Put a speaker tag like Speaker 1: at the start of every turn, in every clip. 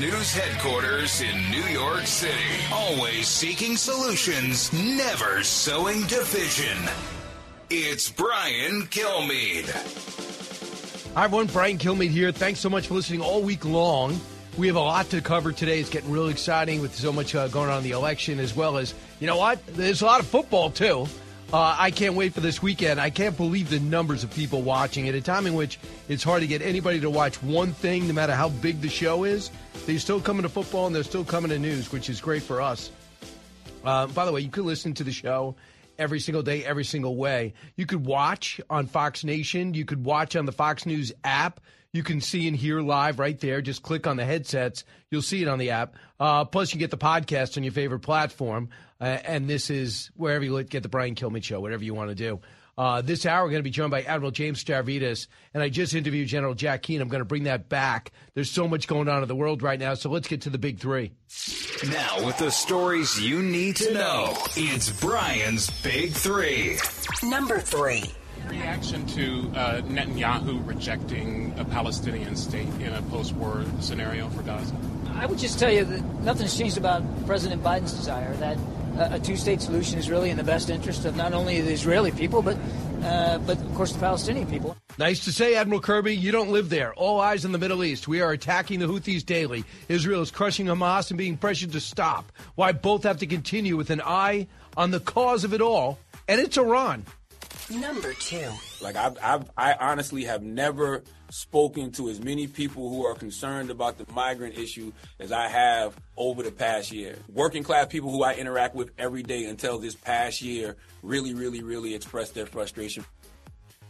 Speaker 1: News headquarters in New York City, always seeking solutions, never sowing division. It's Brian Kilmeade.
Speaker 2: Hi, everyone. Brian Kilmeade here. Thanks so much for listening all week long. We have a lot to cover today. It's getting really exciting with so much uh, going on in the election, as well as, you know what? There's a lot of football, too. Uh, I can't wait for this weekend. I can't believe the numbers of people watching at a time in which it's hard to get anybody to watch one thing, no matter how big the show is. They're still coming to football and they're still coming to news, which is great for us. Uh, by the way, you can listen to the show every single day, every single way. You could watch on Fox Nation. You could watch on the Fox News app. You can see and hear live right there. Just click on the headsets. You'll see it on the app. Uh, plus, you get the podcast on your favorite platform. Uh, and this is wherever you get the Brian Kilmeade show, whatever you want to do. Uh, this hour, we're going to be joined by Admiral James Stavridis, and I just interviewed General Jack Keane. I'm going to bring that back. There's so much going on in the world right now, so let's get to the big three.
Speaker 1: Now, with the stories you need to know, it's Brian's Big Three.
Speaker 3: Number three.
Speaker 4: Reaction to uh, Netanyahu rejecting a Palestinian state in a post war scenario for Gaza?
Speaker 5: I would just tell you that nothing's changed about President Biden's desire that a two state solution is really in the best interest of not only the Israeli people, but, uh, but of course, the Palestinian people.
Speaker 2: Nice to say, Admiral Kirby. You don't live there. All eyes in the Middle East. We are attacking the Houthis daily. Israel is crushing Hamas and being pressured to stop. Why both have to continue with an eye on the cause of it all, and it's Iran.
Speaker 3: Number two.
Speaker 6: Like I've, I've, I honestly have never spoken to as many people who are concerned about the migrant issue as I have over the past year. Working class people who I interact with every day until this past year really, really, really expressed their frustration.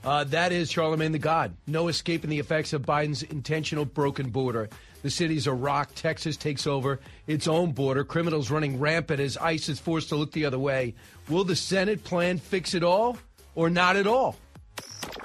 Speaker 2: Uh, that is Charlemagne the God. No escaping the effects of Biden's intentional broken border. The cities are rocked. Texas takes over its own border. Criminals running rampant as ICE is forced to look the other way. Will the Senate plan fix it all or not at all?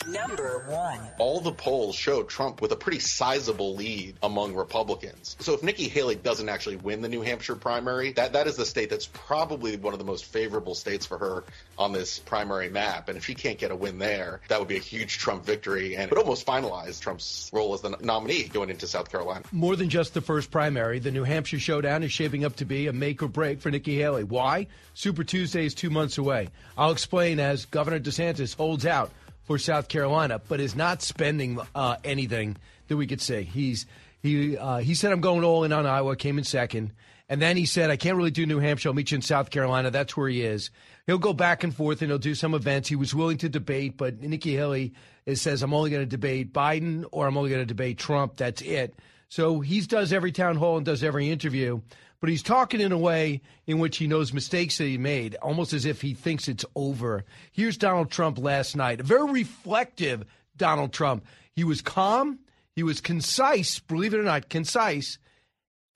Speaker 3: Number one.
Speaker 7: All the polls show Trump with a pretty sizable lead among Republicans. So if Nikki Haley doesn't actually win the New Hampshire primary, that, that is the state that's probably one of the most favorable states for her on this primary map. And if she can't get a win there, that would be a huge Trump victory and it would almost finalize Trump's role as the nominee going into South Carolina.
Speaker 2: More than just the first primary, the New Hampshire showdown is shaping up to be a make or break for Nikki Haley. Why? Super Tuesday is two months away. I'll explain as Governor DeSantis holds out for South Carolina, but is not spending uh, anything that we could say. He's he uh, he said I'm going all in on Iowa, came in second, and then he said I can't really do New Hampshire. I'll meet you in South Carolina. That's where he is. He'll go back and forth and he'll do some events. He was willing to debate, but Nikki Haley says I'm only going to debate Biden or I'm only going to debate Trump. That's it. So he does every town hall and does every interview but he's talking in a way in which he knows mistakes that he made, almost as if he thinks it's over. Here's Donald Trump last night, a very reflective Donald Trump. He was calm, he was concise, believe it or not, concise,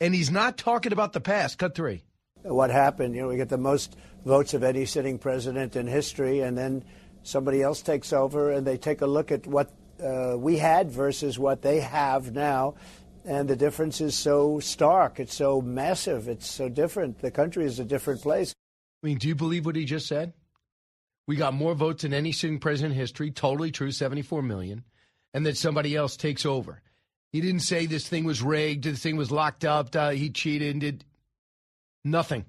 Speaker 2: and he's not talking about the past. Cut three.
Speaker 8: What happened? You know, we get the most votes of any sitting president in history, and then somebody else takes over, and they take a look at what uh, we had versus what they have now and the difference is so stark. It's so massive. It's so different. The country is a different place.
Speaker 2: I mean, do you believe what he just said? We got more votes than any sitting president in history. Totally true, 74 million. And that somebody else takes over. He didn't say this thing was rigged, this thing was locked up, uh, he cheated, and did nothing.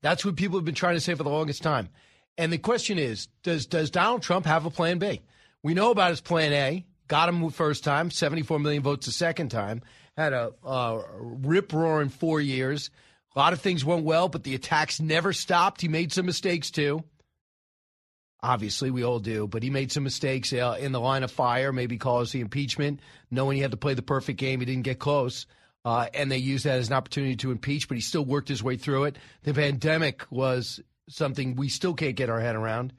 Speaker 2: That's what people have been trying to say for the longest time. And the question is, does does Donald Trump have a plan B? We know about his plan A. Got him first time, 74 million votes the second time. Had a uh, rip roaring four years. A lot of things went well, but the attacks never stopped. He made some mistakes too. Obviously, we all do, but he made some mistakes uh, in the line of fire, maybe caused the impeachment, knowing he had to play the perfect game. He didn't get close. Uh, and they used that as an opportunity to impeach, but he still worked his way through it. The pandemic was something we still can't get our head around.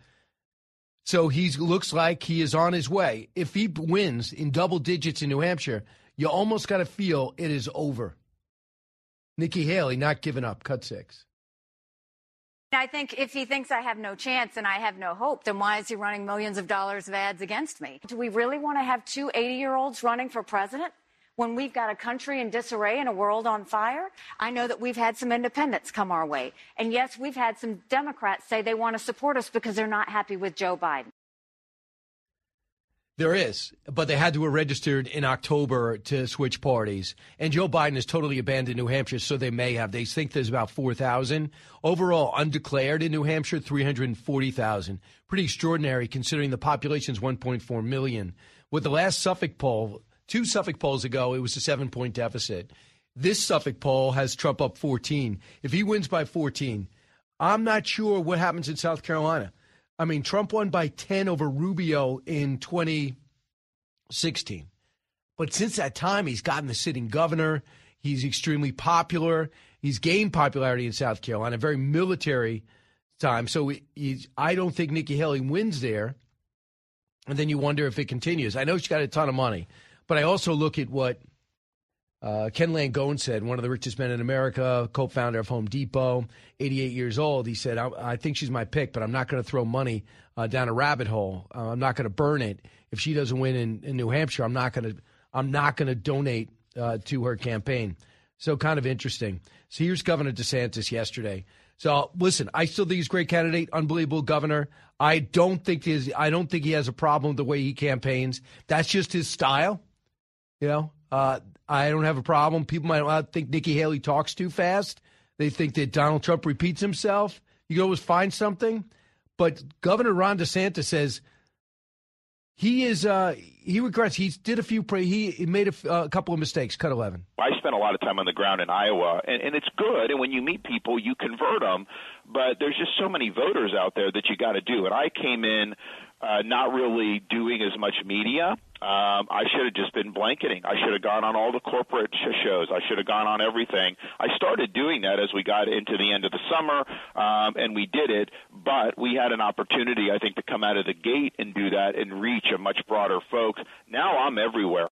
Speaker 2: So he looks like he is on his way. If he wins in double digits in New Hampshire, you almost got to feel it is over. Nikki Haley not giving up. Cut six.
Speaker 9: I think if he thinks I have no chance and I have no hope, then why is he running millions of dollars of ads against me? Do we really want to have two 80 year olds running for president when we've got a country in disarray and a world on fire? I know that we've had some independents come our way. And yes, we've had some Democrats say they want to support us because they're not happy with Joe Biden.
Speaker 2: There is, but they had to have registered in October to switch parties. And Joe Biden has totally abandoned New Hampshire, so they may have. They think there's about 4,000. Overall, undeclared in New Hampshire, 340,000. Pretty extraordinary considering the population's 1.4 million. With the last Suffolk poll, two Suffolk polls ago, it was a seven point deficit. This Suffolk poll has Trump up 14. If he wins by 14, I'm not sure what happens in South Carolina. I mean, Trump won by 10 over Rubio in 2016. But since that time, he's gotten the sitting governor. He's extremely popular. He's gained popularity in South Carolina, very military time. So I don't think Nikki Haley wins there. And then you wonder if it continues. I know she's got a ton of money, but I also look at what uh, Ken Langone said, one of the richest men in America, co founder of Home Depot, 88 years old. He said, I, I think she's my pick, but I'm not going to throw money uh, down a rabbit hole. Uh, I'm not going to burn it. If she doesn't win in, in New Hampshire, I'm not going to I'm not going to donate uh, to her campaign. So kind of interesting. So here's Governor DeSantis yesterday. So listen, I still think he's a great candidate, unbelievable governor. I don't think his I don't think he has a problem with the way he campaigns. That's just his style. You know, uh, I don't have a problem. People might think Nikki Haley talks too fast. They think that Donald Trump repeats himself. You can always find something. But Governor Ron DeSantis says he is uh, he regrets he did a few he made a, uh, couple of mistakes. Cut eleven.
Speaker 10: I spent a lot of time on the ground in Iowa, and, and it's good. And when you meet people, you convert them. But there's just so many voters out there that you got to do. And I came in uh, not really doing as much media. Um, I should have just been blanketing. I should have gone on all the corporate sh- shows. I should have gone on everything. I started doing that as we got into the end of the summer, um, and we did it. But we had an opportunity, I think, to come out of the gate and do that and reach a much broader folks. Now I'm everywhere.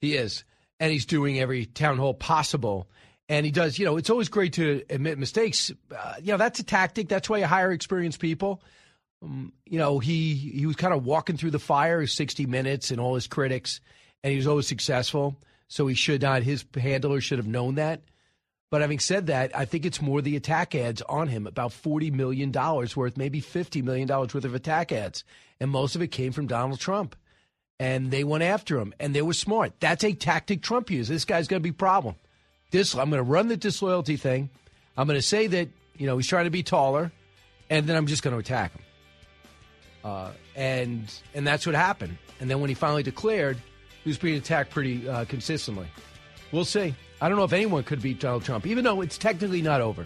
Speaker 2: He is, and he's doing every town hall possible. And he does, you know, it's always great to admit mistakes. Uh, you know, that's a tactic. That's why you hire experienced people. Um, you know, he he was kind of walking through the fire 60 minutes and all his critics, and he was always successful. So he should not, his handler should have known that. But having said that, I think it's more the attack ads on him, about $40 million worth, maybe $50 million worth of attack ads. And most of it came from Donald Trump. And they went after him, and they were smart. That's a tactic Trump used. This guy's going to be problem. This, I'm going to run the disloyalty thing. I'm going to say that, you know, he's trying to be taller, and then I'm just going to attack him. Uh, and and that's what happened. And then when he finally declared, he was being attacked pretty uh, consistently. We'll see. I don't know if anyone could beat Donald Trump, even though it's technically not over.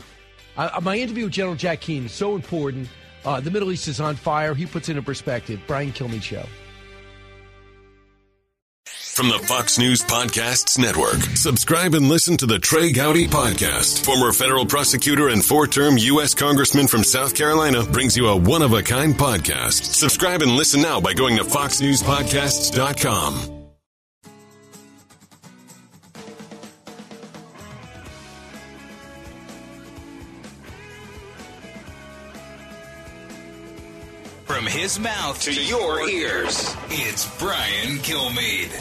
Speaker 2: Uh, my interview with General Jack Keane is so important. Uh, the Middle East is on fire. He puts into perspective. Brian Kilmeade Show.
Speaker 11: From the Fox News Podcasts Network. Subscribe and listen to the Trey Gowdy Podcast. Former federal prosecutor and four term U.S. Congressman from South Carolina brings you a one of a kind podcast. Subscribe and listen now by going to FoxNewsPodcasts.com.
Speaker 1: From his mouth to your ears, it's Brian Kilmeade.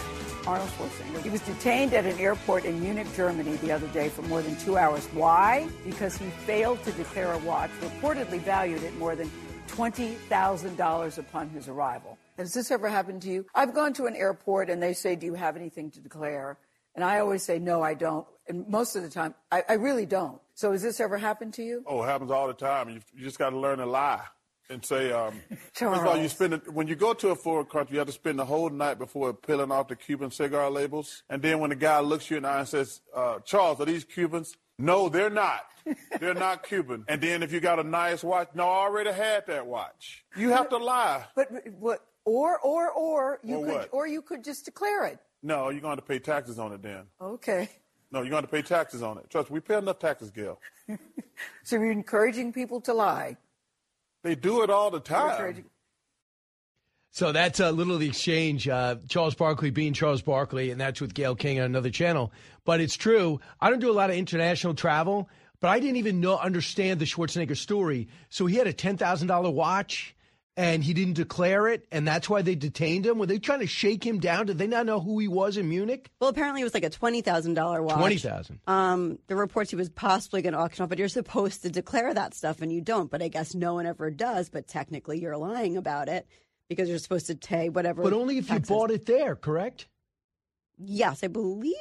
Speaker 12: Arnold Schwarzenegger. He was detained at an airport in Munich, Germany the other day for more than two hours. Why? Because he failed to declare a watch reportedly valued at more than $20,000 upon his arrival. Has this ever happened to you? I've gone to an airport and they say, Do you have anything to declare? And I always say, No, I don't. And most of the time, I, I really don't. So has this ever happened to you?
Speaker 13: Oh, it happens all the time. You, you just got to learn to lie and say, um,
Speaker 12: Charles.
Speaker 13: first of all, you spend it, when you go to a foreign country, you have to spend the whole night before peeling off the Cuban cigar labels. And then when the guy looks you in the eye and says, uh, Charles, are these Cubans? No, they're not. they're not Cuban. And then if you got a nice watch, no, I already had that watch. You have to lie.
Speaker 12: But what? Or or or you
Speaker 13: or
Speaker 12: could
Speaker 13: what?
Speaker 12: or you could just declare it.
Speaker 13: No, you're going to pay taxes on it then.
Speaker 12: Okay.
Speaker 13: No, you're going to pay taxes on it. Trust me, we pay enough taxes, Gayle.
Speaker 12: So you're encouraging people to lie.
Speaker 13: They do it all the time.
Speaker 2: So that's a little of the exchange. Uh, Charles Barkley being Charles Barkley, and that's with Gayle King on another channel. But it's true. I don't do a lot of international travel, but I didn't even know understand the Schwarzenegger story. So he had a ten thousand dollar watch, and he didn't declare it, and that's why they detained him. Were they trying to shake him down? Did they not know who he was in Munich?
Speaker 14: Well, apparently it was like a twenty thousand dollar watch.
Speaker 2: Twenty thousand.
Speaker 14: Um, the reports he was possibly going to auction off, but you're supposed to declare that stuff, and you don't. But I guess no one ever does. But technically, you're lying about it because you're supposed to pay whatever.
Speaker 2: But only if you bought it there, correct?
Speaker 14: Yes, I believe.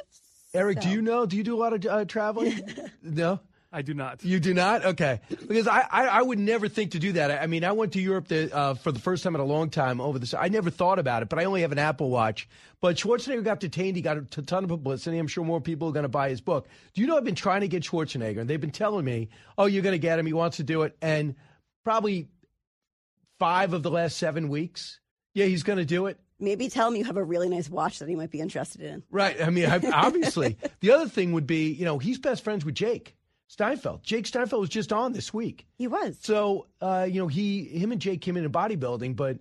Speaker 2: Eric, do you know? Do you do a lot of uh, traveling? no.
Speaker 15: I do not.
Speaker 2: You do not? Okay. Because I, I, I would never think to do that. I, I mean, I went to Europe the, uh, for the first time in a long time over this. I never thought about it, but I only have an Apple Watch. But Schwarzenegger got detained. He got a ton of publicity. I'm sure more people are going to buy his book. Do you know I've been trying to get Schwarzenegger, and they've been telling me, oh, you're going to get him. He wants to do it. And probably five of the last seven weeks, yeah, he's going to do it.
Speaker 14: Maybe tell him you have a really nice watch that he might be interested in.
Speaker 2: Right. I mean, I, obviously. the other thing would be, you know, he's best friends with Jake Steinfeld. Jake Steinfeld was just on this week.
Speaker 14: He was.
Speaker 2: So, uh, you know, he, him and Jake came into bodybuilding, but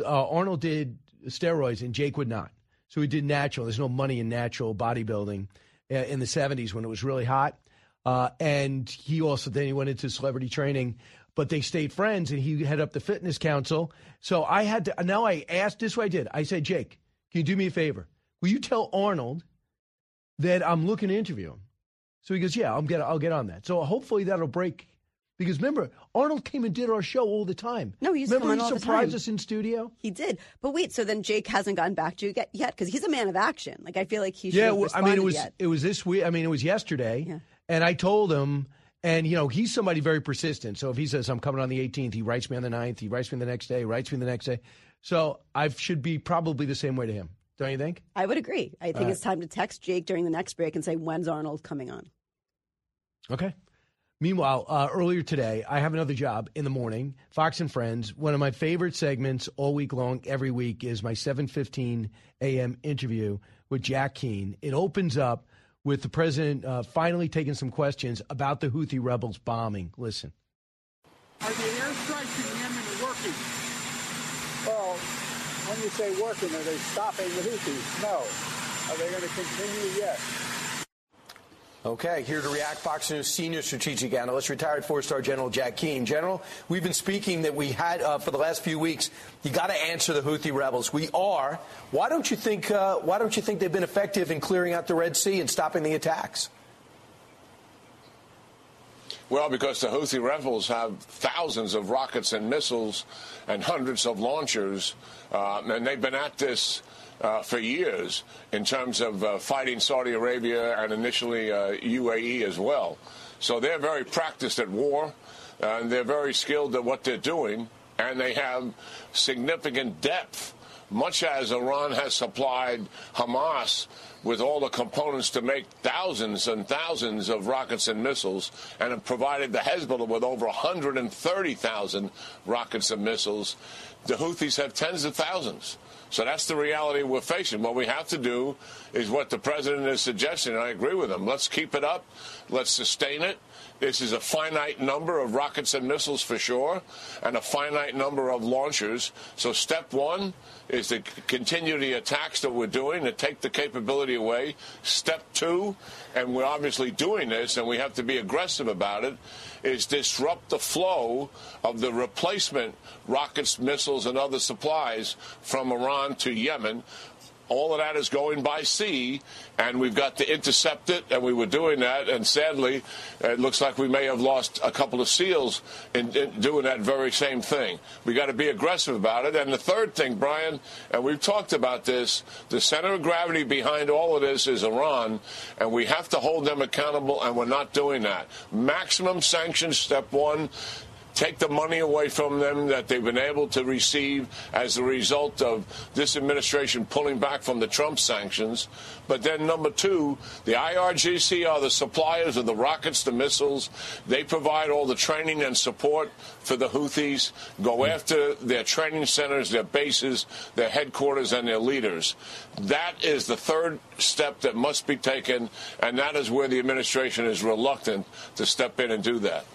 Speaker 2: uh, Arnold did steroids and Jake would not. So he did natural. There's no money in natural bodybuilding uh, in the 70s when it was really hot. Uh, and he also then he went into celebrity training, but they stayed friends and he headed up the fitness council. So I had to, now I asked this way I did. I said, Jake, can you do me a favor? Will you tell Arnold that I'm looking to interview him? So he goes, yeah, I'll get, I'll get on that. So hopefully that'll break. Because remember, Arnold came and did our show all the time.
Speaker 14: No, he used to
Speaker 2: remember he surprised us in studio.
Speaker 14: He did. But wait, so then Jake hasn't gotten back to you yet- because he's a man of action. Like I feel like he should
Speaker 2: yeah,
Speaker 14: have
Speaker 2: well, I mean, it was
Speaker 14: yet.
Speaker 2: it was this week. I mean, it was yesterday, yeah. and I told him. And you know, he's somebody very persistent. So if he says I'm coming on the 18th, he writes me on the 9th. He writes me the next day. Writes me the next day. So I should be probably the same way to him. Don't you think?
Speaker 14: I would agree. I think
Speaker 2: Uh,
Speaker 14: it's time to text Jake during the next break and say, when's Arnold coming on?
Speaker 2: Okay. Meanwhile, uh, earlier today, I have another job in the morning. Fox and Friends. One of my favorite segments all week long, every week, is my 7:15 a.m. interview with Jack Keane. It opens up with the president uh, finally taking some questions about the Houthi rebels bombing. Listen.
Speaker 16: Are the airstrikes in Yemen working?
Speaker 8: Well, when you say working, are they stopping the Houthis? No. Are they going to continue? Yes.
Speaker 17: Okay, here to react, Fox News senior strategic analyst, retired four-star General Jack Keane. General, we've been speaking that we had uh, for the last few weeks. You got to answer the Houthi rebels. We are. Why don't you think? Uh, why don't you think they've been effective in clearing out the Red Sea and stopping the attacks?
Speaker 18: Well, because the Houthi rebels have thousands of rockets and missiles and hundreds of launchers, uh, and they've been at this uh, for years in terms of uh, fighting Saudi Arabia and initially uh, UAE as well. So they're very practiced at war, and they're very skilled at what they're doing, and they have significant depth, much as Iran has supplied Hamas with all the components to make thousands and thousands of rockets and missiles, and have provided the Hezbollah with over 130,000 rockets and missiles. The Houthis have tens of thousands. So that's the reality we're facing. What we have to do is what the president is suggesting, and I agree with him. Let's keep it up. Let's sustain it. This is a finite number of rockets and missiles for sure, and a finite number of launchers. So step one is to continue the attacks that we're doing to take the capability away. Step two, and we're obviously doing this, and we have to be aggressive about it, is disrupt the flow of the replacement rockets, missiles, and other supplies from Iran to Yemen. All of that is going by sea, and we've got to intercept it, and we were doing that. And sadly, it looks like we may have lost a couple of SEALs in, in doing that very same thing. We got to be aggressive about it. And the third thing, Brian, and we've talked about this, the center of gravity behind all of this is Iran, and we have to hold them accountable, and we're not doing that. Maximum sanctions, step one take the money away from them that they've been able to receive as a result of this administration pulling back from the Trump sanctions. But then, number two, the IRGC are the suppliers of the rockets, the missiles. They provide all the training and support for the Houthis, go after their training centers, their bases, their headquarters, and their leaders. That is the third step that must be taken, and that is where the administration is reluctant to step in and do that.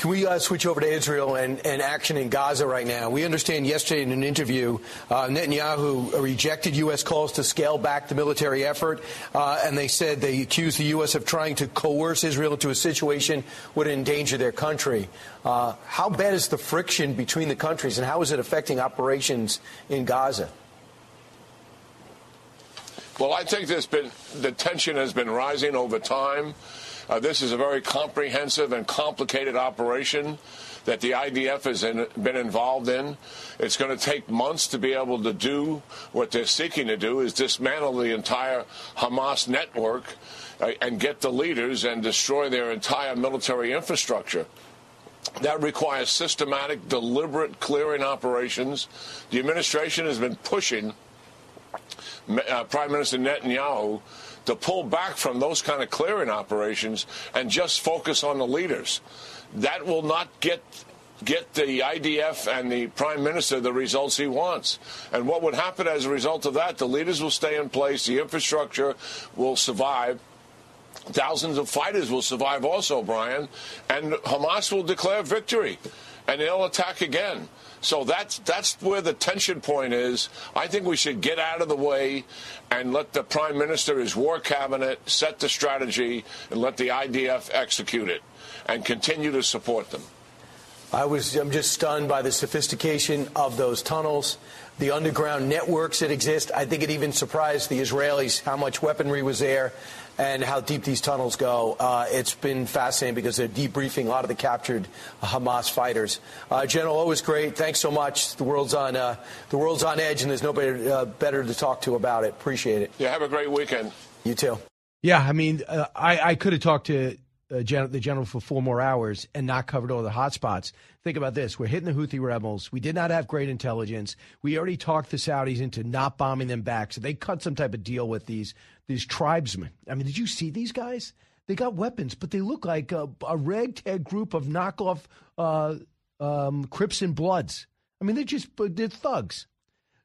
Speaker 17: Can we uh, switch over to Israel and, and, action in Gaza right now? We understand yesterday in an interview, uh, Netanyahu rejected U.S. calls to scale back the military effort, uh, and they said they accused the U.S. of trying to coerce Israel into a situation would endanger their country. Uh, how bad is the friction between the countries, and how is it affecting operations in Gaza?
Speaker 18: Well, I think there's been the tension has been rising over time. Uh, this is a very comprehensive and complicated operation that the IDF has in, been involved in. It's going to take months to be able to do what they're seeking to do is dismantle the entire Hamas network uh, and get the leaders and destroy their entire military infrastructure. That requires systematic, deliberate clearing operations. The administration has been pushing uh, Prime Minister Netanyahu to pull back from those kind of clearing operations and just focus on the leaders. That will not get get the IDF and the prime minister the results he wants. And what would happen as a result of that? The leaders will stay in place, the infrastructure will survive. Thousands of fighters will survive also, Brian, and Hamas will declare victory and they'll attack again. So that's that's where the tension point is. I think we should get out of the way and let the prime minister, his war cabinet, set the strategy and let the IDF execute it, and continue to support them.
Speaker 17: I was I'm just stunned by the sophistication of those tunnels, the underground networks that exist. I think it even surprised the Israelis how much weaponry was there and how deep these tunnels go. Uh, it's been fascinating because they're debriefing a lot of the captured Hamas fighters. Uh, General, always great. Thanks so much. The world's on uh, the world's on edge, and there's nobody uh, better to talk to about it. Appreciate it.
Speaker 18: Yeah, have a great weekend.
Speaker 17: You too.
Speaker 2: Yeah, I mean, uh, I, I could have talked to uh, Gen- the general for four more hours and not covered all the hot spots. Think about this: we're hitting the Houthi rebels. We did not have great intelligence. We already talked the Saudis into not bombing them back, so they cut some type of deal with these these tribesmen. I mean, did you see these guys? They got weapons, but they look like a, a ragtag group of knockoff uh, um, Crips and Bloods. I mean, they're just they're thugs.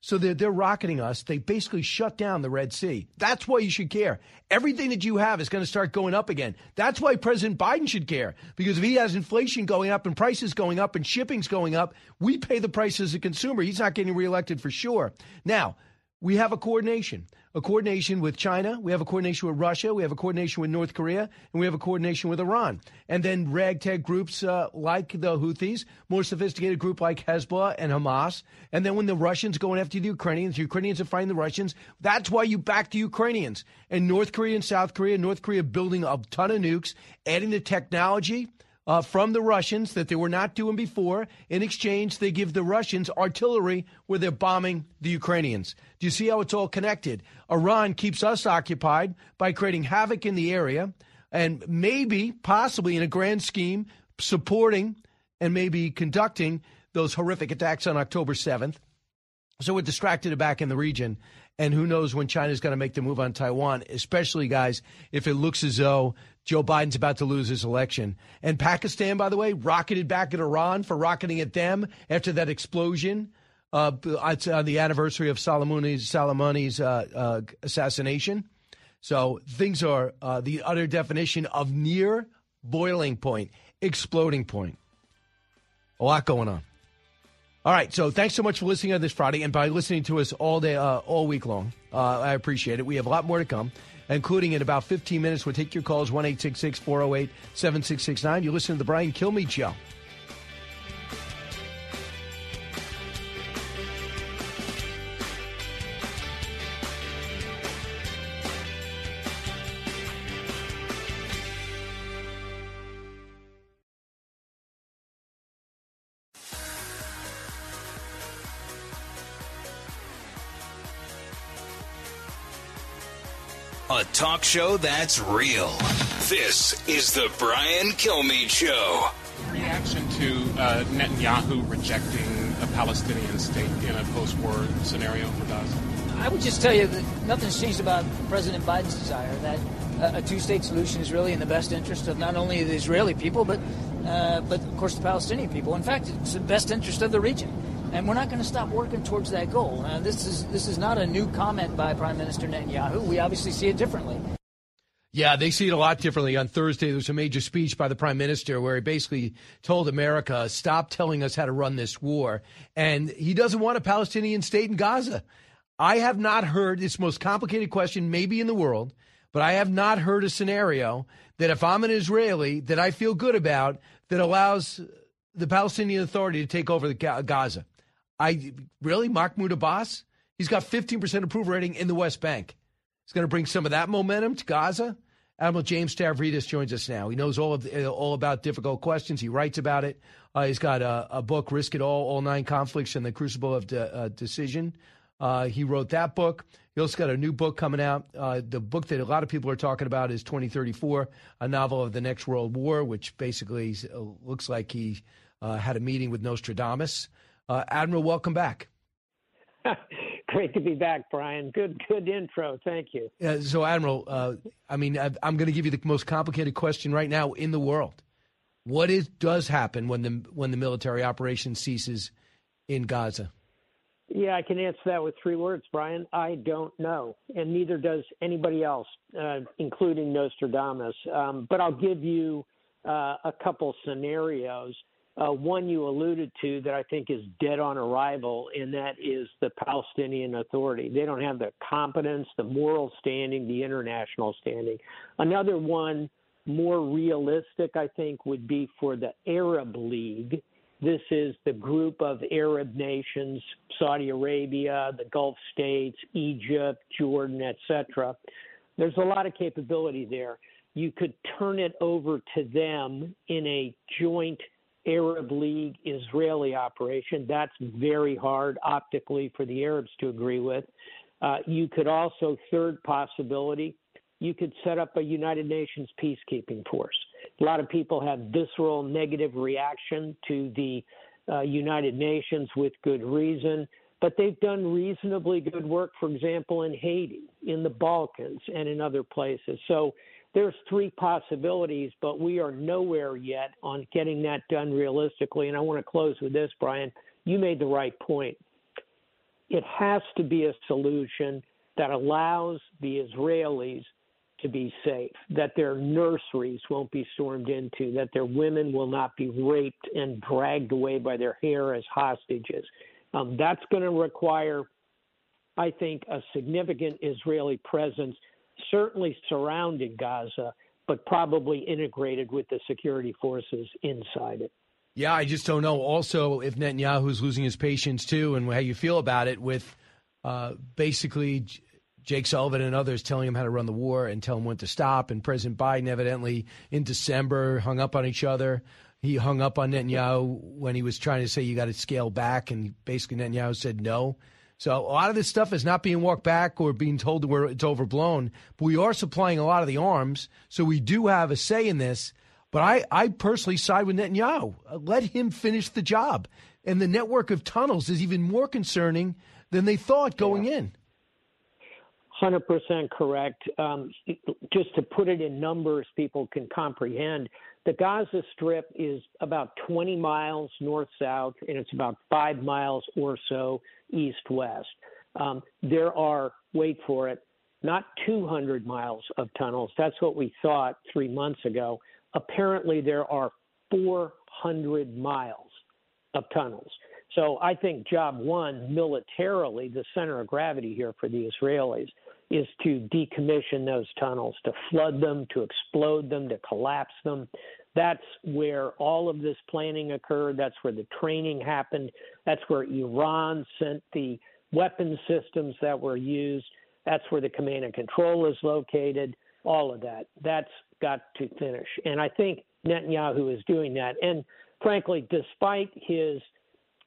Speaker 2: So they're, they're rocketing us. They basically shut down the Red Sea. That's why you should care. Everything that you have is going to start going up again. That's why President Biden should care. Because if he has inflation going up and prices going up and shipping's going up, we pay the price as a consumer. He's not getting reelected for sure. Now, we have a coordination a coordination with China, we have a coordination with Russia, we have a coordination with North Korea, and we have a coordination with Iran. And then ragtag groups uh, like the Houthis, more sophisticated group like Hezbollah and Hamas. And then when the Russians going after the Ukrainians, the Ukrainians are fighting the Russians. That's why you back the Ukrainians. And North Korea and South Korea, North Korea building a ton of nukes, adding the technology uh, from the Russians that they were not doing before. In exchange, they give the Russians artillery where they're bombing the Ukrainians. Do you see how it's all connected? Iran keeps us occupied by creating havoc in the area and maybe, possibly in a grand scheme, supporting and maybe conducting those horrific attacks on October 7th. So we're distracted back in the region. And who knows when China's going to make the move on Taiwan, especially, guys, if it looks as though Joe Biden's about to lose his election. And Pakistan, by the way, rocketed back at Iran for rocketing at them after that explosion uh, on the anniversary of Soleimani's, Soleimani's uh, uh, assassination. So things are uh, the utter definition of near boiling point, exploding point. A lot going on. All right, so thanks so much for listening on this Friday, and by listening to us all day, uh, all week long. Uh, I appreciate it. We have a lot more to come including in about 15 minutes. We'll take your calls 1 408 7669. You listen to the Brian Kilmeade Show.
Speaker 1: Show that's real. This is the Brian Kilmeade Show.
Speaker 4: Reaction to uh, Netanyahu rejecting a Palestinian state in a post war scenario for Gaza?
Speaker 5: I would just tell you that nothing's changed about President Biden's desire that a two state solution is really in the best interest of not only the Israeli people, but, uh, but of course the Palestinian people. In fact, it's the best interest of the region and we're not going to stop working towards that goal. this is this is not a new comment by Prime Minister Netanyahu. We obviously see it differently.
Speaker 2: Yeah, they see it a lot differently. On Thursday, there was a major speech by the prime minister where he basically told America, stop telling us how to run this war. And he doesn't want a Palestinian state in Gaza. I have not heard this most complicated question, maybe in the world, but I have not heard a scenario that if I'm an Israeli that I feel good about that allows the Palestinian Authority to take over the Gaza. I really Mahmoud Abbas. He's got 15% approval rating in the West Bank. He's going to bring some of that momentum to Gaza. Admiral James Stavridis joins us now. He knows all of the, all about difficult questions. He writes about it. Uh, he's got a, a, book, Risk It All: All Nine Conflicts and the Crucible of De, uh, Decision. Uh, he wrote that book. He also got a new book coming out. Uh, the book that a lot of people are talking about is 2034, a novel of the next world war, which basically uh, looks like he uh, had a meeting with Nostradamus. Admiral, welcome back.
Speaker 15: Great to be back, Brian. Good, good intro. Thank you.
Speaker 2: Uh, so, Admiral, uh, I mean, I, am going to give you the most complicated question right now in the world. What is does happen when the when the military operation ceases in Gaza?
Speaker 15: Yeah, I can answer that with three words, Brian. I don't know, and neither does anybody else, uh, including Nostradamus. Um, but I'll give you uh, a couple scenarios. Uh, one you alluded to that I think is dead on arrival, and that is the Palestinian Authority. They don't have the competence, the moral standing, the international standing. Another one, more realistic, I think, would be for the Arab League. This is the group of Arab nations, Saudi Arabia, the Gulf states, Egypt, Jordan, etc. There's a lot of capability there. You could turn it over to them in a joint Arab League Israeli operation. That's very hard optically for the Arabs to agree with. Uh, you could also, third possibility, you could set up a United Nations peacekeeping force. A lot of people have visceral negative reaction to the uh, United Nations with good reason, but they've done reasonably good work, for example, in Haiti, in the Balkans, and in other places. So there's three possibilities, but we are nowhere yet on getting that done realistically. And I want to close with this, Brian. You made the right point. It has to be a solution that allows the Israelis to be safe, that their nurseries won't be stormed into, that their women will not be raped and dragged away by their hair as hostages. Um, that's going to require, I think, a significant Israeli presence certainly surrounding Gaza, but probably integrated with the security forces inside it.
Speaker 2: Yeah, I just don't know. Also, if Netanyahu's losing his patience too, and how you feel about it, with uh, basically Jake Sullivan and others telling him how to run the war and tell him when to stop, and President Biden evidently in December hung up on each other. He hung up on Netanyahu when he was trying to say you got to scale back, and basically Netanyahu said no. So a lot of this stuff is not being walked back or being told where it's overblown. But we are supplying a lot of the arms, so we do have a say in this. But I, I personally side with Netanyahu. Let him finish the job. And the network of tunnels is even more concerning than they thought going
Speaker 15: yeah.
Speaker 2: in.
Speaker 15: 100% correct. Um, just to put it in numbers people can comprehend, the Gaza Strip is about 20 miles north south, and it's about five miles or so east west. Um, there are, wait for it, not 200 miles of tunnels. That's what we thought three months ago. Apparently, there are 400 miles of tunnels. So I think job one, militarily, the center of gravity here for the Israelis is to decommission those tunnels, to flood them, to explode them, to collapse them. That's where all of this planning occurred. That's where the training happened. That's where Iran sent the weapon systems that were used. That's where the command and control is located. All of that. That's got to finish. And I think Netanyahu is doing that. And frankly, despite his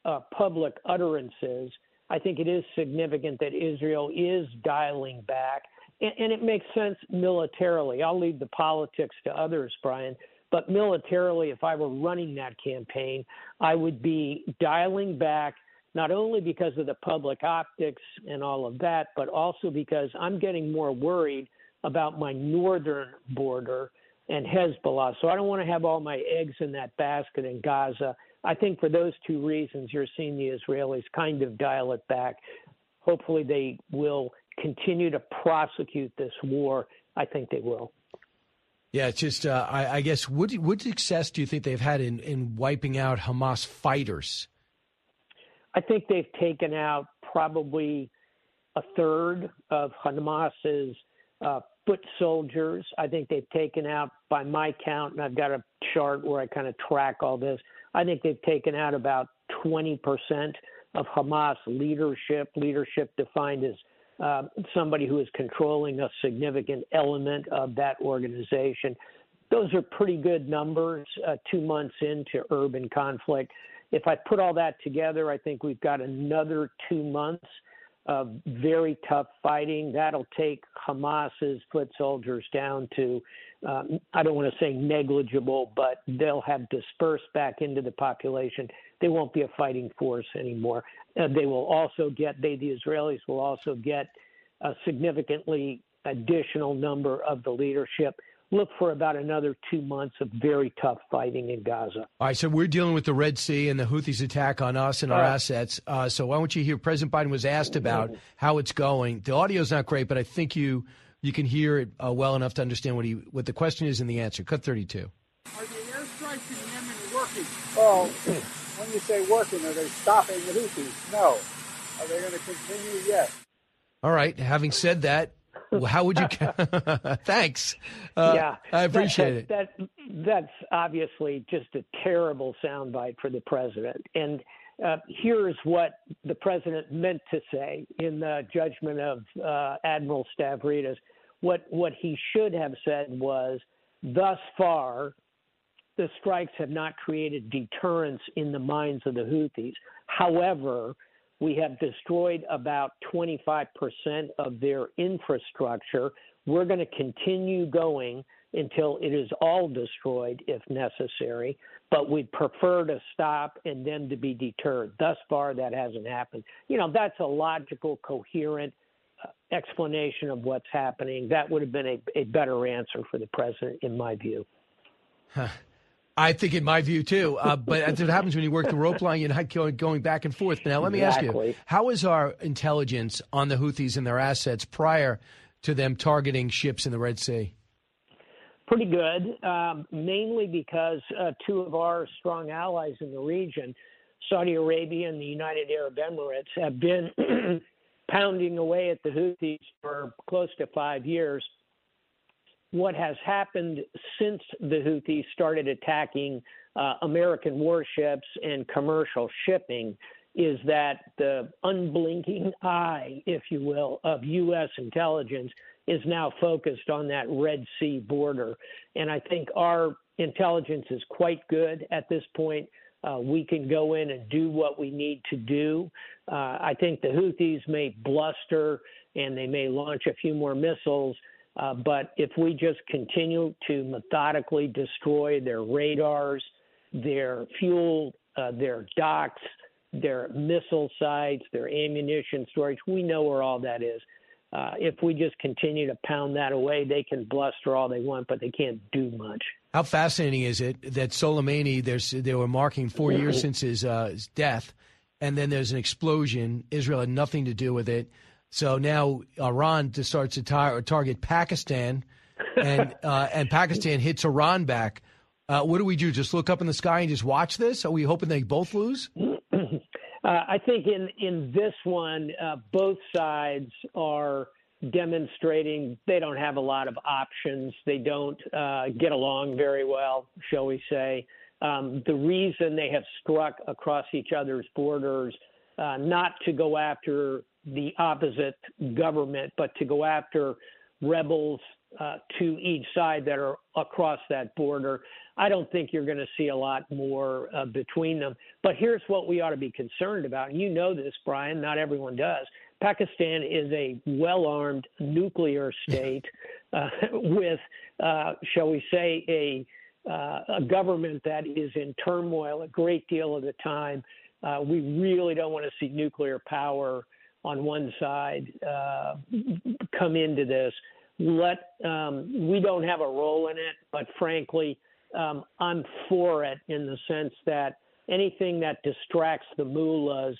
Speaker 15: uh, public utterances, I think it is significant that Israel is dialing back. And, and it makes sense militarily. I'll leave the politics to others, Brian. But militarily, if I were running that campaign, I would be dialing back not only because of the public optics and all of that, but also because I'm getting more worried about my northern border and Hezbollah. So I don't want to have all my eggs in that basket in Gaza. I think for those two reasons, you're seeing the Israelis kind of dial it back. Hopefully, they will continue to prosecute this war. I think they will.
Speaker 2: Yeah, it's just uh, I, I, guess what what success do you think they've had in in wiping out Hamas fighters?
Speaker 15: I think they've taken out probably a third of Hamas's uh, foot soldiers. I think they've taken out, by my count, and I've got a chart where I kind of track all this. I think they've taken out about 20% of Hamas leadership, leadership defined as uh, somebody who is controlling a significant element of that organization. Those are pretty good numbers uh, two months into urban conflict. If I put all that together, I think we've got another two months of very tough fighting. That'll take Hamas's foot soldiers down to, um, I don't want to say negligible, but they'll have dispersed back into the population. They won't be a fighting force anymore. Uh, they will also get, they, the Israelis will also get a significantly additional number of the leadership look for about another two months of very tough fighting in Gaza.
Speaker 2: All right, so we're dealing with the Red Sea and the Houthis' attack on us and our uh, assets. Uh, so why don't you hear? President Biden was asked about how it's going. The audio's not great, but I think you you can hear it uh, well enough to understand what he what the question is and the answer. Cut thirty-two.
Speaker 16: Are the airstrikes in Yemen working?
Speaker 19: Well, when you say working, are they stopping the Houthis? No. Are they going to continue? Yes.
Speaker 2: All right. Having said that, how would you? Thanks. Uh,
Speaker 15: yeah,
Speaker 2: I appreciate
Speaker 15: that, it. That that's obviously just a terrible soundbite for the president. And uh, here's what the president meant to say in the judgment of uh, Admiral Stavridis. What what he should have said was, thus far, the strikes have not created deterrence in the minds of the Houthis. However, we have destroyed about 25% of their infrastructure. We're going to continue going until it is all destroyed if necessary, but we'd prefer to stop and them to be deterred. Thus far, that hasn't happened. You know, that's a logical, coherent uh, explanation of what's happening. That would have been a, a better answer for the president, in my view.
Speaker 2: Huh. I think, in my view, too. Uh, but that's what happens when you work the rope line. You're not going, going back and forth. But now, let me
Speaker 15: exactly.
Speaker 2: ask you: How is our intelligence on the Houthis and their assets prior to them targeting ships in the Red Sea?
Speaker 15: Pretty good, um, mainly because uh, two of our strong allies in the region, Saudi Arabia and the United Arab Emirates, have been pounding away at the Houthis for close to five years what has happened since the Houthis started attacking uh, American warships and commercial shipping is that the unblinking eye, if you will, of U.S. intelligence is now focused on that Red Sea border. And I think our intelligence is quite good at this point. Uh, we can go in and do what we need to do. Uh, I think the Houthis may bluster and they may launch a few more missiles uh, but if we just continue to methodically destroy their radars, their fuel, uh, their docks, their missile sites, their ammunition storage, we know where all that is. Uh, if we just continue to pound that away, they can bluster all they want, but they can't do much.
Speaker 2: How fascinating is it that Soleimani? There's they were marking four years since his, uh, his death, and then there's an explosion. Israel had nothing to do with it. So now Iran starts to tar- target Pakistan, and uh, and Pakistan hits Iran back. Uh, what do we do? Just look up in the sky and just watch this? Are we hoping they both lose?
Speaker 15: Uh, I think in in this one, uh, both sides are demonstrating they don't have a lot of options. They don't uh, get along very well, shall we say. Um, the reason they have struck across each other's borders, uh, not to go after the opposite government, but to go after rebels uh, to each side that are across that border. I don't think you're going to see a lot more uh, between them. But here's what we ought to be concerned about. And you know this, Brian, not everyone does. Pakistan is a well armed nuclear state uh, with, uh, shall we say, a, uh, a government that is in turmoil a great deal of the time. Uh, we really don't want to see nuclear power on one side uh, come into this. Let um, we don't have a role in it, but frankly, um, I'm for it in the sense that anything that distracts the mullahs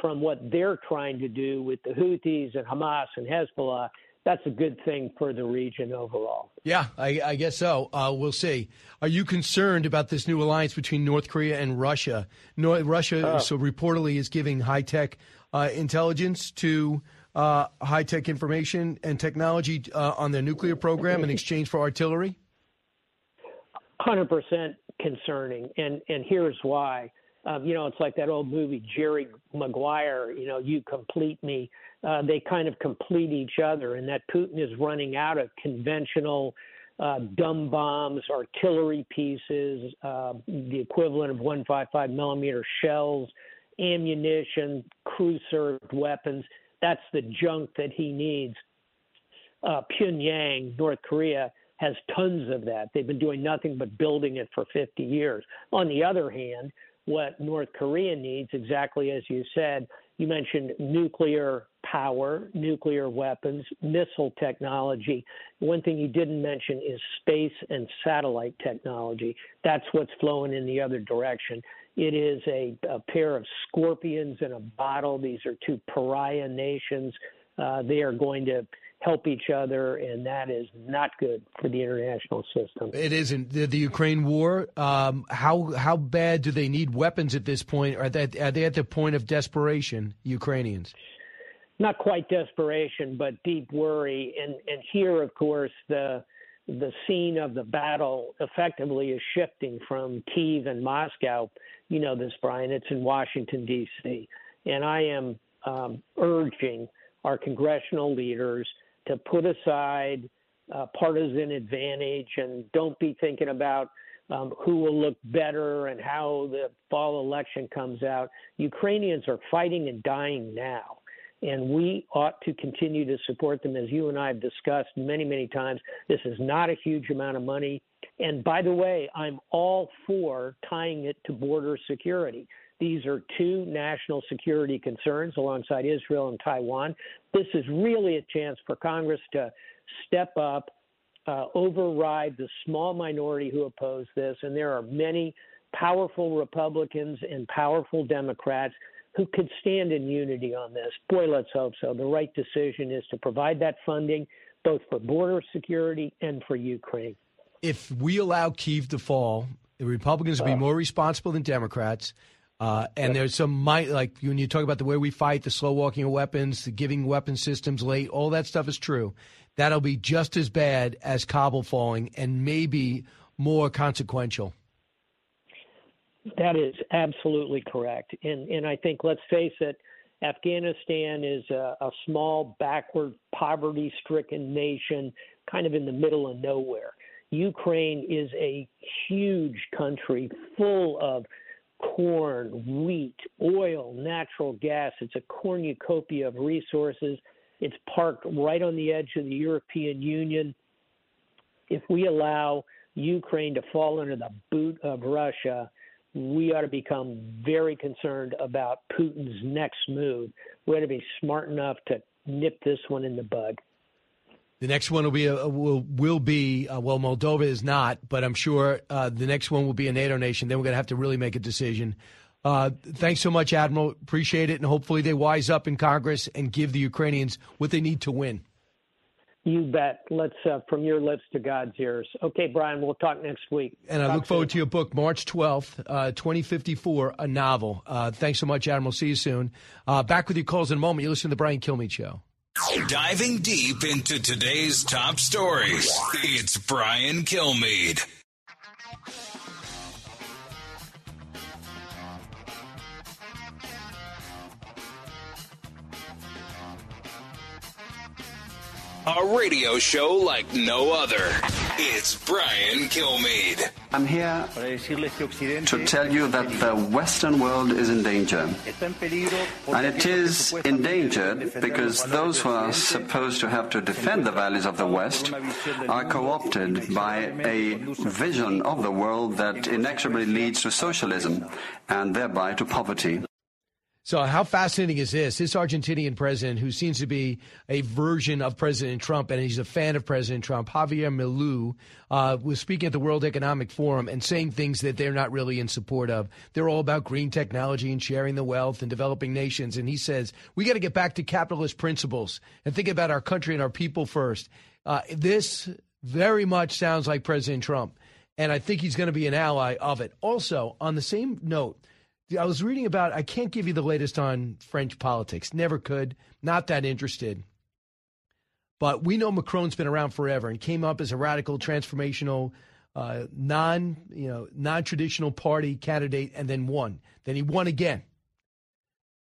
Speaker 15: from what they're trying to do with the Houthis and Hamas and Hezbollah, that's a good thing for the region overall.
Speaker 2: Yeah, I, I guess so. Uh, we'll see. Are you concerned about this new alliance between North Korea and Russia? Russia,
Speaker 15: Oh.
Speaker 2: so reportedly, is giving high tech uh, intelligence to uh, high tech information and technology uh, on their nuclear program in exchange for artillery.
Speaker 15: Hundred percent concerning, and and here's why. Um, you know, it's like that old movie Jerry Maguire. You know, you complete me. Uh, they kind of complete each other, and that Putin is running out of conventional uh, dumb bombs, artillery pieces, uh, the equivalent of 155 millimeter shells, ammunition, crew-served weapons. That's the junk that he needs. Uh, Pyongyang, North Korea, has tons of that. They've been doing nothing but building it for 50 years. On the other hand, what North Korea needs, exactly as you said, you mentioned nuclear power, nuclear weapons, missile technology. One thing you didn't mention is space and satellite technology. That's what's flowing in the other direction. It is a, a pair of scorpions in a bottle. These are two pariah nations. Uh, they are going to help each other, and that is not good for the international system.
Speaker 2: It isn't the, the Ukraine war. Um, how how bad do they need weapons at this point? Are they are they at the point of desperation? Ukrainians.
Speaker 15: not quite desperation, but deep worry. And and here, of course, the the scene of the battle effectively is shifting from Kiev and Moscow. You know this, Brian. It's in Washington D.C. And I am um, urging our congressional leaders to put aside uh, partisan advantage and don't be thinking about um, who will look better and how the fall election comes out. Ukrainians are fighting and dying now and we ought to continue to support them as you and I have discussed many, many times. This is not a huge amount of money. And by the way, I'm all for tying it to border security. These are two national security concerns alongside Israel and Taiwan. This is really a chance for Congress to step up, uh, override the small minority who oppose this. And there are many powerful Republicans and powerful Democrats who could stand in unity on this. Boy, let's hope so. The right decision is to provide that funding both for border security and for Ukraine.
Speaker 2: If we allow Kiev to fall, the Republicans will be more responsible than Democrats. Uh, and there's some might like when you talk about the way we fight, the slow walking of weapons, the giving weapon systems late, all that stuff is true. That'll be just as bad as Kabul falling, and maybe more consequential.
Speaker 15: That is absolutely correct. And and I think let's face it, Afghanistan is a, a small, backward, poverty-stricken nation, kind of in the middle of nowhere. Ukraine is a huge country full of corn, wheat, oil, natural gas. It's a cornucopia of resources. It's parked right on the edge of the European Union. If we allow Ukraine to fall under the boot of Russia, we ought to become very concerned about Putin's next move. We ought to be smart enough to nip this one in the bud.
Speaker 2: The next one will be a, will will be uh, well, Moldova is not, but I'm sure uh, the next one will be a NATO nation. Then we're going to have to really make a decision. Uh, thanks so much, Admiral. Appreciate it, and hopefully they wise up in Congress and give the Ukrainians what they need to win.
Speaker 15: You bet. Let's uh, from your lips to God's ears. Okay, Brian. We'll talk next week.
Speaker 2: And I
Speaker 15: Talk
Speaker 2: look forward
Speaker 15: soon.
Speaker 2: to your book, March 12th, uh, 2054, a novel. Uh, thanks so much, Admiral. See you soon. Uh, back with your calls in a moment. You listen to the Brian Kilmeade Show.
Speaker 1: Diving deep into today's top stories, it's Brian Kilmeade. A radio show like no other. It's Brian Kilmeade.
Speaker 20: I'm here to tell you that the Western world is in danger. And it is endangered because those who are supposed to have to defend the values of the West are co opted by a vision of the world that inexorably leads to socialism and thereby to poverty.
Speaker 2: So, how fascinating is this? This Argentinian president, who seems to be a version of President Trump, and he's a fan of President Trump, Javier Milei, uh, was speaking at the World Economic Forum and saying things that they're not really in support of. They're all about green technology and sharing the wealth and developing nations. And he says, we got to get back to capitalist principles and think about our country and our people first. Uh, this very much sounds like President Trump. And I think he's going to be an ally of it. Also, on the same note, I was reading about, I can't give you the latest on French politics. Never could. Not that interested. But we know Macron's been around forever and came up as a radical, transformational, uh, non, you know, non-traditional party candidate, and then won. Then he won again.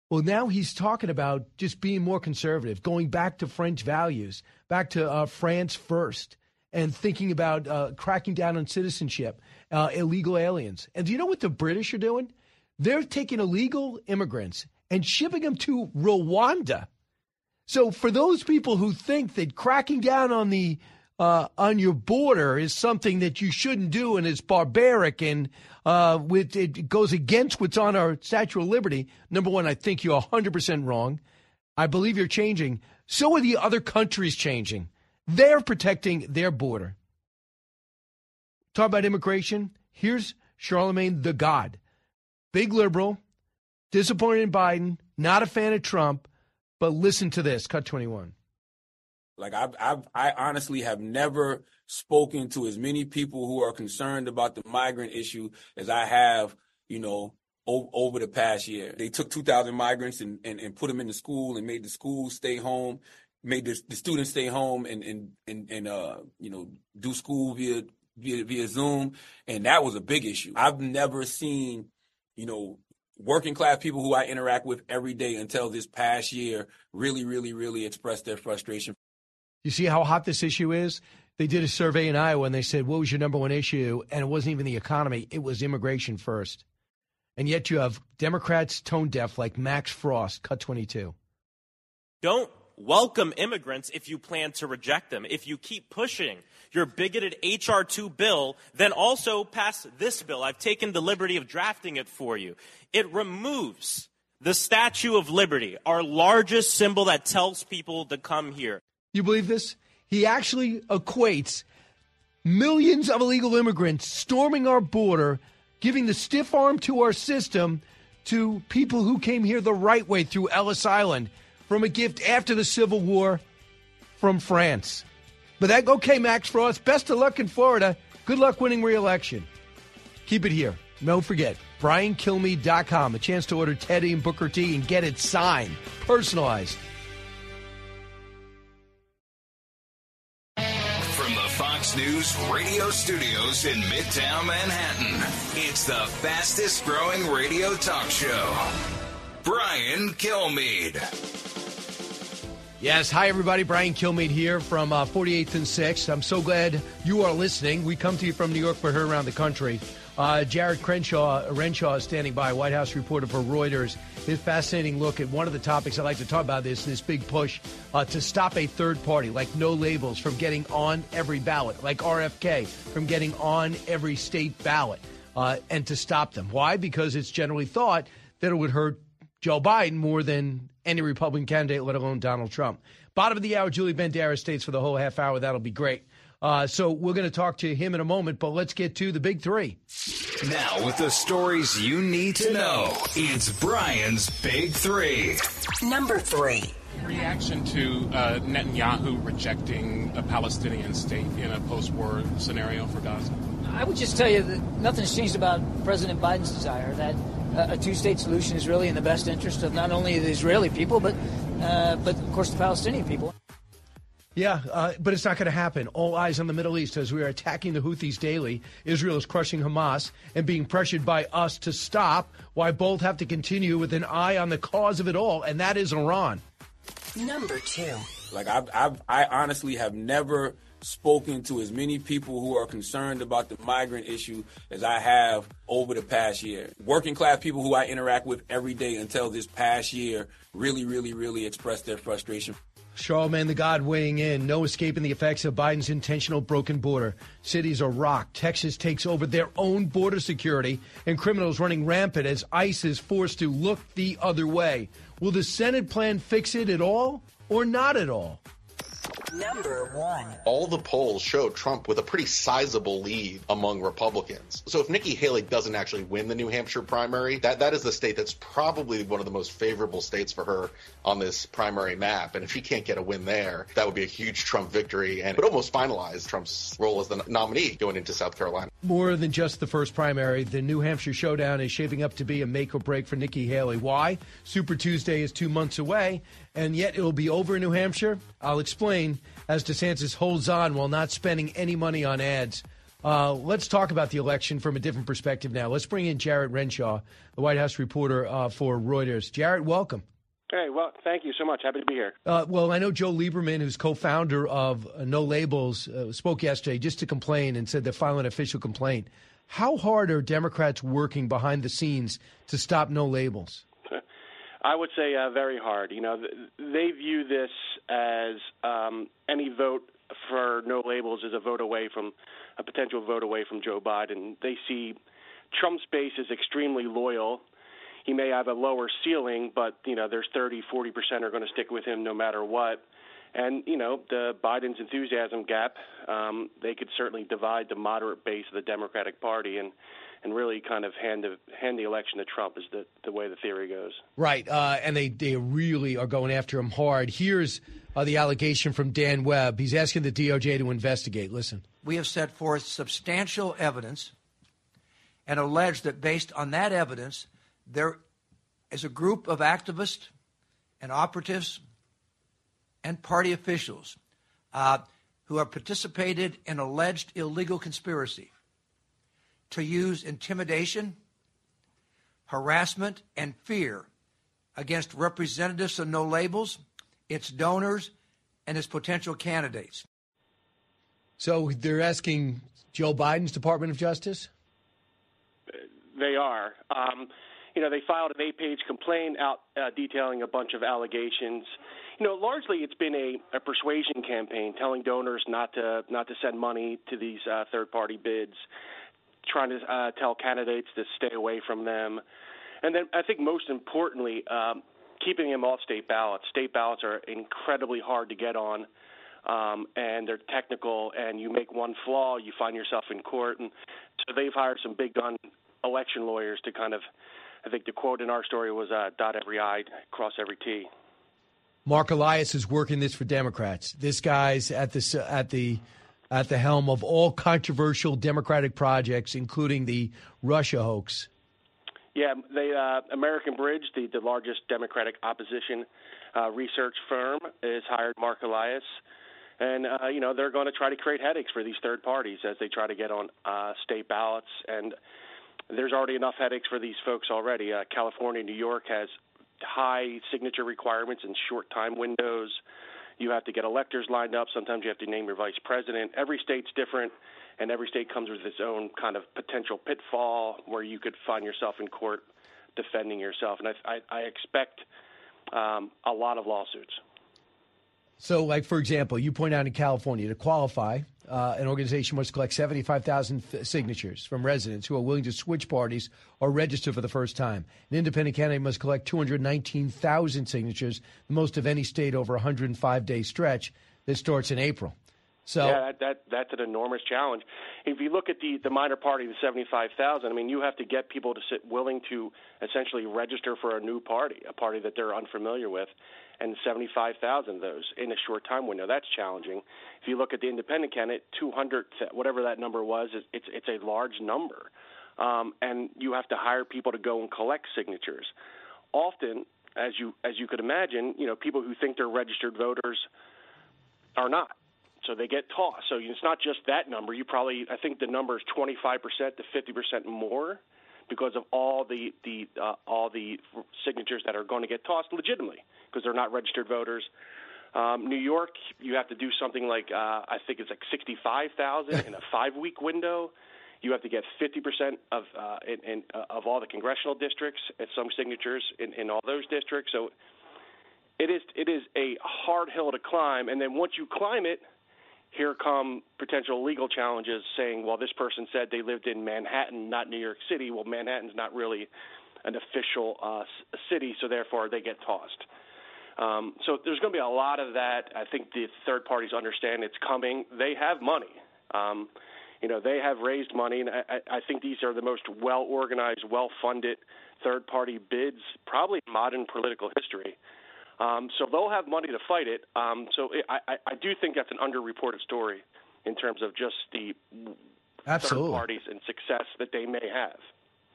Speaker 2: Well, now he's talking about just being more conservative, going back to French values, back to uh, France first, and thinking about uh, cracking down on citizenship, uh, illegal aliens. And do you know what the British are doing? They're taking illegal immigrants and shipping them to Rwanda. So for those people who think that cracking down on the uh, on your border is something that you shouldn't do and it's barbaric and uh, with it goes against what's on our Statue of Liberty. Number one, I think you're 100% wrong. I believe you're changing. So are the other countries changing. They're protecting their border. Talk about immigration. Here's Charlemagne the God big liberal, disappointed in Biden, not a fan of Trump, but listen to this. Cut 21.
Speaker 6: Like I've, I've, I honestly have never spoken to as many people who are concerned about the migrant issue as I have, you know, over, over the past year. They took 2,000 migrants and, and, and put them in the school and made the school stay home, made the, the students stay home and, and, and, and, uh, you know, do school via, via, via Zoom. And that was a big issue. I've never seen you know, working class people who I interact with every day until this past year really, really, really expressed their frustration.
Speaker 2: You see how hot this issue is? They did a survey in Iowa and they said, What was your number one issue? And it wasn't even the economy, it was immigration first. And yet you have Democrats tone deaf like Max Frost, cut 22.
Speaker 21: Don't welcome immigrants if you plan to reject them. If you keep pushing your bigoted H.R. 2 bill, then also pass this bill. I've taken the liberty of drafting it for you. It removes the Statue of Liberty, our largest symbol that tells people to come here.
Speaker 2: You believe this? He actually equates millions of illegal immigrants storming our border, giving the stiff arm to our system to people who came here the right way through Ellis Island from a gift after the Civil War from France. But that okay, Max Frost. Best of luck in Florida. Good luck winning re-election. Keep it here. Don't forget, BrianKilmeade.com. A chance to order Teddy and Booker T and get it signed, personalized.
Speaker 1: From the Fox News radio studios in Midtown Manhattan, it's the fastest growing radio talk show. Brian Kilmeade.
Speaker 2: Yes, hi everybody. Brian Kilmeade here from uh, 48th and 6th. I'm so glad you are listening. We come to you from New York, but heard around the country. Uh, Jarrett Crenshaw, Renshaw is standing by, White House reporter for Reuters. His fascinating look at one of the topics I'd like to talk about this this big push uh, to stop a third party like no labels from getting on every ballot, like RFK from getting on every state ballot, uh, and to stop them. Why? Because it's generally thought that it would hurt Joe Biden more than any Republican candidate, let alone Donald Trump. Bottom of the hour, Julie Banderas stays for the whole half hour. That'll be great. Uh, so we're going to talk to him in a moment, but let's get to the big three.
Speaker 1: Now, with the stories you need to know, it's Brian's Big Three.
Speaker 3: Number three.
Speaker 4: Reaction to uh, Netanyahu rejecting a Palestinian state in a post war scenario for Gaza?
Speaker 5: I would just tell you that nothing's changed about President Biden's desire that a two-state solution is really in the best interest of not only the Israeli people, but uh, but of course the Palestinian people.
Speaker 2: Yeah, uh, but it's not going to happen. All eyes on the Middle East as we are attacking the Houthis daily. Israel is crushing Hamas and being pressured by us to stop, Why both have to continue with an eye on the cause of it all, and that is Iran.
Speaker 3: Number two.
Speaker 6: Like I've, I've, I honestly have never spoken to as many people who are concerned about the migrant issue as I have over the past year. Working class people who I interact with every day until this past year really, really, really expressed their frustration.
Speaker 2: Charlemagne the God weighing in. No escaping the effects of Biden's intentional broken border. Cities are rocked. Texas takes over their own border security, and criminals running rampant as ICE is forced to look the other way. Will the Senate plan fix it at all or not at all?
Speaker 3: Number one.
Speaker 22: All the polls show Trump with a pretty sizable lead among Republicans. So if Nikki Haley doesn't actually win the New Hampshire primary, that, that is the state that's probably one of the most favorable states for her on this primary map. And if she can't get a win there, that would be a huge Trump victory and would almost finalize Trump's role as the nominee going into South Carolina.
Speaker 2: More than just the first primary, the New Hampshire showdown is shaping up to be a make or break for Nikki Haley. Why? Super Tuesday is two months away, and yet it will be over in New Hampshire. I'll explain as DeSantis holds on while not spending any money on ads. Uh, let's talk about the election from a different perspective now. Let's bring in Jarrett Renshaw, the White House reporter uh, for Reuters. Jarrett, welcome.
Speaker 23: Hey, well, thank you so much. Happy to be here.
Speaker 2: Uh, well, I know Joe Lieberman, who's co-founder of uh, No Labels, uh, spoke yesterday just to complain and said they're filing an official complaint. How hard are Democrats working behind the scenes to stop No Labels?
Speaker 23: I would say uh, very hard. You know, they view this as um, any vote for no labels is a vote away from a potential vote away from Joe Biden. They see Trump's base is extremely loyal. He may have a lower ceiling, but you know, there's 30, 40 percent are going to stick with him no matter what. And you know, the Biden's enthusiasm gap, um, they could certainly divide the moderate base of the Democratic Party and and really kind of hand the hand the election to Trump is the the way the theory goes.
Speaker 2: Right, uh, and they they really are going after him hard. Here's uh, the allegation from Dan Webb. He's asking the DOJ to investigate. Listen,
Speaker 24: we have set forth substantial evidence and alleged that based on that evidence, there is a group of activists and operatives and party officials uh, who have participated in alleged illegal conspiracy to use intimidation, harassment, and fear against representatives of No Labels, its donors, and its potential candidates.
Speaker 2: So they're asking Joe Biden's Department of Justice?
Speaker 23: They are. Um, you know, they filed an eight-page complaint out uh, detailing a bunch of allegations. You know, largely it's been a, a persuasion campaign, telling donors not to not to send money to these uh, third-party bids trying to uh, tell candidates to stay away from them. And then I think most importantly, um, keeping them off state ballots. State ballots are incredibly hard to get on, um, and they're technical. And you make one flaw, you find yourself in court. And so they've hired some big gun election lawyers to kind of, I think the quote in our story was uh, dot every I, cross every T.
Speaker 2: Mark Elias is working this for Democrats. This guy's at the at the at the helm of all controversial Democratic projects, including the Russia hoax.
Speaker 23: Yeah, the uh, American Bridge, the, the largest Democratic opposition uh, research firm, has hired Mark Elias. And, uh, you know, they're going to try to create headaches for these third parties as they try to get on uh, state ballots. And there's already enough headaches for these folks already. Uh, California, New York has high signature requirements and short time windows. You have to get electors lined up. Sometimes you have to name your vice president. Every state's different, and every state comes with its own kind of potential pitfall where you could find yourself in court defending yourself. And I, I, I expect um, a lot of lawsuits.
Speaker 2: So, like for example, you point out in California to qualify, uh, an organization must collect 75,000 f- signatures from residents who are willing to switch parties or register for the first time. An independent candidate must collect 219,000 signatures, the most of any state over a 105 day stretch that starts in April. So
Speaker 23: yeah, that, that that's an enormous challenge. If you look at the the minor party, the seventy five thousand, I mean, you have to get people to sit willing to essentially register for a new party, a party that they're unfamiliar with, and seventy five thousand of those in a short time window. That's challenging. If you look at the independent candidate, two hundred, whatever that number was, it's it's a large number, um, and you have to hire people to go and collect signatures. Often, as you as you could imagine, you know, people who think they're registered voters are not so they get tossed. So it's not just that number. You probably, I think the number is 25% to 50% more because of all the the uh, all the signatures that are going to get tossed legitimately because they're not registered voters. Um, New York, you have to do something like uh, I think it's like 65,000 in a five-week window. You have to get 50% of uh, in, in, uh, of all the congressional districts and some signatures in, in all those districts. So it is it is a hard hill to climb, and then once you climb it, here come potential legal challenges saying, well, this person said they lived in Manhattan, not New York City. Well, Manhattan's not really an official uh, city, so therefore they get tossed. Um, so there's going to be a lot of that. I think the third parties understand it's coming. They have money. Um, you know, they have raised money, and I, I think these are the most well organized, well funded third party bids, probably in modern political history. Um, so they'll have money to fight it. Um, so it, I, I do think that's an underreported story in terms of just the
Speaker 2: Absolutely.
Speaker 23: third parties and success that they may have.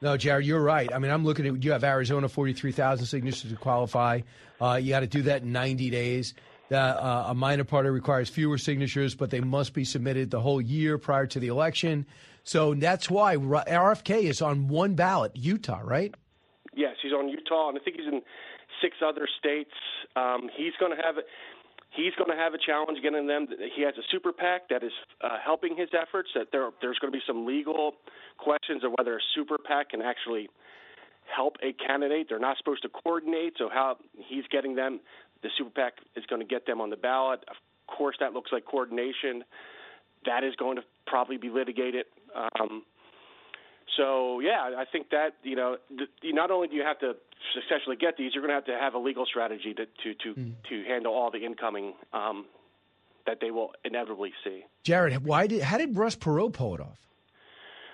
Speaker 2: No, Jarrett, you're right. I mean, I'm looking at you have Arizona 43,000 signatures to qualify. Uh, you got to do that in 90 days. Uh, a minor party requires fewer signatures, but they must be submitted the whole year prior to the election. So that's why RFK is on one ballot, Utah, right?
Speaker 23: Yes, he's on Utah, and I think he's in six other states. Um, he's going to have he's going to have a challenge getting them. He has a super PAC that is uh, helping his efforts. That there there's going to be some legal questions of whether a super PAC can actually help a candidate. They're not supposed to coordinate, so how he's getting them, the super PAC is going to get them on the ballot. Of course, that looks like coordination. That is going to probably be litigated. Um, so yeah, I think that you know, not only do you have to successfully get these, you're going to have to have a legal strategy to to to, mm. to handle all the incoming um, that they will inevitably see.
Speaker 2: Jarrett, why did how did Ross Perot pull it off?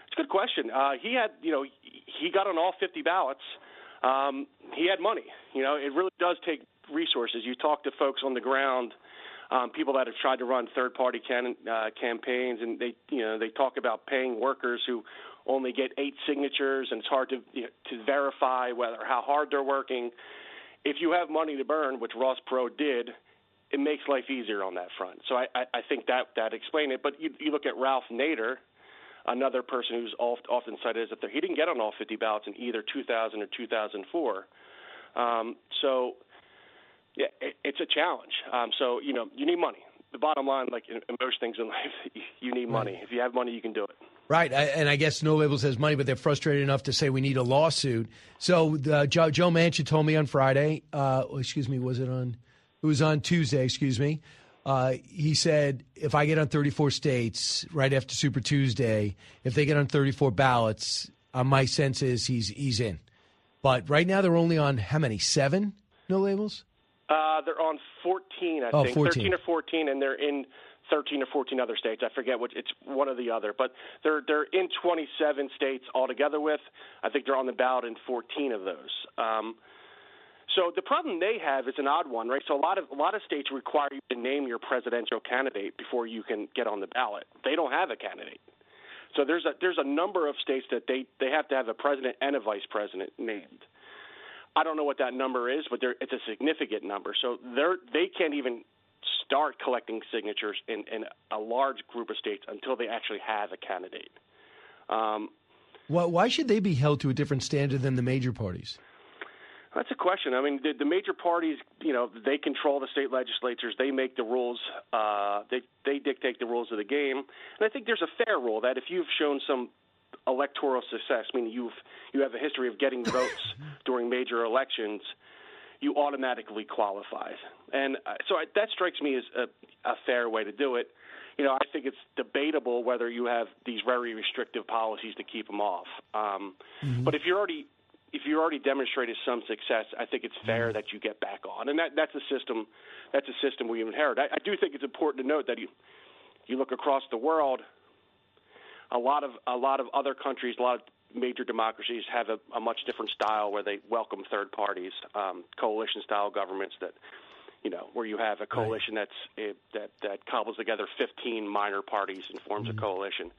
Speaker 23: It's a good question. Uh, he had, you know, he got on all 50 ballots. Um, he had money. You know, it really does take resources. You talk to folks on the ground, um, people that have tried to run third-party can, uh, campaigns, and they, you know, they talk about paying workers who only get eight signatures, and it's hard to you know, to verify whether how hard they're working. If you have money to burn, which Ross Perot did, it makes life easier on that front. So I, I, I think that that explained it. But you, you look at Ralph Nader, another person who's often cited as that he didn't get on all 50 ballots in either 2000 or 2004. Um, so yeah, it, it's a challenge. Um, so you know, you need money. The bottom line, like in, in most things in life, you need money. If you have money, you can do it.
Speaker 2: Right, and I guess No Labels has money, but they're frustrated enough to say we need a lawsuit. So the, Joe, Joe Manchin told me on Friday, uh, excuse me, was it on? It was on Tuesday, excuse me. Uh, he said, if I get on 34 states right after Super Tuesday, if they get on 34 ballots, uh, my sense is he's he's in. But right now they're only on how many? Seven? No labels.
Speaker 23: Uh, they're on 14, I
Speaker 2: oh,
Speaker 23: think,
Speaker 2: 14.
Speaker 23: 13 or 14, and they're in 13 or 14 other states. I forget which. It's one or the other, but they're they're in 27 states altogether. With I think they're on the ballot in 14 of those. Um, so the problem they have is an odd one, right? So a lot of a lot of states require you to name your presidential candidate before you can get on the ballot. They don't have a candidate. So there's a there's a number of states that they they have to have a president and a vice president named. I don't know what that number is, but it's a significant number. So they're they can't even start collecting signatures in, in a large group of states until they actually have a candidate. Um,
Speaker 2: well, why should they be held to a different standard than the major parties?
Speaker 23: That's a question. I mean, the, the major parties, you know, they control the state legislatures. They make the rules. Uh, they they dictate the rules of the game. And I think there's a fair rule that if you've shown some electoral success, meaning you've you have a history of getting votes during major elections, you automatically qualify. And uh, so I, that strikes me as a, a fair way to do it. You know, I think it's debatable whether you have these very restrictive policies to keep them off. Um, mm-hmm. But if you're already if you already demonstrated some success, I think it's fair that you get back on, and that that's a system that's a system we inherit. I, I do think it's important to note that you you look across the world, a lot of a lot of other countries, a lot of major democracies have a, a much different style where they welcome third parties, um, coalition style governments that you know, where you have a coalition right. that's uh, that that cobbles together 15 minor parties and forms mm-hmm. a coalition.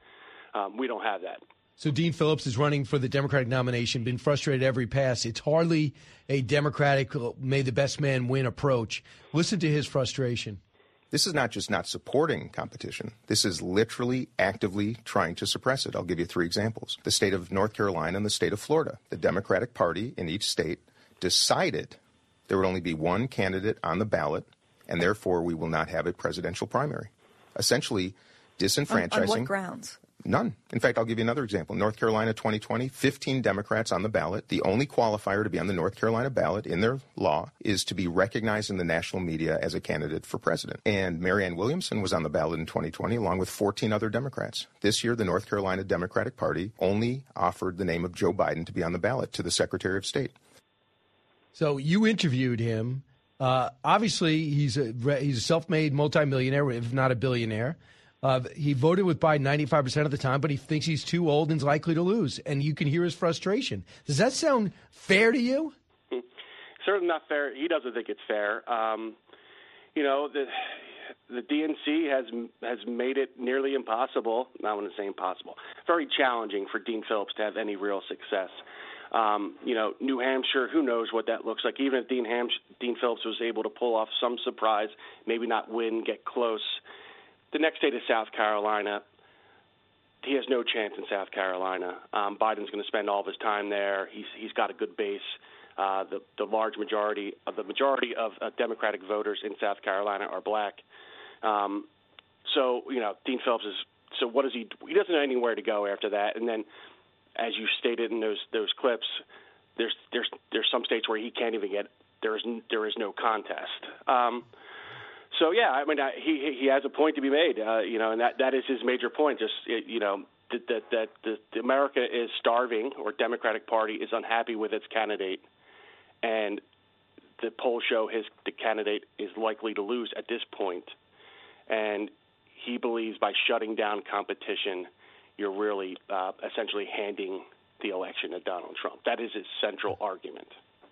Speaker 23: Um, we don't have that.
Speaker 2: So Dean Phillips is running for the Democratic nomination. Been frustrated every pass. It's hardly a Democratic uh, "may the best man win" approach. Listen to his frustration.
Speaker 25: This is not just not supporting competition. This is literally actively trying to suppress it. I'll give you three examples. The state of North Carolina and the state of Florida. The Democratic Party in each state decided there would only be one candidate on the ballot, and therefore we will not have a presidential primary. Essentially, disenfranchising. On,
Speaker 26: on what grounds?
Speaker 25: None. In fact, I'll give you another example. North Carolina 2020, 15 Democrats on the ballot. The only qualifier to be on the North Carolina ballot in their law is to be recognized in the national media as a candidate for president. And Marianne Williamson was on the ballot in 2020 along with 14 other Democrats. This year, the North Carolina Democratic Party only offered the name of Joe Biden to be on the ballot to the Secretary of State.
Speaker 2: So you interviewed him. Uh, obviously, he's a he's a self-made multimillionaire, if not a billionaire. Uh, he voted with Biden 95% of the time, but he thinks he's too old and is likely to lose. And you can hear his frustration. Does that sound fair to you?
Speaker 23: Certainly not fair. He doesn't think it's fair. Um, you know, the the DNC has has made it nearly impossible. Not want to say impossible. Very challenging for Dean Phillips to have any real success. Um, you know, New Hampshire, who knows what that looks like. Even if Dean, Dean Phillips was able to pull off some surprise, maybe not win, get close. The next state is South Carolina. He has no chance in South Carolina. Um, Biden's going to spend all of his time there. He's he's got a good base. Uh, the the large majority of the majority of uh, Democratic voters in South Carolina are black. Um, so you know, Dean Phillips is. So what does he? He doesn't know anywhere to go after that. And then, as you stated in those those clips, there's there's there's some states where he can't even get. There is there is no contest. Um, so yeah, I mean, he he has a point to be made, uh, you know, and that that is his major point. Just you know that that, that the, America is starving, or Democratic Party is unhappy with its candidate, and the polls show his the candidate is likely to lose at this point, and he believes by shutting down competition, you're really uh, essentially handing the election to Donald Trump. That is his central argument.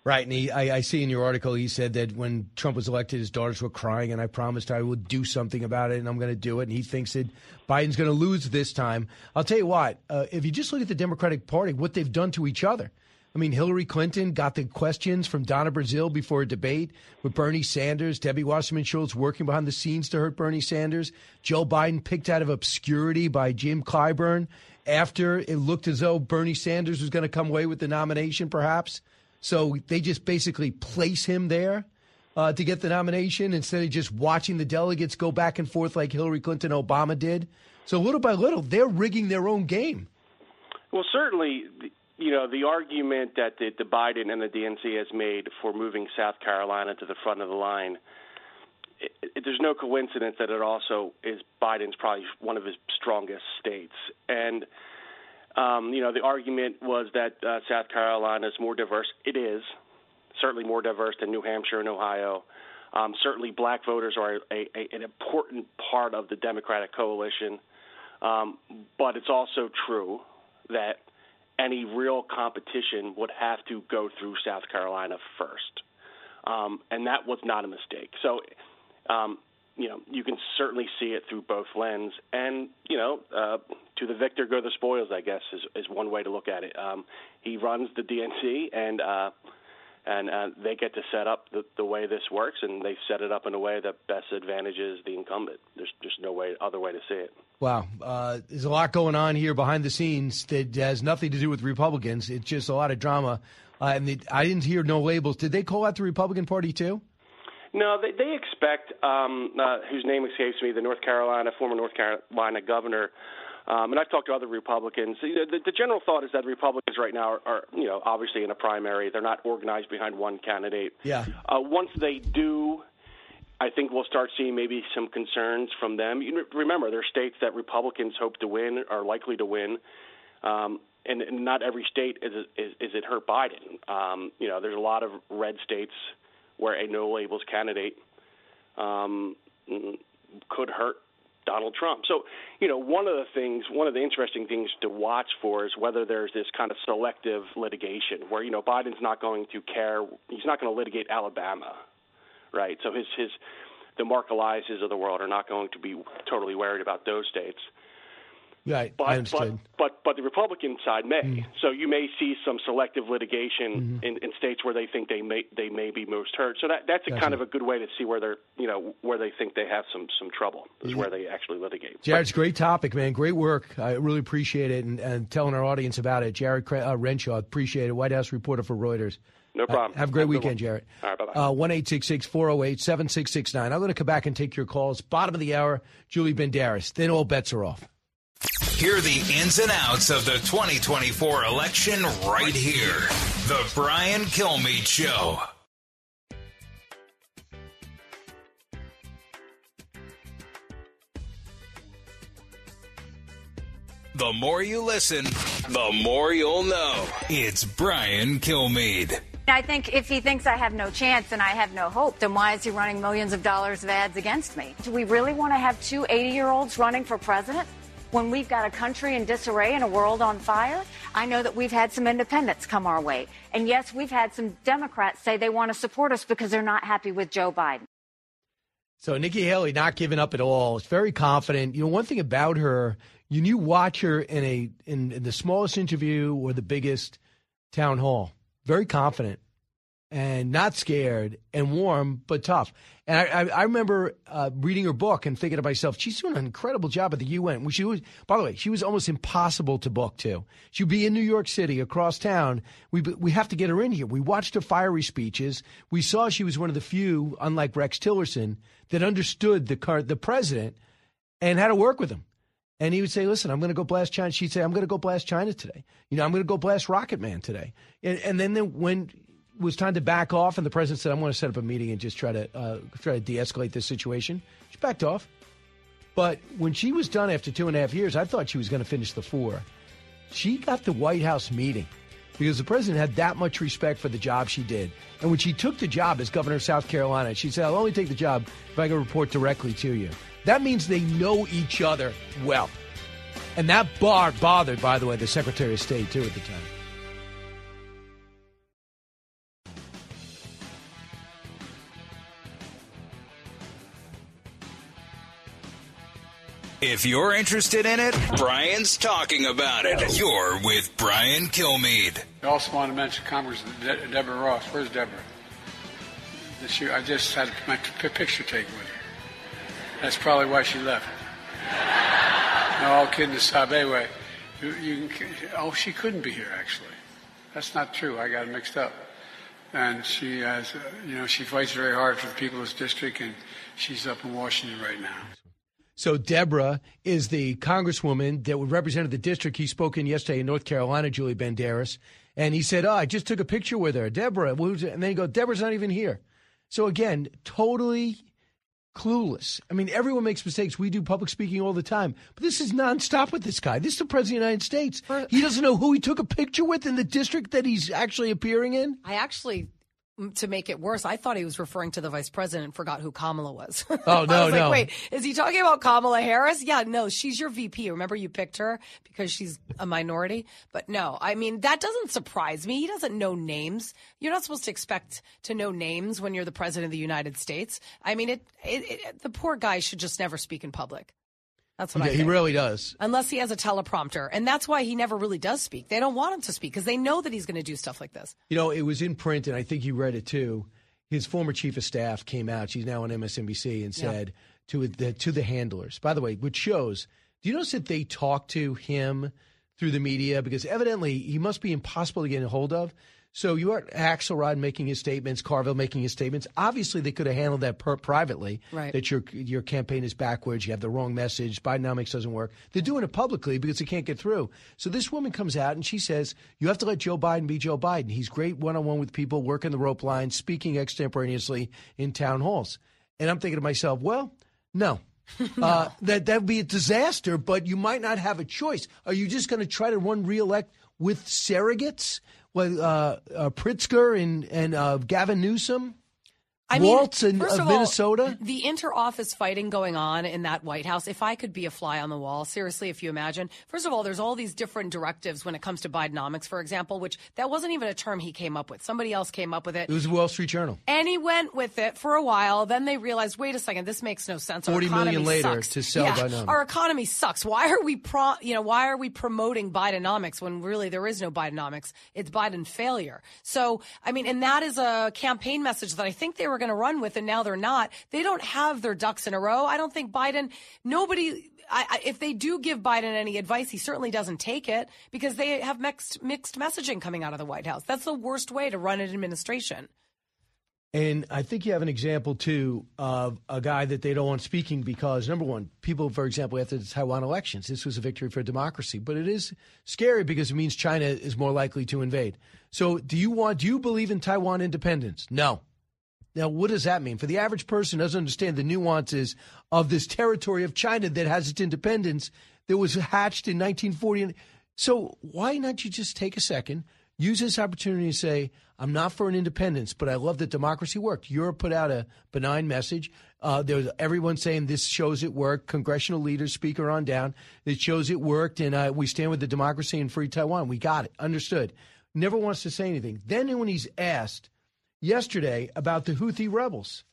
Speaker 2: Right, and he, I, I, see in your article he said that when Trump was elected, his daughters were crying, and I promised I would do something about it, and I'm going to do it. And he thinks that Biden's going to lose this time. I'll tell you what: uh, if you just look at the Democratic Party, what they've done to each other. I mean, Hillary Clinton got the questions from Donna Brazile before a debate with Bernie Sanders. Debbie Wasserman Schultz working behind the scenes to hurt Bernie Sanders. Joe Biden picked out of obscurity by Jim Clyburn after it looked as though Bernie Sanders was going to come away with the nomination, perhaps. So they just basically place him there uh, to get the nomination instead of just watching the delegates go back and forth like Hillary Clinton, Obama did. So little by little, they're rigging their own game.
Speaker 23: Well, certainly, you know, the argument that the, the Biden and the DNC has made for moving South Carolina to the front of the line. It, it, there's no coincidence that it also is Biden's probably one of his strongest states, and um, you know, the argument was that uh, South Carolina is more diverse. It is certainly more diverse than New Hampshire and Ohio. Um, certainly, black voters are a, a, an important part of the Democratic coalition. Um, but it's also true that any real competition would have to go through South Carolina first. Um, and that was not a mistake. So, um, you know, you can certainly see it through both lens. And, you know, uh, to the victor go the spoils, I guess, is, is one way to look at it. Um, he runs the DNC, and uh, and uh, they get to set up the, the way this works, and they set it up in a way that best advantages the incumbent. There's just no way other way to see it.
Speaker 2: Wow, uh, there's a lot going on here behind the scenes that has nothing to do with Republicans. It's just a lot of drama. Uh, and the, I didn't hear no labels. Did they call out the Republican Party too?
Speaker 23: No, they, they expect, um, uh, whose name escapes me, the North Carolina, former North Carolina governor, um, and I've talked to other Republicans. The, the, the general thought is that Republicans right now are, are, you know, obviously in a primary. They're not organized behind one candidate.
Speaker 2: Yeah.
Speaker 23: Uh, once they do, I think we'll start seeing maybe some concerns from them. You remember, there are states that Republicans hope to win, are likely to win. Um, and, and not every state is, is, is it hurt Biden. Um, you know, there's a lot of red states where a no labels candidate um, could hurt Donald Trump. So, you know, one of the things, one of the interesting things to watch for is whether there's this kind of selective litigation where, you know, Biden's not going to care, he's not going to litigate Alabama, right? So his, his, the Mark Eliases of the world are not going to be totally worried about those states.
Speaker 2: Right,
Speaker 23: but,
Speaker 2: I understand.
Speaker 23: But, but but the Republican side may.
Speaker 2: Mm.
Speaker 23: So you may see some selective litigation
Speaker 2: Mm-hmm.
Speaker 23: in, in states where they think they may they may be most hurt. So that that's a
Speaker 2: Gotcha.
Speaker 23: kind of a good way to see where they're you know where they think they have some some trouble is
Speaker 2: Yeah.
Speaker 23: where they actually litigate.
Speaker 2: Jarrett, it's a great topic, man. Great work. I really appreciate it and, and telling our audience about it. Jarrett uh, Renshaw, appreciate it. White House reporter for Reuters.
Speaker 23: No problem.
Speaker 2: Uh, have a great
Speaker 23: Have
Speaker 2: weekend. Jarrett.
Speaker 23: All right, bye-bye.
Speaker 2: Uh, One eight six six four zero eight seven six six nine. I'm going to come back and take your calls. Bottom of the hour, Julie Banderas. Then all bets are off.
Speaker 1: Hear the ins and outs of the 2024 election right here. The Brian Kilmeade Show. The more you listen, the more you'll know. It's Brian Kilmeade.
Speaker 26: I think if he thinks I have no chance and I have no hope, then why is he running millions of dollars of ads against me? Do we really want to have two 80 year olds running for president when we've got a country in disarray and a world on fire? I know that we've had some independents come our way. And yes, we've had some Democrats say they want to support us because they're not happy with Joe Biden.
Speaker 2: So Nikki Haley not giving up at all. Is very confident. You know, one thing about her, you you watch her in a in, in the smallest interview or the biggest town hall. Very confident and not scared and warm but tough. And I, I, I remember uh, reading her book and thinking to myself, she's doing an incredible job at the UN. She was, by the way, she was almost impossible to book too. She'd be in New York City, across town. We we have to get her in here. We watched her fiery speeches. We saw she was one of the few, unlike Rex Tillerson, that understood the car, the president and how to work with him. And he would say, "Listen, I'm going to go blast China." She'd say, "I'm going to go blast China today. You know, I'm going to go blast Rocket Man today." And, and then, then when was time to back off, and the president said, "I'm going to set up a meeting and just try to uh, try to de-escalate this situation." She backed off. But when she was done after two and a half years, I thought she was going to finish the four. She got the White House meeting because the president had that much respect for the job she did. And when she took the job as governor of South Carolina, she said, "I'll only take the job if I can report directly to you." That means they know each other well. And that bar bothered, by the way, the Secretary of State, too, at the time.
Speaker 1: If you're interested in it, Brian's talking about it. You're with Brian Kilmeade.
Speaker 16: I also want to mention Congressman De- Deborah Ross. Where's Deborah? This year, I just had my p- picture taken with her. That's probably why she left. No, all kidding aside. Anyway, you, you can, oh, she couldn't be here actually. That's not true. I got it mixed up. And she has, uh, you know, she fights very hard for the people of this district, and she's up in Washington right now.
Speaker 2: So Deborah is the congresswoman that represented the district. He spoke in yesterday in North Carolina, Julie Banderas, and he said, "Oh, I just took a picture with her, Deborah." And then he go, "Deborah's not even here." So again, totally clueless. I mean, everyone makes mistakes. We do public speaking all the time, but this is nonstop with this guy. This is the president of the United States. he doesn't know who he took a picture with in the district that he's actually appearing in.
Speaker 27: I actually to make it worse, I thought he was referring to the vice president and forgot who Kamala was.
Speaker 2: Oh, no,
Speaker 27: I was
Speaker 2: no.
Speaker 27: Like, wait, is he talking about Kamala Harris? Yeah, no, she's your VP. Remember you picked her because she's a minority? But no, I mean, that doesn't surprise me. He doesn't know names. You're not supposed to expect to know names when you're the president of the United States. I mean, it, it, it the poor guy should just never speak in public. That's what
Speaker 2: yeah,
Speaker 27: I think.
Speaker 2: he really does.
Speaker 27: Unless he has a teleprompter. And that's why he never really does speak. They don't want him to speak because they know that he's going to do stuff like this.
Speaker 2: You know, it was in print, and I think you read it too. His former chief of staff came out. She's now on MSNBC and said to the to the handlers. By the way, which shows. Do you notice that they talk to him through the media because evidently he must be impossible to get a hold of. So you are Axelrod making his statements, Carville making his statements. Obviously, they could have handled that per- privately.
Speaker 27: Right.
Speaker 2: That your your campaign is backwards. You have the wrong message. Bidenomics doesn't work. They're doing it publicly because they can't get through. So this woman comes out and she says, "You have to let Joe Biden be Joe Biden. He's great one on one with people, working the rope line, speaking extemporaneously in town halls." And I'm thinking to myself, well, no. Uh, that that would be a disaster, but you might not have a choice. Are you just going to try to run reelect with surrogates? Well, uh, uh, Pritzker and and uh, Gavin Newsom,
Speaker 27: I mean,
Speaker 2: in
Speaker 27: first
Speaker 2: of
Speaker 27: of all,
Speaker 2: Minnesota.
Speaker 27: the inter-office fighting going on in that White House. If I could be a fly on the wall, seriously, if you imagine. First of all, there's all these different directives when it comes to Bidenomics, for example, which that wasn't even a term he came up with. Somebody else came up with it.
Speaker 2: It was the Wall Street Journal.
Speaker 27: And he went with it for a while. Then they realized, wait a second, this makes no sense. Our
Speaker 2: 40 million
Speaker 27: economy
Speaker 2: later
Speaker 27: sucks.
Speaker 2: to sell
Speaker 27: yeah,
Speaker 2: Bidenomics.
Speaker 27: Our economy sucks. Why are we pro? You know, why are we promoting Bidenomics when really there is no Bidenomics? It's Biden failure. So, I mean, and that is a campaign message that I think they were going to run with, and now they're not. They don't have their ducks in a row. I don't think Biden. Nobody. I, I, if they do give Biden any advice, he certainly doesn't take it because they have mixed mixed messaging coming out of the White House. That's the worst way to run an administration.
Speaker 2: And I think you have an example too of a guy that they don't want speaking because number one, people, for example, after the Taiwan elections, this was a victory for democracy, but it is scary because it means China is more likely to invade. So, do you want? Do you believe in Taiwan independence? No. Now, what does that mean? For the average person who doesn't understand the nuances of this territory of China that has its independence that was hatched in 1940. So, why not you just take a second, use this opportunity to say, I'm not for an independence, but I love that democracy worked. Europe put out a benign message. Uh, there was everyone saying this shows it worked. Congressional leaders, speaker on down, it shows it worked, and uh, we stand with the democracy and free Taiwan. We got it, understood. Never wants to say anything. Then when he's asked yesterday about the Houthi rebels,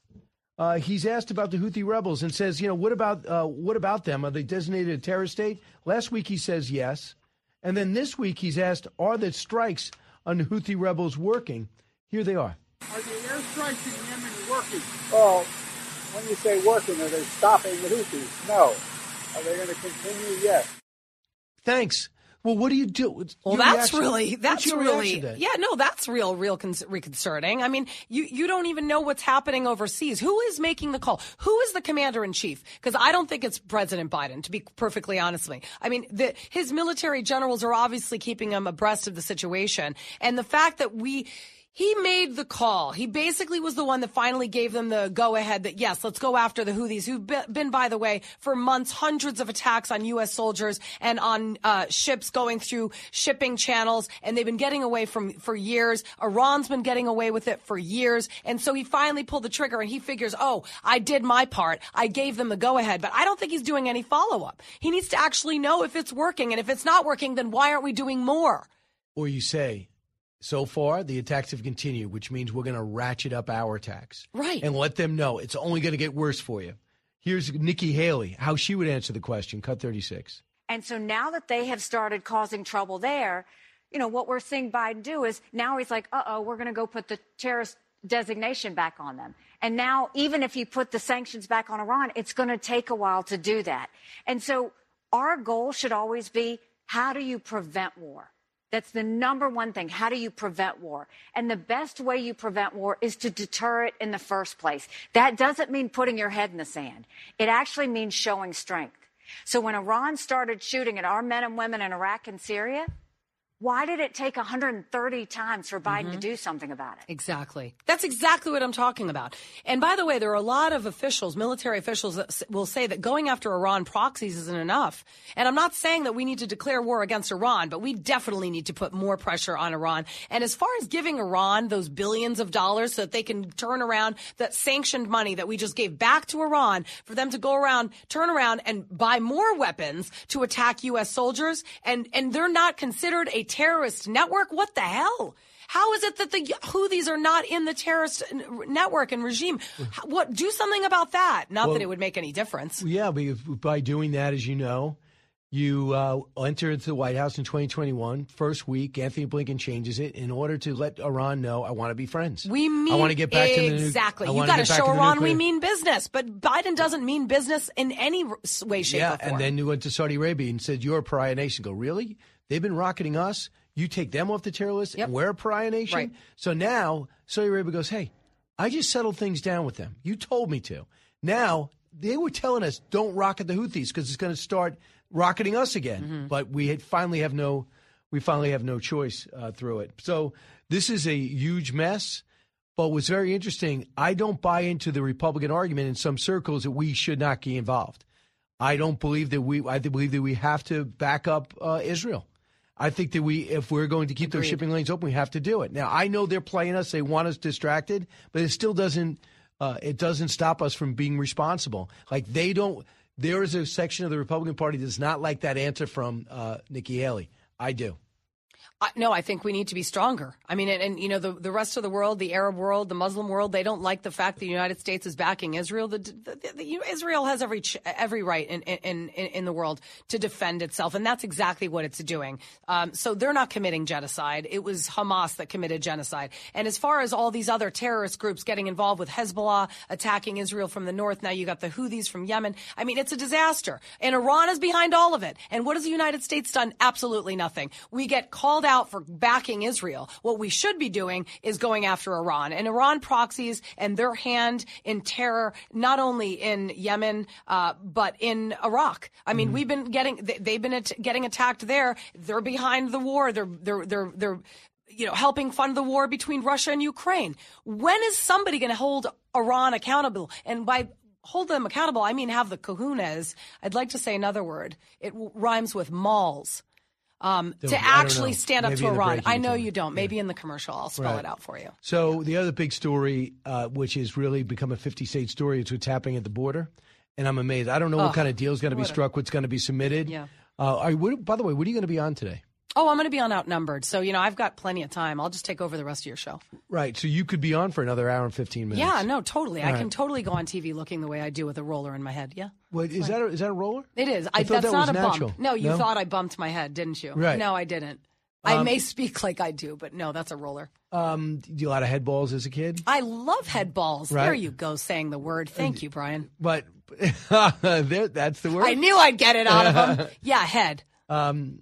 Speaker 2: uh, he's asked about the Houthi rebels and says, you know, what about uh, what about them? Are they designated a terrorist state? Last week he says yes, and then this week he's asked, are the strikes on the Houthi rebels working? Here they are.
Speaker 19: Are the airstrikes in Yemen working? Well, when you say working, are they stopping the Houthis? No. Are they going to continue? Yes.
Speaker 2: Thanks. Well, what do you do?
Speaker 27: Well, that's
Speaker 2: reaction-
Speaker 27: really that's really
Speaker 2: reaction to that?
Speaker 27: yeah no that's real real con- reconcerning. I mean, you you don't even know what's happening overseas. Who is making the call? Who is the commander in chief? Because I don't think it's President Biden. To be perfectly honest with me, I mean the, his military generals are obviously keeping him abreast of the situation, and the fact that we. He made the call. He basically was the one that finally gave them the go ahead that yes, let's go after the Houthis, who've been, by the way, for months, hundreds of attacks on U.S. soldiers and on uh, ships going through shipping channels, and they've been getting away from for years. Iran's been getting away with it for years, and so he finally pulled the trigger, and he figures, oh, I did my part. I gave them the go ahead, but I don't think he's doing any follow up. He needs to actually know if it's working, and if it's not working, then why aren't we doing more?
Speaker 2: Or you say, so far the attacks have continued, which means we're going to ratchet up our attacks.
Speaker 27: Right.
Speaker 2: And let them know it's only going to get worse for you. Here's Nikki Haley, how she would answer the question. Cut 36.
Speaker 26: And so now that they have started causing trouble there, you know, what we're seeing Biden do is now he's like, uh oh, we're going to go put the terrorist designation back on them. And now, even if you put the sanctions back on Iran, it's going to take a while to do that. And so our goal should always be how do you prevent war? That's the number one thing. How do you prevent war? And the best way you prevent war is to deter it in the first place. That doesn't mean putting your head in the sand. It actually means showing strength. So when Iran started shooting at our men and women in Iraq and Syria, why did it take 130 times for Biden to mm-hmm. do something about it?
Speaker 27: Exactly. That's exactly what I'm talking about. And by the way, there are a lot of officials, military officials, that will say that going after Iran proxies isn't enough. And I'm not saying that we need to declare war against Iran, but we definitely need to put more pressure on Iran. And as far as giving Iran those billions of dollars so that they can turn around that sanctioned money that we just gave back to Iran for them to go around, turn around and buy more weapons to attack U.S. soldiers, and, and they're not considered a terrorist network? What the hell? How is it that the Houthis are not in the terrorist network and regime? What? Do something about that. Not
Speaker 2: Well-
Speaker 27: that it would make any difference.
Speaker 2: Yeah, by doing that, as you know, you uh, enter into the White House in 2021. First week, Antony Blinken changes it in order to let Iran know I want to be friends.
Speaker 27: We mean
Speaker 2: I want to get back to the nu-
Speaker 27: exactly. You got to show Iran we mean business, but Biden doesn't mean business in any way, shape,
Speaker 2: yeah,
Speaker 27: or form.
Speaker 2: and then you went to Saudi Arabia and said you're a pariah nation. Go really? They've been rocketing us. You take them off the terror list, and we're a pariah nation.
Speaker 27: Right.
Speaker 2: So now Saudi Arabia goes, "Hey, I just settled things down with them. You told me to." Now they were telling us don't rocket the Houthis because it's going to start rocketing us again.
Speaker 27: Mm-hmm.
Speaker 2: But we had finally have no, we finally have no choice uh, through it. So this is a huge mess. But what's very interesting, I don't buy into the Republican argument in some circles that we should not get involved. I don't believe that we. I believe that we have to back up uh, Israel. I think that we, if we're going to keep those shipping lanes open, we have to do it. Now, I know they're playing us; they want us distracted, but it still doesn't. Uh, it doesn't stop us from being responsible. Like they don't. There is a section of the Republican Party that does not like that answer from uh, Nikki Haley. I do.
Speaker 27: No, I think we need to be stronger. I mean, and, and you know, the, the rest of the world, the Arab world, the Muslim world, they don't like the fact that the United States is backing Israel. The, the, the, you know, Israel has every every right in, in, in, the world to defend itself, and that's exactly what it's doing. Um, so they're not committing genocide. It was Hamas that committed genocide. And as far as all these other terrorist groups getting involved with Hezbollah attacking Israel from the north, now you got the Houthis from Yemen. I mean, it's a disaster, and Iran is behind all of it. And what has the United States done? Absolutely nothing. We get called called out for backing Israel. What we should be doing is going after Iran and Iran proxies and their hand in terror, not only in Yemen, uh, but in Iraq. I mean, we've been getting, they, they've been at- getting attacked there. They're behind the war. They're, they're, they're, they're, you know, helping fund the war between Russia and Ukraine. When is somebody going to hold Iran accountable? And by hold them accountable, I mean have the kahunas. I'd like to say another word. It w- rhymes with malls. Um, to actually
Speaker 2: know.
Speaker 27: stand up to Iran. I know you don't. Maybe in the commercial, I'll spell
Speaker 2: Right.
Speaker 27: it out for you.
Speaker 2: So the other big story, uh, which has really become a 50 state story, is what's happening at the border. And I'm amazed. I don't know what kind of deal is going to be struck, what's going to be submitted.
Speaker 27: Yeah.
Speaker 2: Uh, are you, what, by the way, what are you going to be on today?
Speaker 27: Oh, I'm going to be on Outnumbered. So, you know, I've got plenty of time. I'll just take over the rest of your show.
Speaker 2: Right. So you could be on for another hour and 15 minutes.
Speaker 27: Yeah, no, totally. I
Speaker 2: All
Speaker 27: can totally go on TV looking the way I do with a roller in my head. Yeah.
Speaker 2: Wait, What, is, that a, is that a roller?
Speaker 27: It is.
Speaker 2: I
Speaker 27: I,
Speaker 2: thought
Speaker 27: that's
Speaker 2: that was
Speaker 27: not a
Speaker 2: natural.
Speaker 27: bump. No, you
Speaker 2: No?
Speaker 27: thought I bumped my head, didn't you?
Speaker 2: Right.
Speaker 27: No, I didn't. I
Speaker 2: Um,
Speaker 27: may speak like I do, but no, that's a roller.
Speaker 2: Um, do you a lot of head balls as a kid?
Speaker 27: I love head balls.
Speaker 2: Right.
Speaker 27: There you go, saying the word. Thank you, Brian.
Speaker 2: But there, that's the word.
Speaker 27: I knew I'd get it out of him. Yeah, head.
Speaker 2: Um,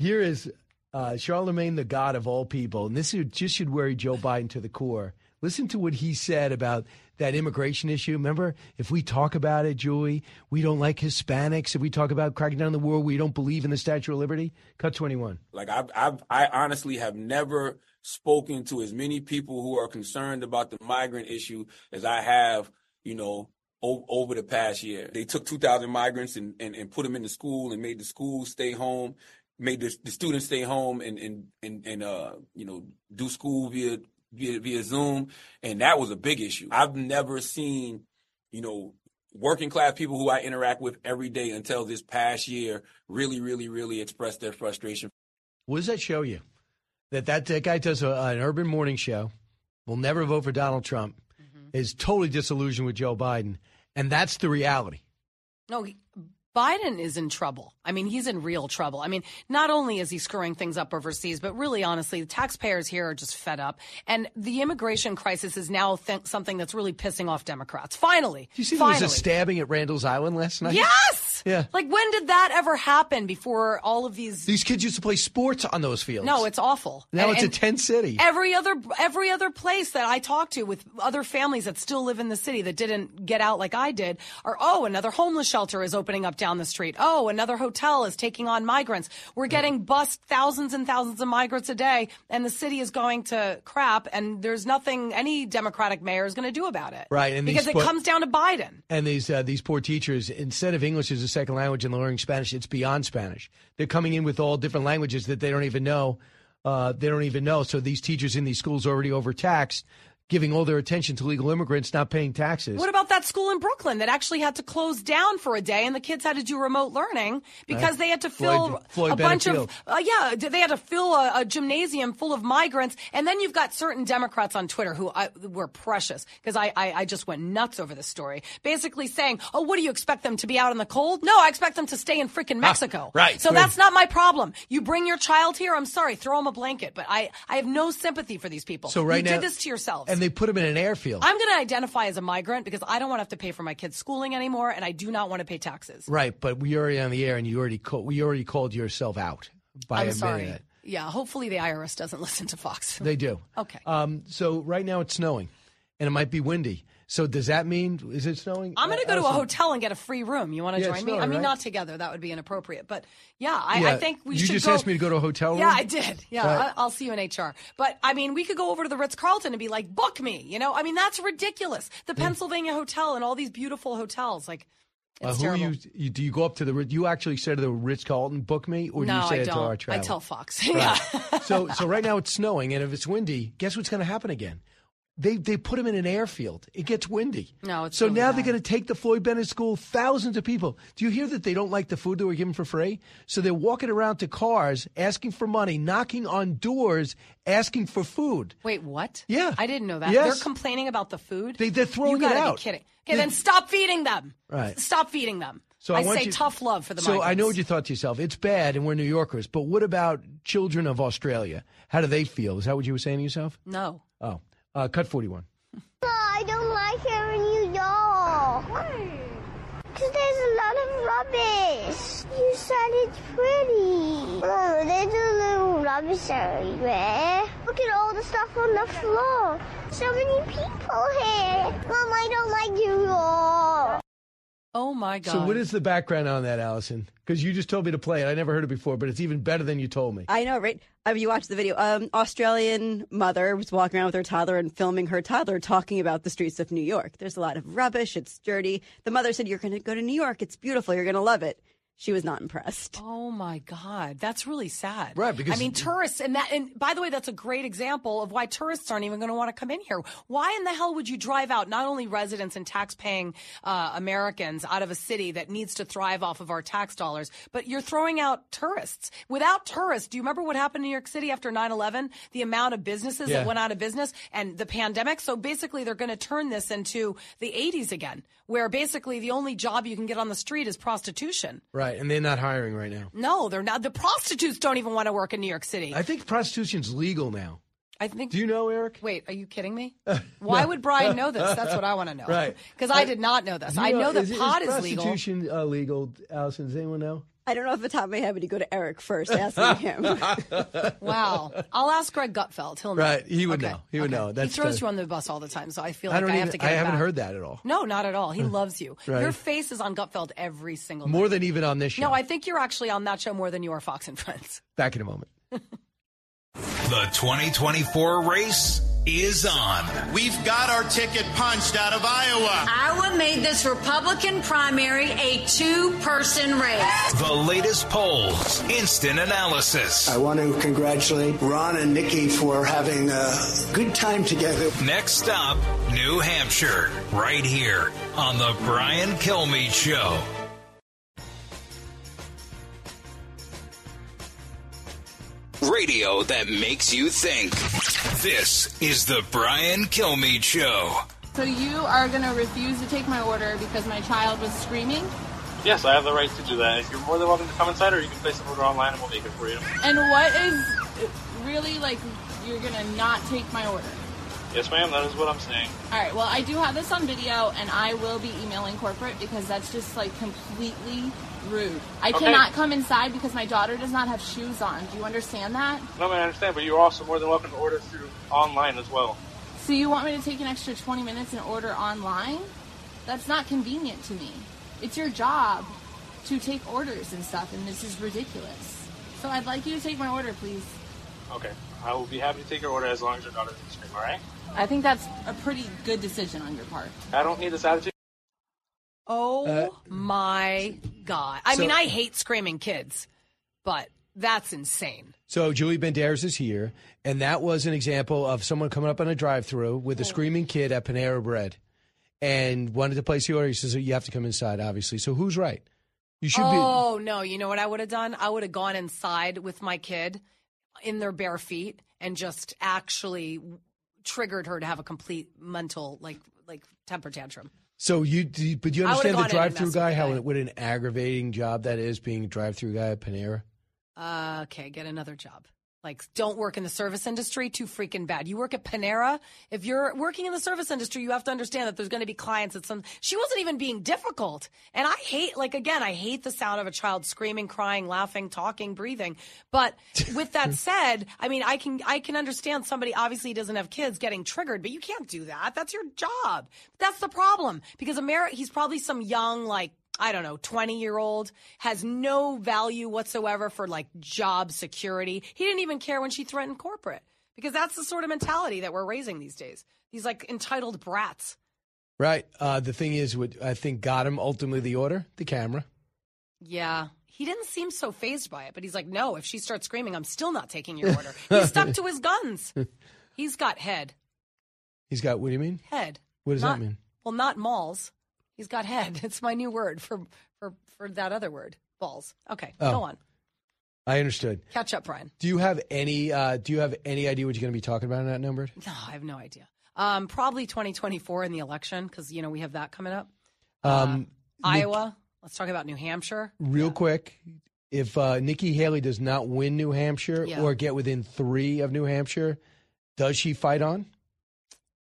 Speaker 2: here is uh, Charlamagne, the God of all people, and this is, just should worry Joe Biden to the core. Listen to what he said about that immigration issue. Remember, if we talk about it, Julie, we don't like Hispanics. If we talk about cracking down the war, we don't believe in the Statue of Liberty. Cut twenty-one.
Speaker 6: Like I've, I've, I honestly have never spoken to as many people who are concerned about the migrant issue as I have, you know, o- over the past year. They took 2,000 migrants and, and, and put them into school and made the school stay home, made the, the students stay home and, and, and, and, uh, you know, do school via, via, via Zoom. And that was a big issue. I've never seen, you know, working class people who I interact with every day until this past year really, really, really express their frustration
Speaker 2: What does that show you? That that, that guy does a, an urban morning show, will never vote for Donald Trump, is totally disillusioned with Joe Biden, and that's the reality.
Speaker 27: No, he- Biden is in trouble. I mean, he's in real trouble. I mean, not only is he screwing things up overseas, but really, honestly, the taxpayers here are just fed up. And the immigration crisis is now th- something that's really pissing off Democrats. Finally.
Speaker 2: Do you see there was a stabbing at Randall's Island last night?
Speaker 27: Yes!
Speaker 2: Yeah.
Speaker 27: Like, when did that ever happen before all of these?
Speaker 2: These kids used to play sports on those fields.
Speaker 27: No, it's awful.
Speaker 2: Now
Speaker 27: And-
Speaker 2: it's a tent city.
Speaker 27: Every other every other place that I talk to with other families that still live in the city that didn't get out like I did are oh another homeless shelter is opening up down the street. Oh, another hotel is taking on migrants. We're getting bust thousands and thousands of migrants a day and the city is going to crap and there's nothing any democratic mayor is going to do about it.
Speaker 2: Right, and these
Speaker 27: because it comes down to Biden.
Speaker 2: And these uh, these poor teachers, instead of English as a second language and learning Spanish, it's beyond Spanish. They're coming in with all different languages that they don't even know. Uh, they don't even know. So these teachers in these schools are already overtaxed, giving all their attention to legal immigrants not paying taxes.
Speaker 27: What about that school in Brooklyn that actually had to close down for a day and the kids had to do remote learning because
Speaker 2: Right.
Speaker 27: they had to fill
Speaker 2: Floyd- Floyd
Speaker 27: a bunch
Speaker 2: Bennett
Speaker 27: of, uh, yeah, they had to fill a, a gymnasium full of migrants. And then you've got certain Democrats on Twitter who I, were precious because I, I, I just went nuts over this story. Basically saying, oh, what do you expect them to be out in the cold? No, I expect them to stay in freaking Mexico.
Speaker 2: right.
Speaker 27: So
Speaker 2: Good.
Speaker 27: that's not my problem. You bring your child here, I'm sorry, throw them a blanket. But I, I have no sympathy for these people.
Speaker 2: So right
Speaker 27: you
Speaker 2: now,
Speaker 27: did this to yourselves.
Speaker 2: And they put them in an airfield.
Speaker 27: I'm going to identify as a migrant because I don't want to have to pay for my kids' schooling anymore, and I do not want to pay taxes.
Speaker 2: right, but we already on the air, and you already call, we already called yourself out by
Speaker 27: I'm
Speaker 2: admitting
Speaker 27: sorry.
Speaker 2: it.
Speaker 27: Yeah, hopefully the IRS doesn't listen to Fox.
Speaker 2: They do.
Speaker 27: Okay.
Speaker 2: Um, so right now it's snowing, and it might be windy. So does that mean is it snowing?
Speaker 27: I'm going to go to a hotel and get a free room. You want to
Speaker 2: Yeah,
Speaker 27: join me? I mean,
Speaker 2: right?
Speaker 27: not together. That would be inappropriate. But yeah, I,
Speaker 2: Yeah,
Speaker 27: I think we
Speaker 2: you
Speaker 27: should You
Speaker 2: just
Speaker 27: go.
Speaker 2: asked me to go to a hotel room.
Speaker 27: Yeah, I did. Yeah,
Speaker 2: Right.
Speaker 27: I'll see you in HR. But I mean, we could go over to the Ritz Carlton and be like, book me. You know, I mean, that's ridiculous. The Pennsylvania Hotel and all these beautiful hotels. Like,
Speaker 2: Uh, who you, you? Do you go up to the? You actually say to the Ritz Carlton, book me, or do
Speaker 27: no,
Speaker 2: you say
Speaker 27: I
Speaker 2: it
Speaker 27: don't.
Speaker 2: to our travel?
Speaker 27: I tell Fox.
Speaker 2: Right.
Speaker 27: yeah.
Speaker 2: so so right now it's snowing, and if it's windy, guess what's going to happen again? They they put them in an airfield. It gets windy.
Speaker 27: No, it's
Speaker 2: so
Speaker 27: really
Speaker 2: now they're going to take the Floyd Bennett School. Thousands of people. Do you hear that they don't like the food they were given for free? So they're walking around to cars, asking for money, knocking on doors, asking for food.
Speaker 27: Wait, what?
Speaker 2: Yeah.
Speaker 27: I didn't know that.
Speaker 2: Yes.
Speaker 27: They're complaining about the food.
Speaker 2: They- they're throwing
Speaker 27: you
Speaker 2: it out.
Speaker 27: Be kidding. Okay, then stop feeding them.
Speaker 2: Right.
Speaker 27: Stop feeding them.
Speaker 2: So I,
Speaker 27: I, say
Speaker 2: you-
Speaker 27: tough love for the
Speaker 2: So I know what you thought to yourself. It's bad, and we're New Yorkers. But what about children of Australia? How do they feel? Is that what you were saying to yourself?
Speaker 27: No.
Speaker 2: Oh, uh, cut forty-one.
Speaker 28: I don't like in New York. Why? Because there's a lot of rubbish. You said it's pretty. Oh, there's a little rubbish everywhere. Look at all the stuff on the floor. So many people here. Mom, I don't like you all.
Speaker 27: Oh my God.
Speaker 2: So, what is the background on that, Allison? Because you just told me to play it. I never heard it before, but it's even better than you told me.
Speaker 29: I know, right? I mean, you watched the video. Um, Australian mother was walking around with her toddler and filming her toddler talking about the streets of New York. There's a lot of rubbish. It's dirty. The mother said, "You're going to go to New York. It's beautiful. You're going to love it." She was not impressed.
Speaker 27: Oh my God, that's really sad.
Speaker 2: Right, because-
Speaker 27: I mean, tourists, and that, and by the way, that's a great example of why tourists aren't even going to want to come in here. Why in the hell would you drive out not only residents and tax-paying uh, Americans out of a city that needs to thrive off of our tax dollars, but you're throwing out tourists. Without tourists, do you remember what happened in New York City after 9/11? The amount of businesses
Speaker 2: Yeah.
Speaker 27: that went out of business and the pandemic. So basically, they're going to turn this into the 80s again, where basically the only job you can get on the street is prostitution.
Speaker 2: Right, and they're not hiring right now.
Speaker 27: No, they're not. The prostitutes don't even want to work in New York City.
Speaker 2: I think prostitution's legal now.
Speaker 27: I think.
Speaker 2: Do you know, Eric?
Speaker 27: Wait, are you kidding me? Why would Brian know this? That's what I want to know.
Speaker 2: Right.
Speaker 27: Because I did not know this. I know that
Speaker 2: is,
Speaker 27: pot
Speaker 2: is
Speaker 27: is, legal.
Speaker 2: prostitution uh, legal, Allison? Does anyone know?
Speaker 29: I don't know if the top of my head, but you go to Eric first, asking him.
Speaker 27: Wow. I'll ask Greg Gutfeld. He'll know.
Speaker 2: Right, he would
Speaker 27: Okay.
Speaker 2: know. He would know. That's
Speaker 27: he throws
Speaker 2: the-
Speaker 27: you on the bus all the time, so I feel
Speaker 2: I
Speaker 27: like I,
Speaker 2: don't
Speaker 27: have
Speaker 2: even.
Speaker 27: to get
Speaker 2: I haven't
Speaker 27: back.
Speaker 2: heard that at all.
Speaker 27: No, not at all. He loves you.
Speaker 2: Right.
Speaker 27: Your face is on Gutfeld every single
Speaker 2: More
Speaker 27: night.
Speaker 2: than even on this show.
Speaker 27: No, I think you're actually on that show more than you are Fox and Friends.
Speaker 2: Back in a moment.
Speaker 1: The 2024 race is on.
Speaker 30: We've got our ticket punched out of Iowa.
Speaker 26: Iowa made this Republican primary a two person race.
Speaker 1: The latest polls, instant analysis.
Speaker 31: I want to congratulate Ron and Nikki for having a good time together.
Speaker 1: Next stop, New Hampshire, right here on The Brian Kilmeade Show. Radio that makes you think. This is The Brian Kilmeade Show.
Speaker 32: So you are going to refuse to take my order because my child was screaming?
Speaker 33: Yes, I have the right to do that. You're more than welcome to come inside, or you can place an order online and we'll make it for you.
Speaker 32: And what is really like you're going to not take my order?
Speaker 33: Yes, ma'am, that is what I'm saying.
Speaker 32: All right, well, I do have this on video and I will be emailing corporate because that's just like completely rude. I
Speaker 33: Okay.
Speaker 32: cannot come inside because my daughter does not have shoes on. Do you understand that?
Speaker 33: No, I understand, but you're also more than welcome to order through online as well.
Speaker 32: So you want me to take an extra 20 minutes and order online? That's not convenient to me. It's your job to take orders and stuff, and this is ridiculous. So I'd like you to take my order, please.
Speaker 33: Okay, I will be happy to take your order as long as your daughter doesn't scream, all right?
Speaker 32: I think that's a pretty good decision on your part.
Speaker 33: I don't need this attitude.
Speaker 27: Oh
Speaker 2: Uh,
Speaker 27: my God. I
Speaker 2: so-
Speaker 27: mean, I hate screaming kids, but that's insane.
Speaker 2: So Julie Banderas is here, and that was an example of someone coming up on a drive-through with a screaming kid at Panera Bread, and wanted to place the order. He says you have to come inside, obviously. So who's right? You should be
Speaker 27: oh no! You know what I would have done? I would have gone inside with my kid in their bare feet and just actually triggered her to have a complete mental like like temper tantrum.
Speaker 2: So you, do you- but you understand the
Speaker 27: gone in and
Speaker 2: drive-through guy? How what an aggravating job that is being a drive-through guy at Panera.
Speaker 27: Uh, okay, get another job. Like, don't work in the service industry. Too freaking bad. You work at Panera. If you're working in the service industry, you have to understand that there's going to be clients that some. She wasn't even being difficult, and I hate. Like again, I hate the sound of a child screaming, crying, laughing, talking, breathing. But with that said, I mean, I can I can understand somebody obviously doesn't have kids getting triggered, but you can't do that. That's your job. That's the problem because America. He's probably some young like I don't know, 20 year old has no value whatsoever for like job security. He didn't even care when she threatened corporate because that's the sort of mentality that we're raising these days. These like entitled brats.
Speaker 2: Right. Uh, the thing is, what I think got him ultimately the order, the camera.
Speaker 27: Yeah. He didn't seem so phased by it, but he's like, no, if she starts screaming, I'm still not taking your order. He stuck to his guns. He's got head.
Speaker 2: He's got. What do you mean?
Speaker 27: Head.
Speaker 2: What does
Speaker 27: Not-
Speaker 2: that mean?
Speaker 27: Well, not malls. He's got head. It's my new word for for for that other word. Balls. Okay,
Speaker 2: Oh.
Speaker 27: go on.
Speaker 2: I understood.
Speaker 27: Catch up, Brian.
Speaker 2: Do you have any? Uh, do you have any idea what you're going to be talking about in that number?
Speaker 27: No, I have no idea. Um, probably 2024 in the election because you know we have that coming up.
Speaker 2: Um, Nick-
Speaker 27: Iowa. Let's talk about New Hampshire.
Speaker 2: real quick, if uh, Nikki Haley does not win New Hampshire
Speaker 27: Yeah.
Speaker 2: or get within three of New Hampshire, does she fight on?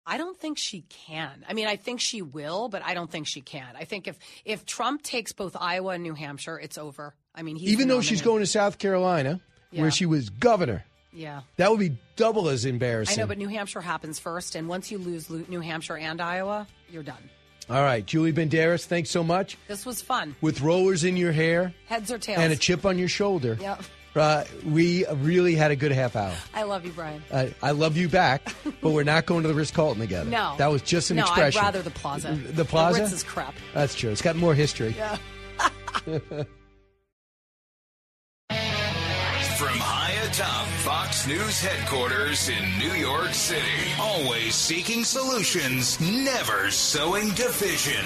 Speaker 27: I don't think she can. I mean, I think she will, but I don't think she can. I think if if Trump takes both Iowa and New Hampshire, it's over. I mean, he's
Speaker 2: Even though she's going to South Carolina,
Speaker 27: Yeah.
Speaker 2: where she was governor.
Speaker 27: Yeah.
Speaker 2: That would be double as embarrassing.
Speaker 27: I know, but New Hampshire happens first, and once you lose New Hampshire and Iowa, you're done.
Speaker 2: All right, Julie Banderas, thanks so much.
Speaker 27: This was fun.
Speaker 2: With rollers in your hair
Speaker 27: Heads or tails?
Speaker 2: and a chip on your shoulder,
Speaker 27: Yep.
Speaker 2: Uh, we really had a good half hour.
Speaker 27: I love you, Brian.
Speaker 2: Uh, I love you back, but we're not going to the Ritz Carlton together.
Speaker 27: No.
Speaker 2: that was just an
Speaker 27: no,
Speaker 2: expression.
Speaker 27: I'd rather the Plaza.
Speaker 2: The Plaza?
Speaker 27: Ritz is crap.
Speaker 2: That's true. It's got more history.
Speaker 27: Yeah.
Speaker 1: From high atop Fox News headquarters in New York City, always seeking solutions, never sowing division.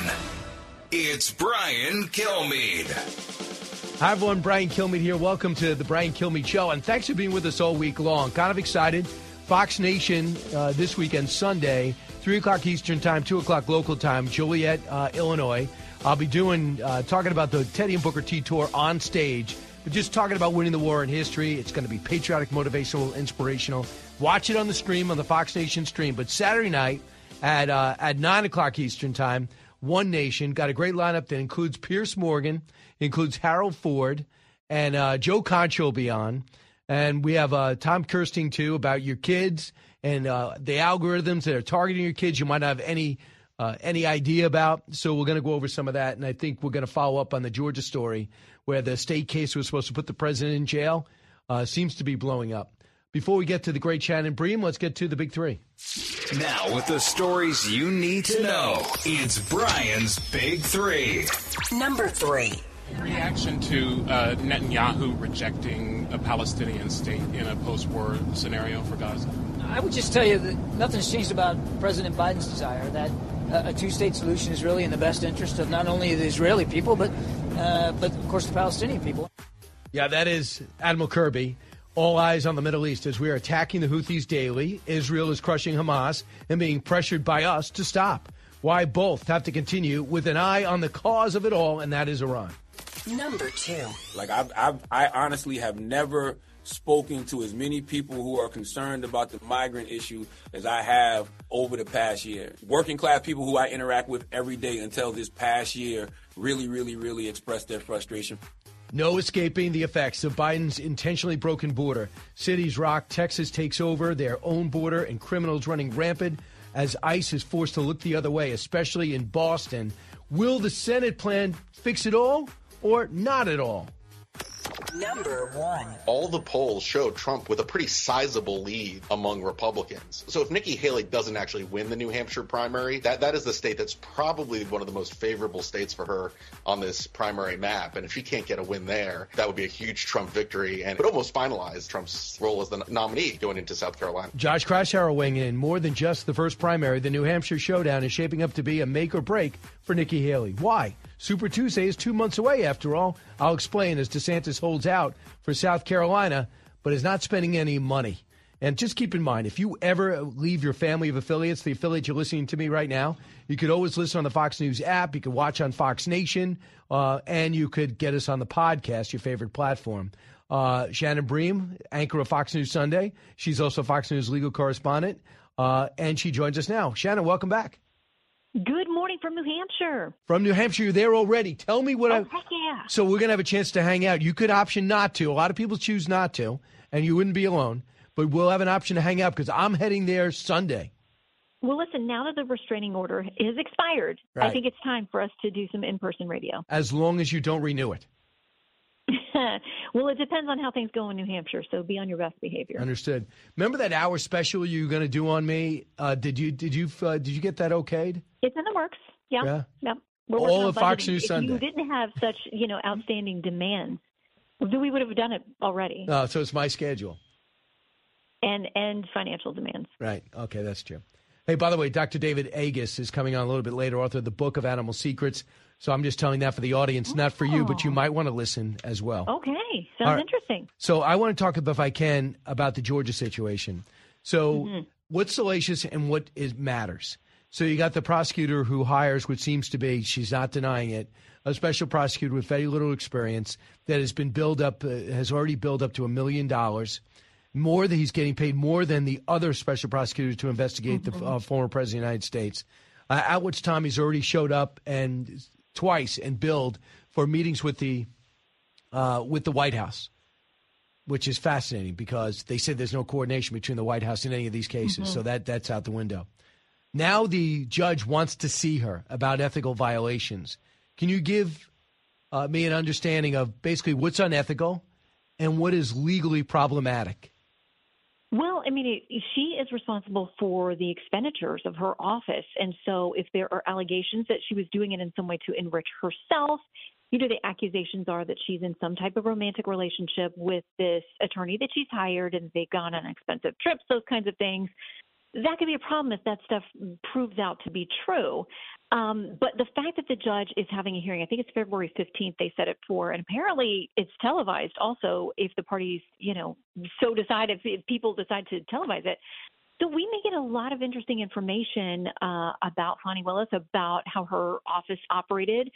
Speaker 1: It's Brian Kilmeade.
Speaker 2: Hi, everyone. Brian Kilmeade here. Welcome to the Brian Kilmeade Show, and thanks for being with us all week long. Kind of excited. Fox Nation uh, this weekend, Sunday, 3 o'clock Eastern Time, 2 o'clock local time, Joliet, uh, Illinois. I'll be doing, uh, talking about the Teddy and Booker T Tour on stage, but just talking about winning the war in history. It's going to be patriotic, motivational, inspirational. Watch it on the stream, on the Fox Nation stream. But Saturday night at, uh, at 9 o'clock Eastern Time, One Nation got a great lineup that includes Piers Morgan, includes Harold Ford, and uh, Joe Concha will be on. And we have uh, Tom Kersting, too, about your kids and uh, the algorithms that are targeting your kids you might not have any uh, any idea about. So we're going to go over some of that. And I think we're going to follow up on the Georgia story where the state case was supposed to put the president in jail uh, seems to be blowing up. Before we get to the great Shannon Bream, let's get to the big three.
Speaker 1: Now, with the stories you need to know, it's Brian's Big Three.
Speaker 3: Number three.
Speaker 4: Reaction to uh, Netanyahu rejecting a Palestinian state in a post war scenario for Gaza?
Speaker 5: I would just tell you that nothing's changed about President Biden's desire that uh, a two-state solution is really in the best interest of not only the Israeli people, but uh, but of course the Palestinian people.
Speaker 2: Yeah, that is Admiral Kirby. All eyes on the Middle East as we are attacking the Houthis daily. Israel is crushing Hamas and being pressured by us to stop. Why both have to continue with an eye on the cause of it all, and that is Iran.
Speaker 3: Number two.
Speaker 6: Like I've, I've, I honestly have never spoken to as many people who are concerned about the migrant issue as I have over the past year. Working class people who I interact with every day until this past year really, really, really expressed their frustration.
Speaker 2: No escaping the effects of Biden's intentionally broken border. Cities rock, Texas takes over their own border, and criminals running rampant as ICE is forced to look the other way, especially in Boston. Will the Senate plan fix it all or not at all?
Speaker 3: Number one.
Speaker 22: All the polls show Trump with a pretty sizable lead among Republicans. So if Nikki Haley doesn't actually win the New Hampshire primary, that, that is the state that's probably one of the most favorable states for her on this primary map. And if she can't get a win there, that would be a huge Trump victory and would almost finalize Trump's role as the nominee going into South Carolina.
Speaker 2: Josh Kraushaar weighing in. More than just the first primary, the New Hampshire showdown is shaping up to be a make or break for Nikki Haley. Why? Super Tuesday is two months away, after all. I'll explain as DeSantis holds out for South Carolina, but is not spending any money. And just keep in mind, if you ever leave your family of affiliates, the affiliate you're listening to me right now, you could always listen on the Fox News app. You could watch on Fox Nation, uh, and you could get us on the podcast, your favorite platform. Uh, Shannon Bream, anchor of Fox News Sunday. She's also Fox News legal correspondent, uh, and she joins us now. Shannon, welcome back.
Speaker 34: Good morning from New Hampshire.
Speaker 2: From New Hampshire, you're there already. Tell me what
Speaker 34: oh,
Speaker 2: I.
Speaker 34: Yeah.
Speaker 2: So we're gonna have a chance to hang out. You could option not to. A lot of people choose not to, and you wouldn't be alone. But we'll have an option to hang out because I'm heading there Sunday.
Speaker 34: Well, listen, now that the restraining order is expired, I think it's time for us to do some in person radio.
Speaker 2: As long as you don't renew it.
Speaker 34: well, it depends on how things go in New Hampshire, so be on your best behavior.
Speaker 2: Understood. Remember that hour special you were going to do on me? Uh, did you did you uh, did you get that okayed?
Speaker 34: It's in the works. Yeah.
Speaker 2: Yeah.
Speaker 34: Yep. We're
Speaker 2: All of Fox. News
Speaker 34: if
Speaker 2: Sunday.
Speaker 34: you didn't have such, you know, outstanding demands, we would have done it already.
Speaker 2: Uh, so it's my schedule.
Speaker 34: And and financial demands.
Speaker 2: Right. Okay, that's true. Hey, by the way, Dr. David Agus is coming on a little bit later, author of the Book of Animal Secrets. So I'm just telling that for the audience, not for you, but you might want to listen as well.
Speaker 34: Okay. Sounds
Speaker 2: right.
Speaker 34: interesting.
Speaker 2: So I want to talk, if I can, about the Georgia situation. So
Speaker 34: Mhm.
Speaker 2: what's salacious and what is matters? So you got the prosecutor who hires, which seems to be, she's not denying it, a special prosecutor with very little experience that has been built up, uh, has already built up to a million dollars. More than he's getting paid more than the other special prosecutors to investigate the uh, former president of the United States. Uh, at which time he's already showed up and twice and billed for meetings with the uh, with the White House. which is fascinating because they said there's no coordination between the White House in any of these cases.
Speaker 35: Mhm.
Speaker 2: So that that's out the window. Now the judge wants to see her about ethical violations. Can you give uh, me an understanding of basically what's unethical and what is legally problematic?
Speaker 34: Well, I mean, she is responsible for the expenditures of her office. And so if there are allegations that she was doing it in some way to enrich herself, you know, the accusations are that she's in some type of romantic relationship with this attorney that she's hired and they've gone on expensive trips, those kinds of things. That could be a problem if that stuff proves out to be true. Um, but the fact that the judge is having a hearing, I think it's February 15th, they set it for, and apparently it's televised also if the parties, you know, so decide, if, if people decide to televise it. So we may get a lot of interesting information uh, about Fani Willis, about how her office operated.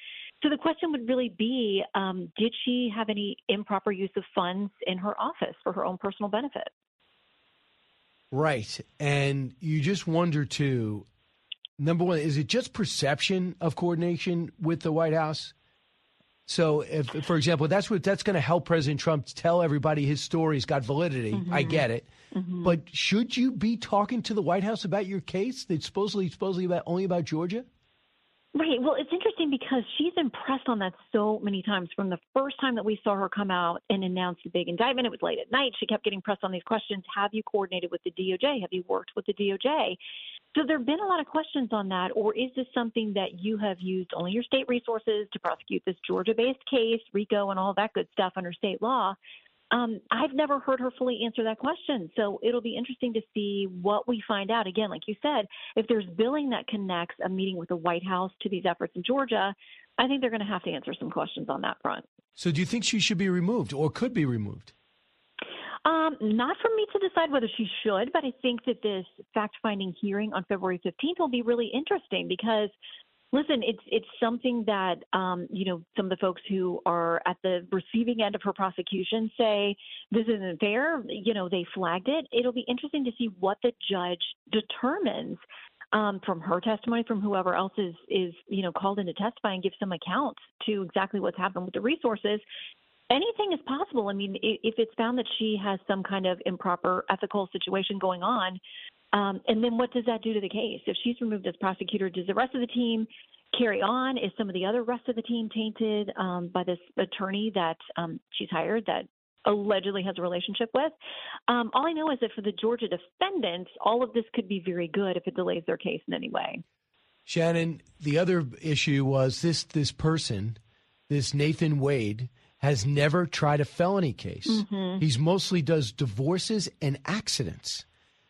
Speaker 34: So the question would really be, um, did she have any improper use of funds in her office for her own personal benefit?
Speaker 2: Right. And you just wonder, too, number one, is it just perception of coordination with the White House? So, if, for example, that's what that's going to help President Trump tell everybody his story's got validity. I
Speaker 34: Mhm.
Speaker 2: get it,
Speaker 34: Mhm.
Speaker 2: but should you be talking to the White House about your case that's supposedly supposedly about only about Georgia?
Speaker 34: Right. Well, it's interesting because she's impressed on that so many times. From the first time that we saw her come out and announce the big indictment, it was late at night. She kept getting pressed on these questions. Have you coordinated with the DOJ? Have you worked with the DOJ? So there have been a lot of questions on that. Or is this something that you have used only your state resources to prosecute this Georgia based case, RICO, and all that good stuff under state law? Um, I've never heard her fully answer that question. So it'll be interesting to see what we find out. Again, like you said, if there's billing that connects a meeting with the White House to these efforts in Georgia, I think they're going to have to answer some questions on that front.
Speaker 2: So, do you think she should be removed or could be removed?
Speaker 34: Um, not for me to decide whether she should, but I think that this fact-finding hearing on February 15th will be really interesting because, listen, it's it's something that um, you know some of the folks who are at the receiving end of her prosecution say this isn't fair. You know, they flagged it. It'll be interesting to see what the judge determines um, from her testimony, from whoever else is is you know called in to testify and give some account to exactly what's happened with the resources. Anything is possible. I mean, if it's found that she has some kind of improper ethical situation going on, um, and then what does that do to the case? If she's removed as prosecutor, does the rest of the team carry on? Is some of the other rest of the team tainted um, by this attorney that um, she's hired that allegedly has a relationship with? Um, all I know is that for the Georgia defendants, all of this could be very good if it delays their case in any way.
Speaker 2: Shannon, the other issue was this this person, this Nathan Wade, has never tried a felony case.
Speaker 34: Mhm.
Speaker 2: He's mostly does divorces and accidents.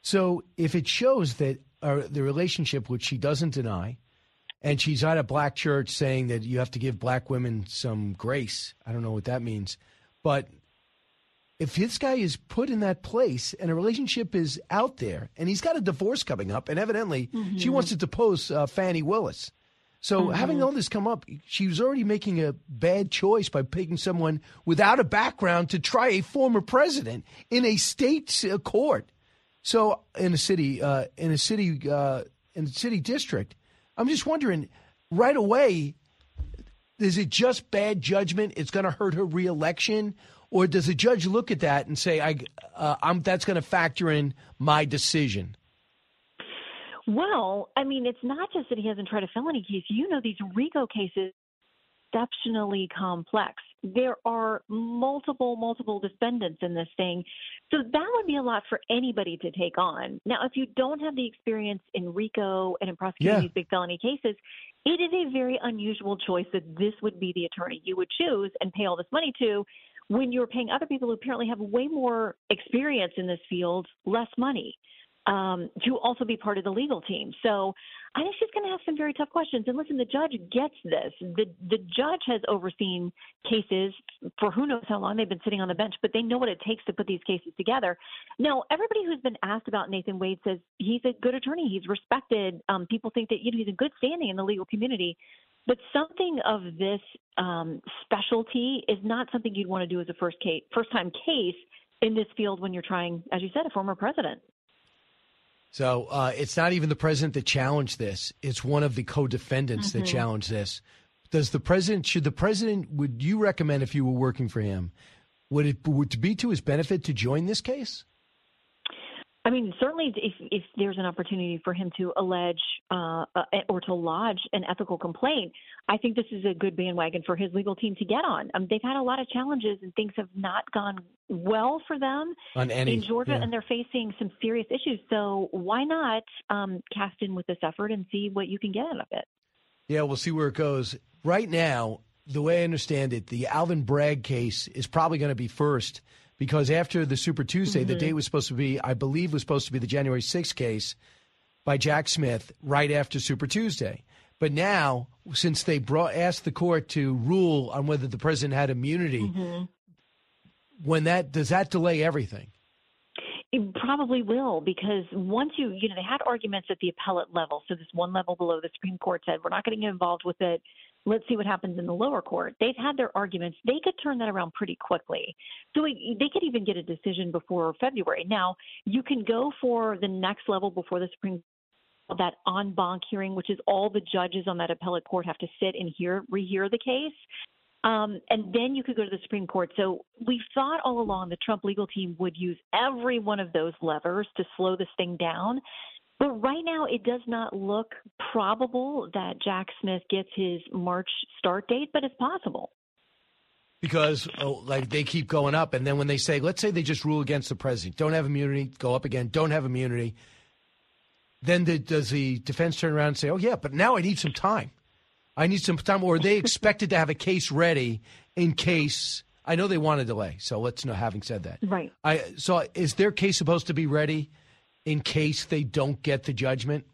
Speaker 2: So if it shows that uh, the relationship, which she doesn't deny, and she's at a black church saying that you have to give black women some grace. I don't know what that means, but if this guy is put in that place and a relationship is out there and he's got a divorce coming up and evidently she
Speaker 34: Mhm.
Speaker 2: wants to depose uh, Fani Willis. So
Speaker 34: Mhm.
Speaker 2: having all this come up, she was already making a bad choice by picking someone without a background to try a former president in a state uh, court. So in a city, uh, in a city, uh, in a city district, I'm just wondering right away is it just bad judgment? It's going to hurt her reelection, or does the judge look at that and say, "I, uh, I'm that's going to factor in my decision"?
Speaker 34: Well, I mean, it's not just that he hasn't tried a felony case. You know, these RICO cases exceptionally complex. There are multiple, multiple defendants in this thing. So that would be a lot for anybody to take on. Now, if you don't have the experience in RICO and in prosecuting
Speaker 36: Yeah.
Speaker 34: these big felony cases, it is a very unusual choice that this would be the attorney you would choose and pay all this money to when you're paying other people who apparently have way more experience in this field less money um, to also be part of the legal team. So I think she's going to have some very tough questions. And listen, the judge gets this. The the judge has overseen cases for who knows how long they've been sitting on the bench, but they know what it takes to put these cases together. Now, everybody who's been asked about Nathan Wade says he's a good attorney. He's respected. Um, people think that you know he's in good standing in the legal community. But something of this um, specialty is not something you'd want to do as a first case, first time case in this field when you're trying, as you said, a former president.
Speaker 2: So uh, it's not even the president that challenged this; it's one of the co-defendants that
Speaker 34: Mhm.
Speaker 2: challenged this. Does the president? Should the president? Would you recommend if you were working for him? Would it would it be to his benefit to join this case?
Speaker 34: I mean, certainly, if if there's an opportunity for him to allege uh, or to lodge an ethical complaint, I think this is a good bandwagon for his legal team to get on. Um, they've had a lot of challenges and things have not gone well for them
Speaker 2: On any-
Speaker 34: in Georgia,
Speaker 2: yeah.
Speaker 34: and they're facing some serious issues. So why not um, cast in with this effort and see what you can get out of it?
Speaker 2: Yeah, we'll see where it goes. Right now, the way I understand it, the Alvin Bragg case is probably going to be first because after the Super Tuesday, the
Speaker 34: Mhm.
Speaker 2: date was supposed to be, I believe, was supposed to be the January 6th case by Jack Smith right after Super Tuesday. But now, since they brought asked the court to rule on whether the president had immunity,
Speaker 34: Mhm.
Speaker 2: when that does that delay everything?
Speaker 34: It probably will because once you, you know, they had arguments at the appellate level. So this one level below the Supreme Court said, we're not going to get involved with it. Let's see what happens in the lower court. They've had their arguments. They could turn that around pretty quickly. So it, they could even get a decision before February. Now, you can go for the next level before the Supreme that en banc hearing, which is all the judges on that appellate court have to sit and hear rehear the case. Um, and then you could go to the Supreme Court. So we thought all along the Trump legal team would use every one of those levers to slow this thing down. But right now, it does not look probable that Jack Smith gets his March start date, but it's possible.
Speaker 2: Because oh, like they keep going up, and then when they say, let's say they just rule against the president, don't have immunity, go up again, don't have immunity. Then the, does the defense turn around and say, oh yeah, but now I need some time. I need some time, or are they expected to have a case ready in case. I know they want a delay, so let's know. Having said that,
Speaker 34: Right.
Speaker 2: I so is their case supposed to be ready in case they don't get the judgment?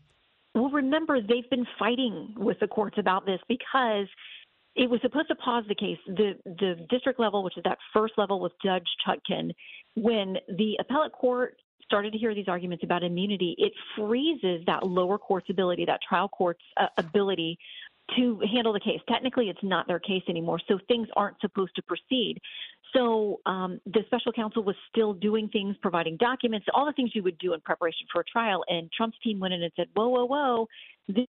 Speaker 34: Well, remember, they've been fighting with the courts about this because it was supposed to pause the case. The the district level, which is that first level with Judge Chutkan, when the appellate court started to hear these arguments about immunity, it freezes that lower court's ability, that trial court's uh, ability to handle the case. Technically, it's not their case anymore, so things aren't supposed to proceed. So um, the special counsel was still doing things, providing documents, all the things you would do in preparation for a trial. And Trump's team went in and said, "Whoa, whoa, whoa, this is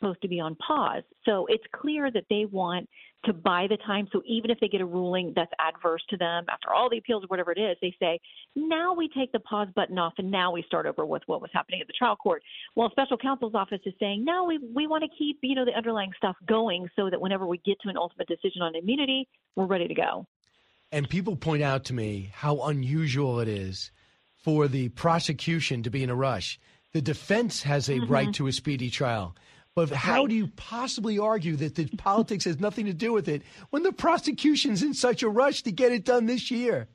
Speaker 34: supposed to be on pause." So it's clear that they want to buy the time. So even if they get a ruling that's adverse to them after all the appeals or whatever it is, they say, "Now we take the pause button off, and now we start over with what was happening at the trial court." While special counsel's office is saying, "No, we we want to keep you know the underlying stuff going, so that whenever we get to an ultimate decision on immunity, we're ready to go."
Speaker 2: And people point out to me how unusual it is for the prosecution to be in a rush. The defense has a
Speaker 34: Mhm.
Speaker 2: right to a speedy trial. But how do you possibly argue that the politics has nothing to do with it when the prosecution's in such a rush to get it done this year?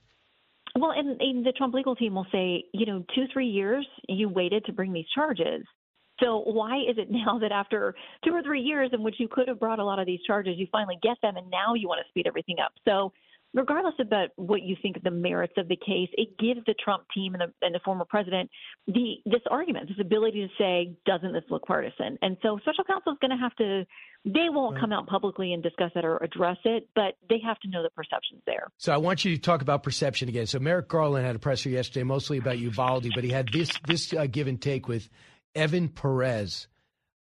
Speaker 34: Well, and, and the Trump legal team will say, you know, two, three years you waited to bring these charges. So why is it now that after two or three years in which you could have brought a lot of these charges, you finally get them, and now you want to speed everything up? So regardless about what you think of the merits of the case, it gives the Trump team and the, and the former president the this argument, this ability to say, doesn't this look partisan? And so special counsel is going to have to. They won't come out publicly and discuss it or address it, but they have to know the perception's there.
Speaker 2: So I want you to talk about perception again. So Merrick Garland had a presser yesterday, mostly about Uvalde, but he had this this uh, give and take with Evan Perez.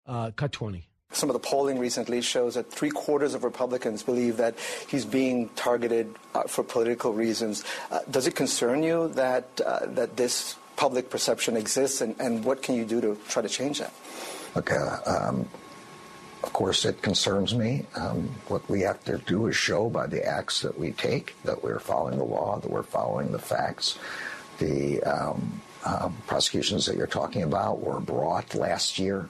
Speaker 2: Uh, cut twenty.
Speaker 35: Some of the polling recently shows that three quarters of Republicans believe that he's being targeted uh, for political reasons. Uh, does it concern you that uh, that this public perception exists, and, and what can you do to try to change that?
Speaker 36: Uh, um, of course, it concerns me. Um, what we have to do is show by the acts that we take that we're following the law, that we're following the facts. The um, um, prosecutions that you're talking about were brought last year.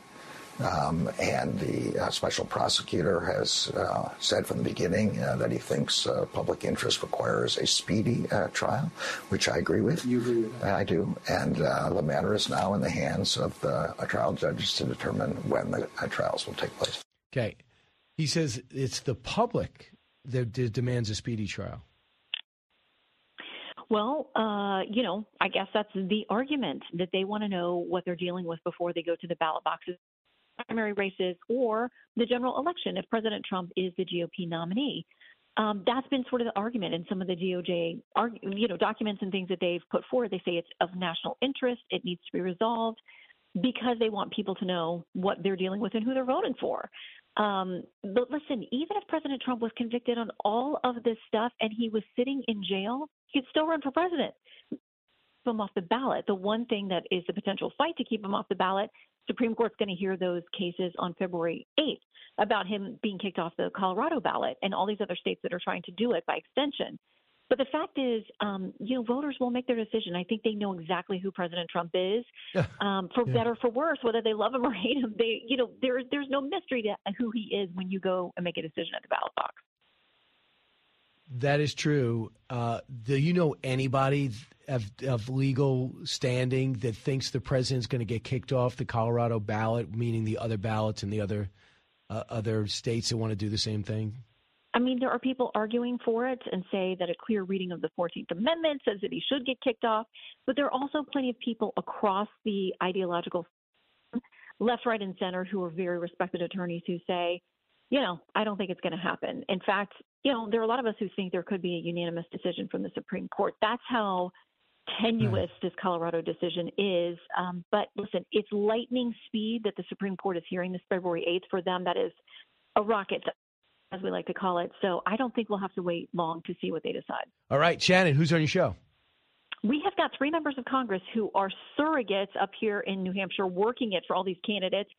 Speaker 36: Um, and the uh, special prosecutor has uh, said from the beginning uh, that he thinks uh, public interest requires a speedy uh, trial, which I agree with.
Speaker 35: You agree with that?
Speaker 36: I do. And uh, the matter is now in the hands of the uh, trial judges to determine when the uh, trials will take place.
Speaker 2: Okay, he says it's the public that d- demands a speedy trial.
Speaker 34: Well, uh, you know, I guess that's the argument that they want to know what they're dealing with before they go to the ballot boxes, primary races, or the general election if President Trump is the GOP nominee. Um, that's been sort of the argument in some of the DOJ, you know, documents and things that they've put forward. They say it's of national interest. It needs to be resolved because they want people to know what they're dealing with and who they're voting for. Um, but listen, even if President Trump was convicted on all of this stuff and he was sitting in jail, he'd still run for president. Keep him off the ballot. The one thing that is the potential fight to keep him off the ballot, Supreme Court's going to hear those cases on February 8th about him being kicked off the Colorado ballot and all these other states that are trying to do it by extension. But the fact is, um, you know, voters will make their decision. I think they know exactly who President Trump is, um, for
Speaker 2: Yeah.
Speaker 34: better or for worse, whether they love him or hate him. They, you know, there, there's no mystery to who he is when you go and make a decision at the ballot box.
Speaker 2: That is true. Uh, do you know anybody of, of legal standing that thinks the president's going to get kicked off the Colorado ballot, meaning the other ballots in the other uh, other states that want to do the same thing?
Speaker 34: I mean, there are people arguing for it and say that a clear reading of the 14th Amendment says that he should get kicked off. But there are also plenty of people across the ideological left, right, and center who are very respected attorneys who say, you know, I don't think it's going to happen. In fact, you know, there are a lot of us who think there could be a unanimous decision from the Supreme Court. That's how tenuous this Colorado decision is. Um, but listen, it's lightning speed that the Supreme Court is hearing this February 8th. For them, that is a rocket, as we like to call it. So I don't think we'll have to wait long to see what they decide.
Speaker 2: All right, Shannon, who's on your show?
Speaker 34: We have got three members of Congress who are surrogates up here in New Hampshire working it for all these candidates.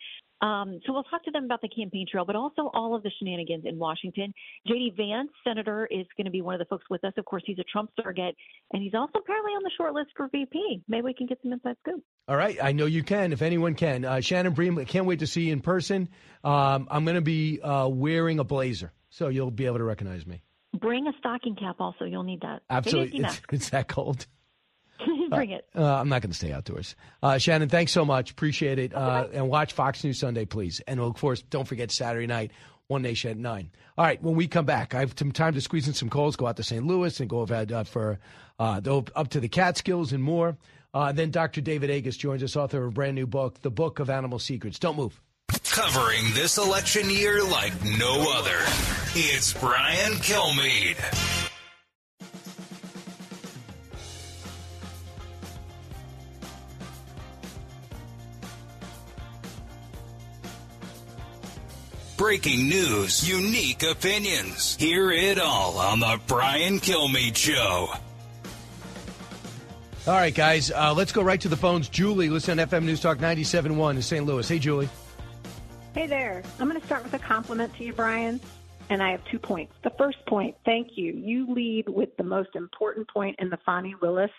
Speaker 34: Um, so we'll talk to them about the campaign trail, but also all of the shenanigans in Washington. J.D. Vance, Senator, is going to be one of the folks with us. Of course, he's a Trump surrogate, and he's also apparently on the short list for VP. Maybe we can get some inside scoop.
Speaker 2: All right, I know you can, if anyone can. Uh, Shannon Bream, I can't wait to see you in person. Um, I'm going to be uh, wearing a blazer, so you'll be able to recognize me.
Speaker 34: Bring a stocking cap also. You'll need that.
Speaker 2: Absolutely. It's, it's that cold.
Speaker 34: Bring it.
Speaker 2: Uh, I'm not going to stay outdoors. Uh, Shannon, thanks so much. Appreciate it. Uh, and watch Fox News Sunday, please. And of course, don't forget Saturday night, One Nation at 9. All right, when we come back, I have some time to squeeze in some calls, go out to St. Louis and go ahead uh, for uh, the- up to the Catskills and more. Uh, then Dr. David Agus joins us, author of a brand new book, The Book of Animal Secrets. Don't move.
Speaker 1: Covering this election year like no other. It's Brian Kilmeade. Breaking news, unique opinions. Hear it all on the Brian Kilmeade Show.
Speaker 2: All right, guys, uh, let's go right to the phones. Julie, listen on FM News Talk 97.1 in St. Louis. Hey, Julie.
Speaker 37: Hey there. I'm going to start with a compliment to you, Brian, and I have two points. The first point, thank you. You lead with the most important point in the Fani Willis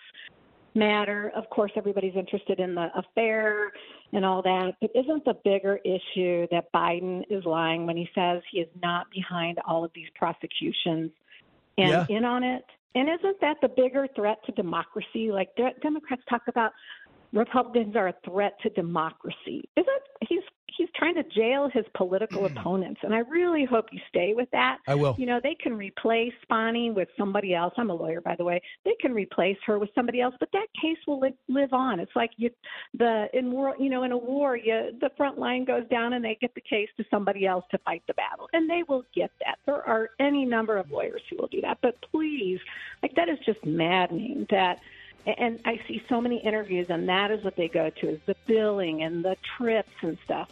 Speaker 37: matter. Of course, everybody's interested in the affair and all that, but isn't the bigger issue that Biden is lying when he says he is not behind all of these prosecutions and
Speaker 38: Yeah.
Speaker 37: in on it? And isn't that the bigger threat to democracy? Like de- Democrats talk about Republicans are a threat to democracy. Isn't he's he's trying to jail his political mm. opponents, and I really hope you stay with that.
Speaker 2: I will.
Speaker 37: You know, they can replace Fani with somebody else. I'm a lawyer, by the way. They can replace her with somebody else, but that case will li- live on. It's like you, the in war, you know, in a war, you the front line goes down, and they get the case to somebody else to fight the battle, and they will get that. There are any number of lawyers who will do that, but please, like that is just maddening that and I see so many interviews, and that is what they go to is the billing and the trips and stuff.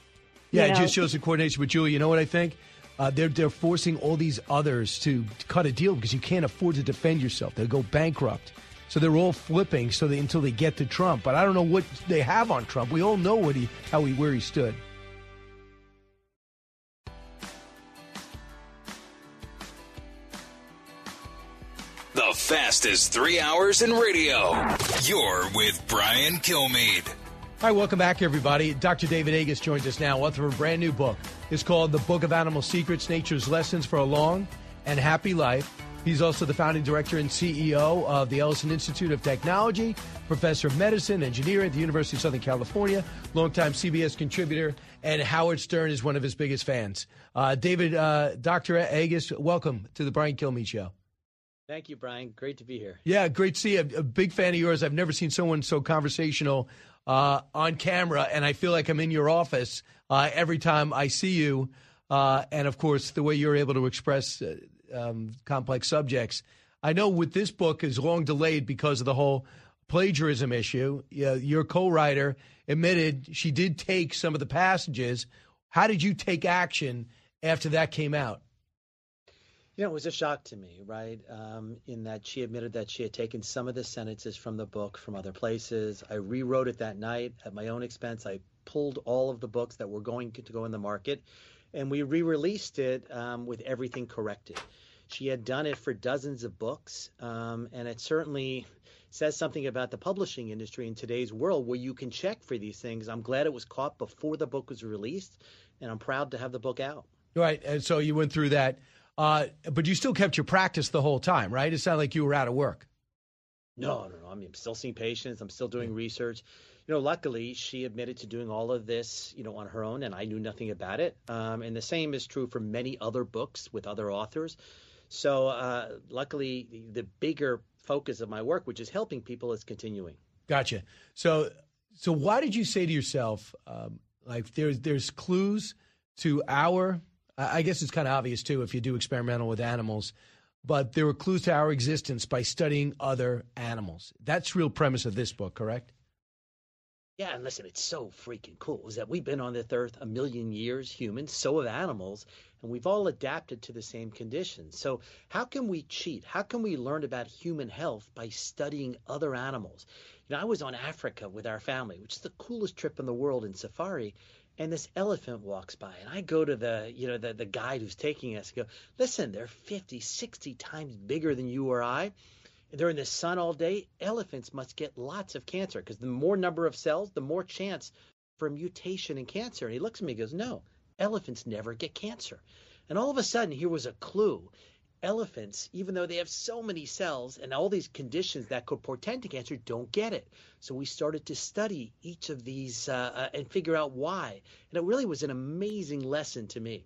Speaker 2: Yeah,
Speaker 37: You
Speaker 2: it just shows the coordination. But Julie, you know what I think? Uh, they're they're forcing all these others to, to cut a deal because you can't afford to defend yourself. They'll go bankrupt. So they're all flipping so they, until they get to Trump. But I don't know what they have on Trump. We all know what he how he where he stood.
Speaker 1: The fastest three hours in radio. You're with Brian Kilmeade.
Speaker 2: Right, welcome back, everybody. Dr. David Agus joins us now, author of a brand new book. It's called The Book of Animal Secrets Nature's Lessons for a Long and Happy Life. He's also the founding director and CEO of the Ellison Institute of Technology, professor of medicine, engineering at the University of Southern California, longtime CBS contributor, and Howard Stern is one of his biggest fans. Uh, David, uh, Dr. Agus, welcome to the Brian Kilmeade Show.
Speaker 38: Thank you, Brian. Great to be here.
Speaker 2: Yeah, great to see you. A big fan of yours. I've never seen someone so conversational uh, on camera, and I feel like I'm in your office uh, every time I see you. Uh, and of course, the way you're able to express uh, um, complex subjects. I know with this book is long delayed because of the whole plagiarism issue. Your co-writer admitted she did take some of the passages. How did you take action after that came out?
Speaker 38: You know, it was a shock to me, right? Um, in that she admitted that she had taken some of the sentences from the book from other places. I rewrote it that night at my own expense. I pulled all of the books that were going to go in the market, and we re-released it um, with everything corrected. She had done it for dozens of books, um, and it certainly says something about the publishing industry in today's world where you can check for these things. I'm glad it was caught before the book was released, and I'm proud to have the book out.
Speaker 2: Right, and so you went through that. Uh, but you still kept your practice the whole time, right? It's not like you were out of work.
Speaker 38: No, no, no. I mean, I'm still seeing patients. I'm still doing research. You know, luckily, she admitted to doing all of this, you know, on her own, and I knew nothing about it. Um, and the same is true for many other books with other authors. So, uh, luckily, the, the bigger focus of my work, which is helping people, is continuing.
Speaker 2: Gotcha. So, so why did you say to yourself, um, like, there's there's clues to our I guess it's kind of obvious too if you do experimental with animals, but there were clues to our existence by studying other animals. That's real premise of this book, correct?
Speaker 38: Yeah, and listen, it's so freaking cool is that we've been on this earth a million years, humans, so have animals, and we've all adapted to the same conditions. So, how can we cheat? How can we learn about human health by studying other animals? You know, I was on Africa with our family, which is the coolest trip in the world in safari, and this elephant walks by and i go to the you know the, the guide who's taking us go listen they're 50 60 times bigger than you or i. They're in the sun all day. Elephants must get lots of cancer because the more number of cells the more chance for mutation and cancer. And he looks at me and goes no elephants never get cancer. And all of a sudden here was a clue elephants, even though they have so many cells and all these conditions that could portend to cancer, don't get it. So we started to study each of these uh, uh, and figure out why. And it really was an amazing lesson to me.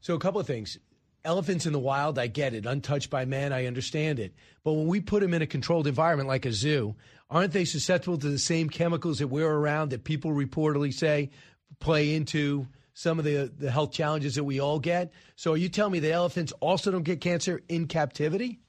Speaker 2: So, a couple of things. Elephants in the wild, I get it. Untouched by man, I understand it. But when we put them in a controlled environment like a zoo, aren't they susceptible to the same chemicals that we're around that people reportedly say play into some of the, the health challenges that we all get. So are you telling me that elephants also don't get cancer in captivity?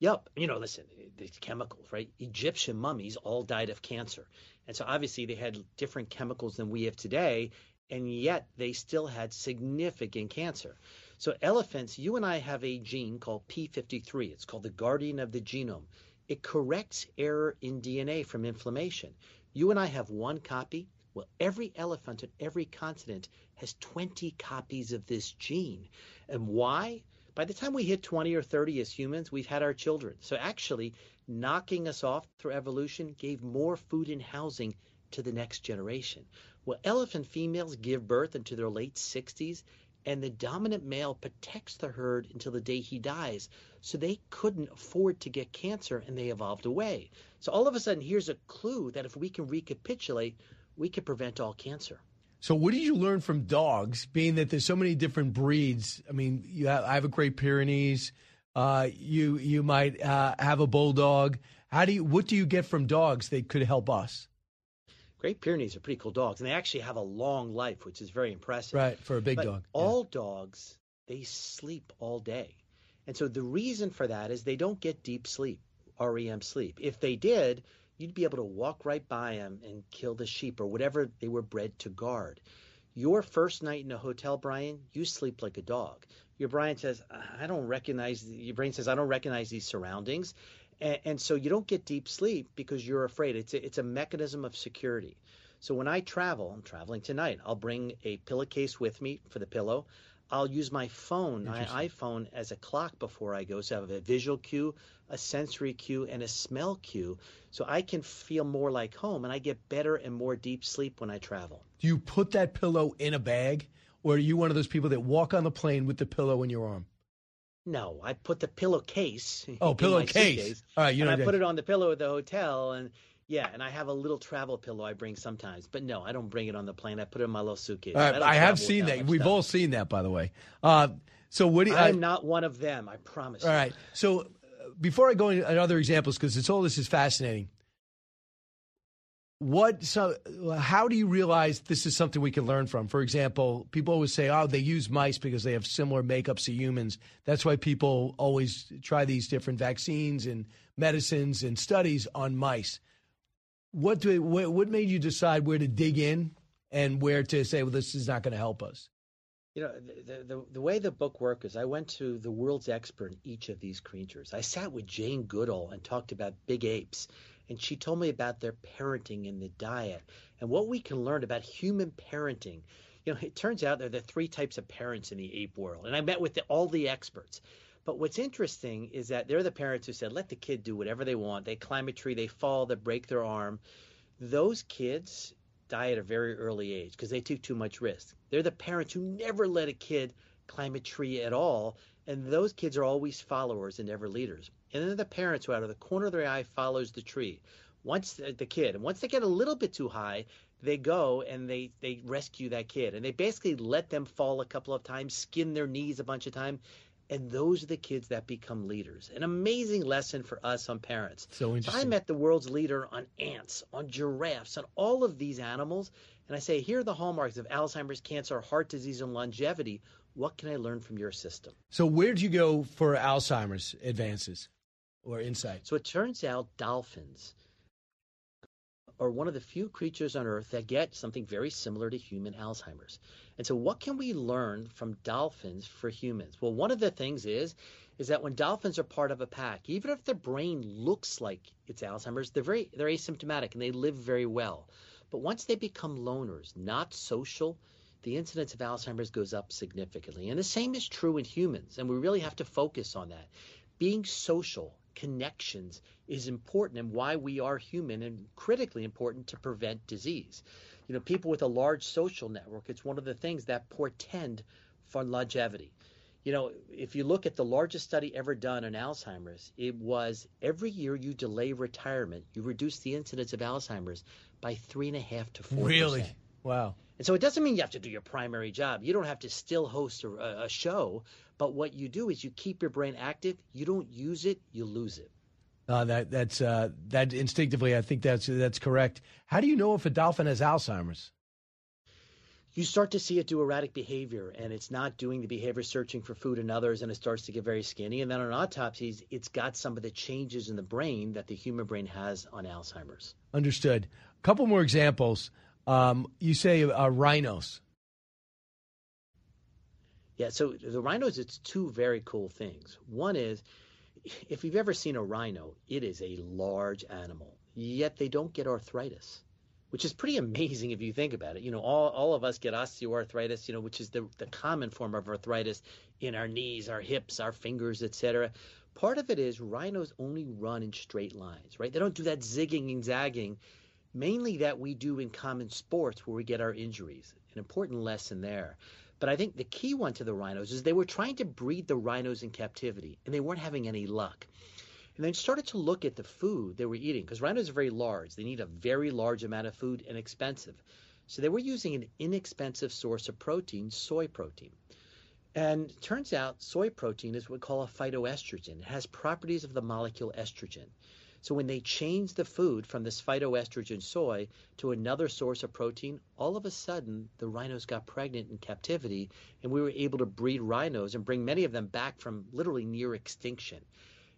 Speaker 38: Yep. You know, listen, these chemicals, right? Egyptian mummies all died of cancer. And so obviously they had different chemicals than we have today, and yet they still had significant cancer. So elephants, you and I have a gene called P53. It's called the guardian of the genome. It corrects error in DNA from inflammation. You and I have one copy. Well, every elephant on every continent has 20 copies of this gene. And why? By the time we hit 20 or 30 as humans, we've had our children. So actually, knocking us off through evolution gave more food and housing to the next generation. Well, elephant females give birth into their late 60s, and the dominant male protects the herd until the day he dies. So they couldn't afford to get cancer, and they evolved away. So all of a sudden, here's a clue that if we can recapitulate, we could prevent all cancer.
Speaker 2: So, what did you learn from dogs? Being that there's so many different breeds. I mean, you have, I have a Great Pyrenees. Uh, you you might uh, have a bulldog. How do you? What do you get from dogs that could help us?
Speaker 38: Great Pyrenees are pretty cool dogs, and they actually have a long life, which is very impressive.
Speaker 2: Right for a big
Speaker 38: but
Speaker 2: dog.
Speaker 38: All yeah. dogs they sleep all day, and so the reason for that is they don't get deep sleep, REM sleep. If they did, you'd be able to walk right by them and kill the sheep or whatever they were bred to guard. Your first night in a hotel, Brian, you sleep like a dog. Your Brian says, I don't recognize, your brain says, I don't recognize these surroundings. And, and so you don't get deep sleep because you're afraid. It's a, it's a mechanism of security. So when I travel, I'm traveling tonight, I'll bring a pillowcase with me for the pillow. I'll use my phone, my iPhone, as a clock before I go. So I have a visual cue, a sensory cue, and a smell cue. So I can feel more like home and I get better and more deep sleep when I travel.
Speaker 2: Do you put that pillow in a bag? Or are you one of those people that walk on the plane with the pillow in your arm?
Speaker 38: No, I put the pillowcase.
Speaker 2: Oh, pillowcase. All right, you know and.
Speaker 38: I put it on the pillow at the hotel, and yeah, and I have a little travel pillow I bring sometimes, but no, I don't bring it on the plane. I put it in my little suitcase.
Speaker 2: I, I have seen that. We've
Speaker 38: stuff.
Speaker 2: all seen that, by the way. Uh, so what do you,
Speaker 38: I'm not one of them. I promise.
Speaker 2: All right. So uh, before I go into other examples, because it's all this is fascinating. What so? How do you realize this is something we can learn from? For example, people always say, "Oh, they use mice because they have similar makeups to humans." That's why people always try these different vaccines and medicines and studies on mice what do what, what made you decide where to dig in and where to say, well, this is not going to help us?
Speaker 38: You know, the, the, the way the book worked is I went to the world's expert in each of these creatures. I sat with Jane Goodall and talked about big apes, and she told me about their parenting and the diet and what we can learn about human parenting. You know, it turns out there are the three types of parents in the ape world, and I met with the, all the experts. But what's interesting is that they're the parents who said, let the kid do whatever they want. They climb a tree, they fall, they break their arm. Those kids die at a very early age because they took too much risk. They're the parents who never let a kid climb a tree at all, and those kids are always followers and never leaders. And then the parents who out of the corner of their eye follows the tree. Once the, the kid, and once they get a little bit too high, they go and they they rescue that kid, and they basically let them fall a couple of times, skin their knees a bunch of times, and those are the kids that become leaders. An amazing lesson for us on parents.
Speaker 2: So interesting.
Speaker 38: I met the world's leader on ants, on giraffes, on all of these animals. And I say, here are the hallmarks of Alzheimer's, cancer, heart disease, and longevity. What can I learn from your system?
Speaker 2: So, where'd you go for Alzheimer's advances or insight?
Speaker 38: So, it turns out dolphins are one of the few creatures on Earth that get something very similar to human Alzheimer's. And so, what can we learn from dolphins for humans? Well, one of the things is is that when dolphins are part of a pack, even if their brain looks like it's Alzheimer's, they're very they're asymptomatic and they live very well. But once they become loners, not social, the incidence of Alzheimer's goes up significantly. And the same is true in humans, and we really have to focus on that. Being social, connections is important and why we are human and critically important to prevent disease. You know, people with a large social network, it's one of the things that portend for longevity. You know, if you look at the largest study ever done on Alzheimer's, it was every year you delay retirement, you reduce the incidence of Alzheimer's by three and a half to four.
Speaker 2: Really? Wow.
Speaker 38: And so it doesn't mean you have to do your primary job. You don't have to still host a, a show, but what you do is you keep your brain active. You don't use it, you lose it.
Speaker 2: Uh, that that's uh, that instinctively, I think that's that's correct. How do you know if a dolphin has Alzheimer's?
Speaker 38: You start to see it do erratic behavior, and it's not doing the behavior searching for food and others, and it starts to get very skinny. And then on autopsies, it's got some of the changes in the brain that the human brain has on Alzheimer's.
Speaker 2: Understood. A couple more examples. Um, you say uh, rhinos.
Speaker 38: Yeah, so the rhinos, it's two very cool things. One is, if you've ever seen a rhino, it is a large animal, yet they don't get arthritis, which is pretty amazing if you think about it. You know, all, all of us get osteoarthritis, you know, which is the, the common form of arthritis in our knees, our hips, our fingers, etc. Part of it is rhinos only run in straight lines, right? They don't do that zigging and zagging, mainly that we do in common sports where we get our injuries. An important lesson there. But I think the key one to the rhinos is they were trying to breed the rhinos in captivity, and they weren't having any luck. And they started to look at the food they were eating, because rhinos are very large. They need a very large amount of food and expensive. So they were using an inexpensive source of protein, soy protein. And turns out soy protein is what we call a phytoestrogen. It has properties of the molecule estrogen. So when they changed the food from this phytoestrogen soy to another source of protein, all of a sudden the rhinos got pregnant in captivity, and we were able to breed rhinos and bring many of them back from literally near extinction.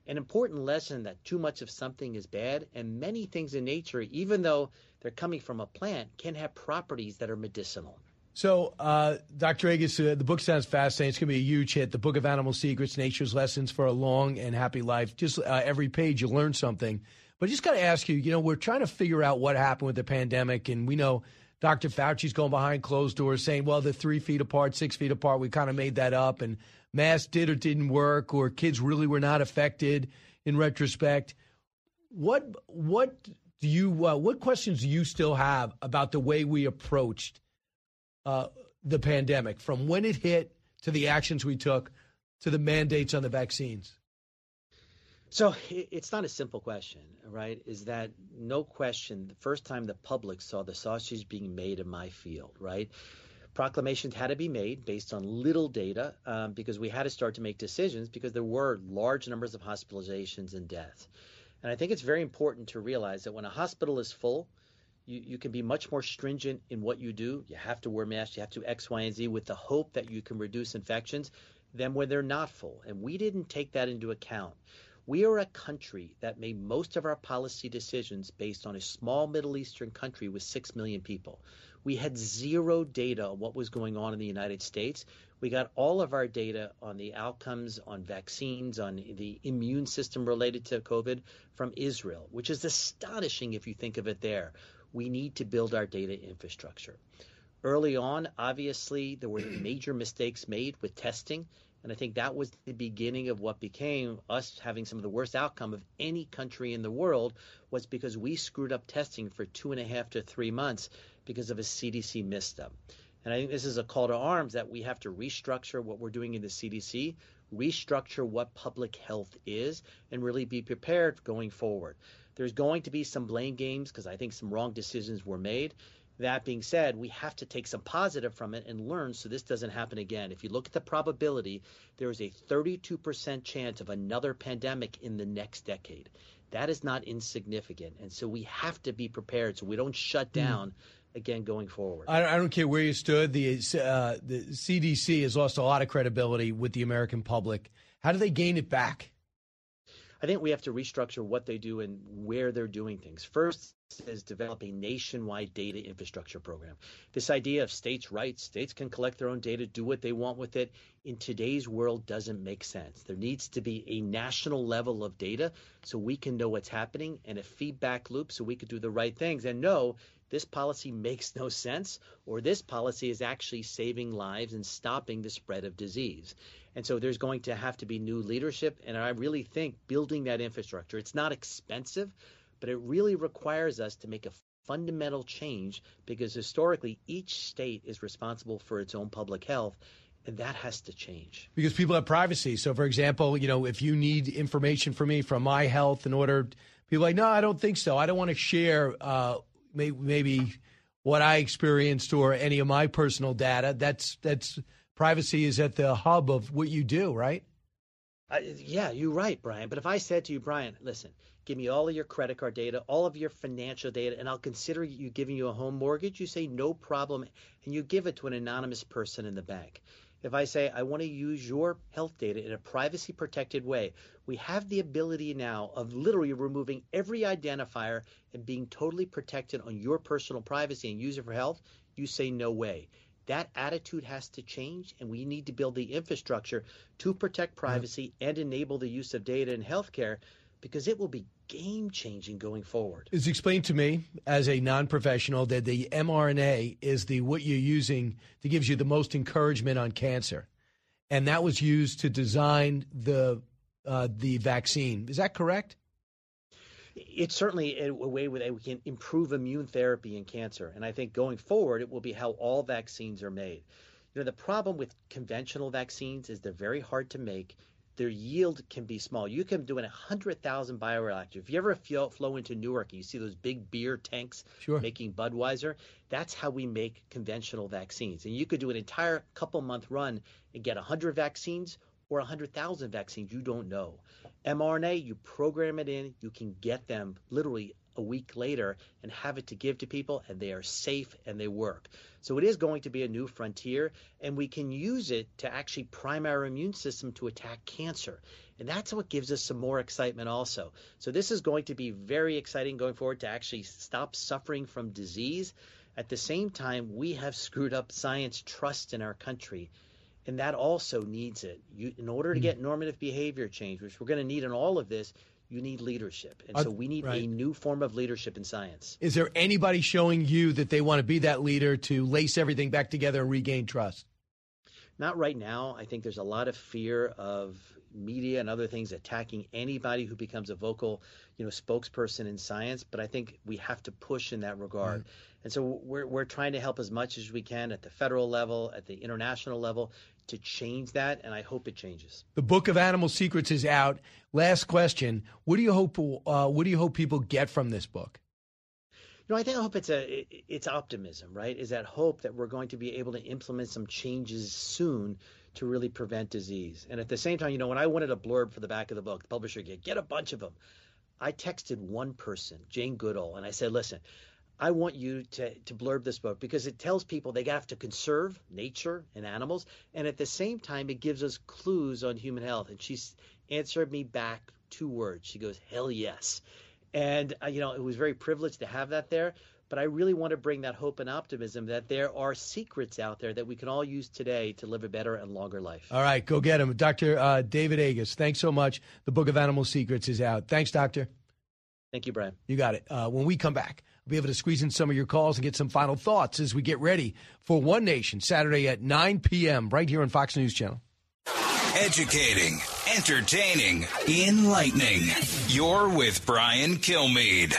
Speaker 38: An important lesson that too much of something is bad, and many things in nature, even though they're coming from a plant, can have properties that are medicinal.
Speaker 2: So, uh, Dr. Agus, uh, the book sounds fascinating. It's going to be a huge hit. The Book of Animal Secrets, Nature's Lessons for a Long and Happy Life. Just uh, every page you learn something. But I just got to ask you, you know, we're trying to figure out what happened with the pandemic, and we know Dr. Fauci's going behind closed doors saying, well, they're three feet apart, six feet apart. We kind of made that up, and masks did or didn't work, or kids really were not affected in retrospect. What what do you uh, what questions do you still have about the way we approached uh, the pandemic, from when it hit to the actions we took to the mandates on the vaccines?
Speaker 38: So it's not a simple question, right? Is that no question? The first time the public saw the sausage being made in my field, right? Proclamations had to be made based on little data um, because we had to start to make decisions because there were large numbers of hospitalizations and deaths. And I think it's very important to realize that when a hospital is full, you, you can be much more stringent in what you do. You have to wear masks, you have to X, Y, and Z with the hope that you can reduce infections than when they're not full. And we didn't take that into account. We are a country that made most of our policy decisions based on a small Middle Eastern country with 6 million people. We had zero data on what was going on in the United States. We got all of our data on the outcomes on vaccines, on the immune system related to COVID from Israel, which is astonishing if you think of it there. We need to build our data infrastructure. Early on, obviously, there were major mistakes made with testing. And I think that was the beginning of what became us having some of the worst outcome of any country in the world was because we screwed up testing for two and a half to three months because of a CDC misstep. And I think this is a call to arms that we have to restructure what we're doing in the CDC, restructure what public health is, and really be prepared going forward. There's going to be some blame games because I think some wrong decisions were made. That being said, we have to take some positive from it and learn so this doesn't happen again. If you look at the probability, there is a 32% chance of another pandemic in the next decade. That is not insignificant. And so we have to be prepared so we don't shut
Speaker 2: Hmm.
Speaker 38: down again going forward.
Speaker 2: I, I don't care where you stood. The uh, the CDC has lost a lot of credibility with the American public. How do they gain it back?
Speaker 38: I think we have to restructure what they do and where they're doing things. First is develop a nationwide data infrastructure program. This idea of states' rights, states can collect their own data, do what they want with it, in today's world doesn't make sense. There needs to be a national level of data so we can know what's happening and a feedback loop so we can do the right things and know this policy makes no sense or this policy is actually saving lives and stopping the spread of disease. And so there's going to have to be new leadership. And I really think building that infrastructure, it's not expensive, but it really requires us to make a fundamental change because historically each state is responsible for its own public health. And that has to change.
Speaker 2: Because people have privacy. So, for example, you know, if you need information from me from my health in order, people like, no, I don't think so. I don't want to share uh, maybe what I experienced or any of my personal data. That's that's privacy is at the hub of what you do, right?
Speaker 38: Uh, yeah, you're right, Brian. But if I said to you, Brian, listen, give me all of your credit card data, all of your financial data, and I'll consider you giving you a home mortgage, you say no problem, and you give it to an anonymous person in the bank. If I say I want to use your health data in a privacy protected way, we have the ability now of literally removing every identifier and being totally protected on your personal privacy and use it for health. You say no way. That attitude has to change, and we need to build the infrastructure to protect privacy and enable the use of data in healthcare because it will be game changing going forward.
Speaker 2: It's explained to me as a non-professional that the mRNA is the what you're using that gives you the most encouragement on cancer, and that was used to design the uh, the vaccine. Is that correct?
Speaker 38: It's certainly a, way that we can improve immune therapy in cancer, and I think going forward it will be how all vaccines are made. You know, the problem with conventional vaccines is they're very hard to make their yield can be small. You can do in 100,000 bioreactors. If you ever feel, flow into Newark and you see those big beer tanks
Speaker 2: sure.
Speaker 38: making Budweiser, that's how we make conventional vaccines. And you could do an entire couple month run and get 100 vaccines or 100,000 vaccines. You don't know. mRNA, you program it in, you can get them literally a week later and have it to give to people, and they are safe and they work. So it is going to be a new frontier, and we can use it to actually prime our immune system to attack cancer. And that's what gives us some more excitement, also. So this is going to be very exciting going forward to actually stop suffering from disease. At the same time, we have screwed up science trust in our country. And that also needs it. You, in order to get normative behavior change, which we're going to need in all of this, you need leadership. And
Speaker 2: Uh,
Speaker 38: so we need
Speaker 2: right.
Speaker 38: a new form of leadership in science.
Speaker 2: Is there anybody showing you that they want to be that leader to lace everything back together and regain trust?
Speaker 38: Not right now. I think there's a lot of fear of media and other things attacking anybody who becomes a vocal, you know, spokesperson in science. But I think we have to push in that regard. And so we're we're trying to help as much as we can at the federal level, at the international level, to change that. And I hope it changes.
Speaker 2: The Book of Animal Secrets is out. Last question: What do you hope? Uh, what do you hope people get from this book?
Speaker 38: You know, I think I hope it's a it's optimism, right? Is that hope that we're going to be able to implement some changes soon to really prevent disease. And at the same time, you know, when I wanted a blurb for the back of the book, the publisher get get a bunch of them. I texted one person, Jane Goodall, and I said, "Listen, I want you to to blurb this book because it tells people they have to conserve nature and animals, and at the same time, it gives us clues on human health." And she answered me back two words. She goes, "Hell yes." And, uh, you know, it was very privileged to have that there. But I really want to bring that hope and optimism that there are secrets out there that we can all use today to live a better and longer life.
Speaker 2: All right, go get him. Dr. Uh, David Agus, thanks so much. The Book of Animal Secrets is out. Thanks, Doctor.
Speaker 38: Thank you, Brian.
Speaker 2: You got it. Uh, when we come back, be able to squeeze in some of your calls and get some final thoughts as we get ready for One Nation Saturday at 9 p.m. right here on Fox News Channel.
Speaker 1: Educating, entertaining, enlightening. You're with Brian Kilmeade.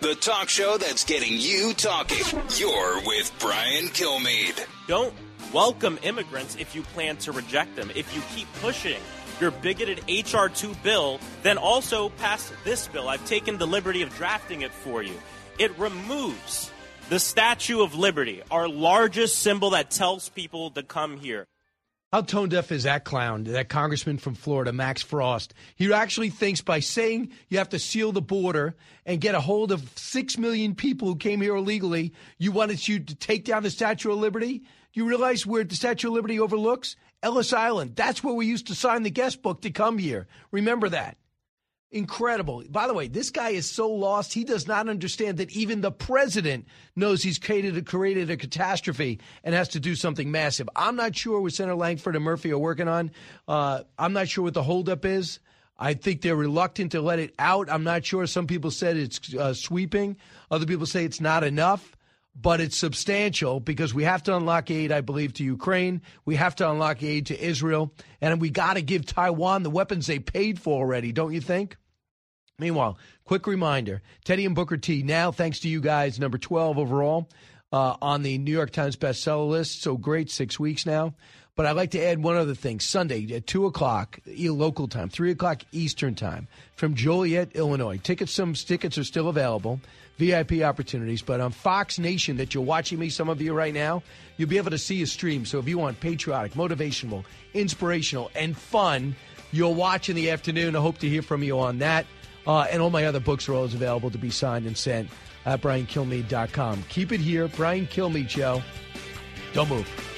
Speaker 1: The talk show that's getting you talking. You're with Brian Kilmeade.
Speaker 39: Don't welcome immigrants if you plan to reject them. If you keep pushing your bigoted H.R. 2 bill, then also pass this bill. I've taken the liberty of drafting it for you. It removes the Statue of Liberty, our largest symbol that tells people to come here.
Speaker 2: How tone deaf is that clown, that congressman from Florida, Max Frost? He actually thinks by saying you have to seal the border and get a hold of six million people who came here illegally, you wanted you to take down the Statue of Liberty? Do you realize where the Statue of Liberty overlooks? Ellis Island. That's where we used to sign the guest book to come here. Remember that. Incredible. By the way, this guy is so lost, he does not understand that even the president knows he's created a, created a catastrophe and has to do something massive. I'm not sure what Senator Lankford and Murphy are working on. Uh, I'm not sure what the holdup is. I think they're reluctant to let it out. I'm not sure. Some people said it's uh, sweeping, other people say it's not enough but it's substantial because we have to unlock aid, I believe, to Ukraine. We have to unlock aid to Israel. And we got to give Taiwan the weapons they paid for already, don't you think? Meanwhile, quick reminder Teddy and Booker T, now, thanks to you guys, number 12 overall uh, on the New York Times bestseller list. So great, six weeks now. But I'd like to add one other thing. Sunday at 2 o'clock, local time, 3 o'clock Eastern time, from Joliet, Illinois. Tickets, some tickets are still available. VIP opportunities. But on Fox Nation, that you're watching me, some of you right now, you'll be able to see a stream. So if you want patriotic, motivational, inspirational, and fun, you'll watch in the afternoon. I hope to hear from you on that. Uh, and all my other books are always available to be signed and sent at briankilmeade.com. Keep it here, Brian Kilmeade Show. Don't move.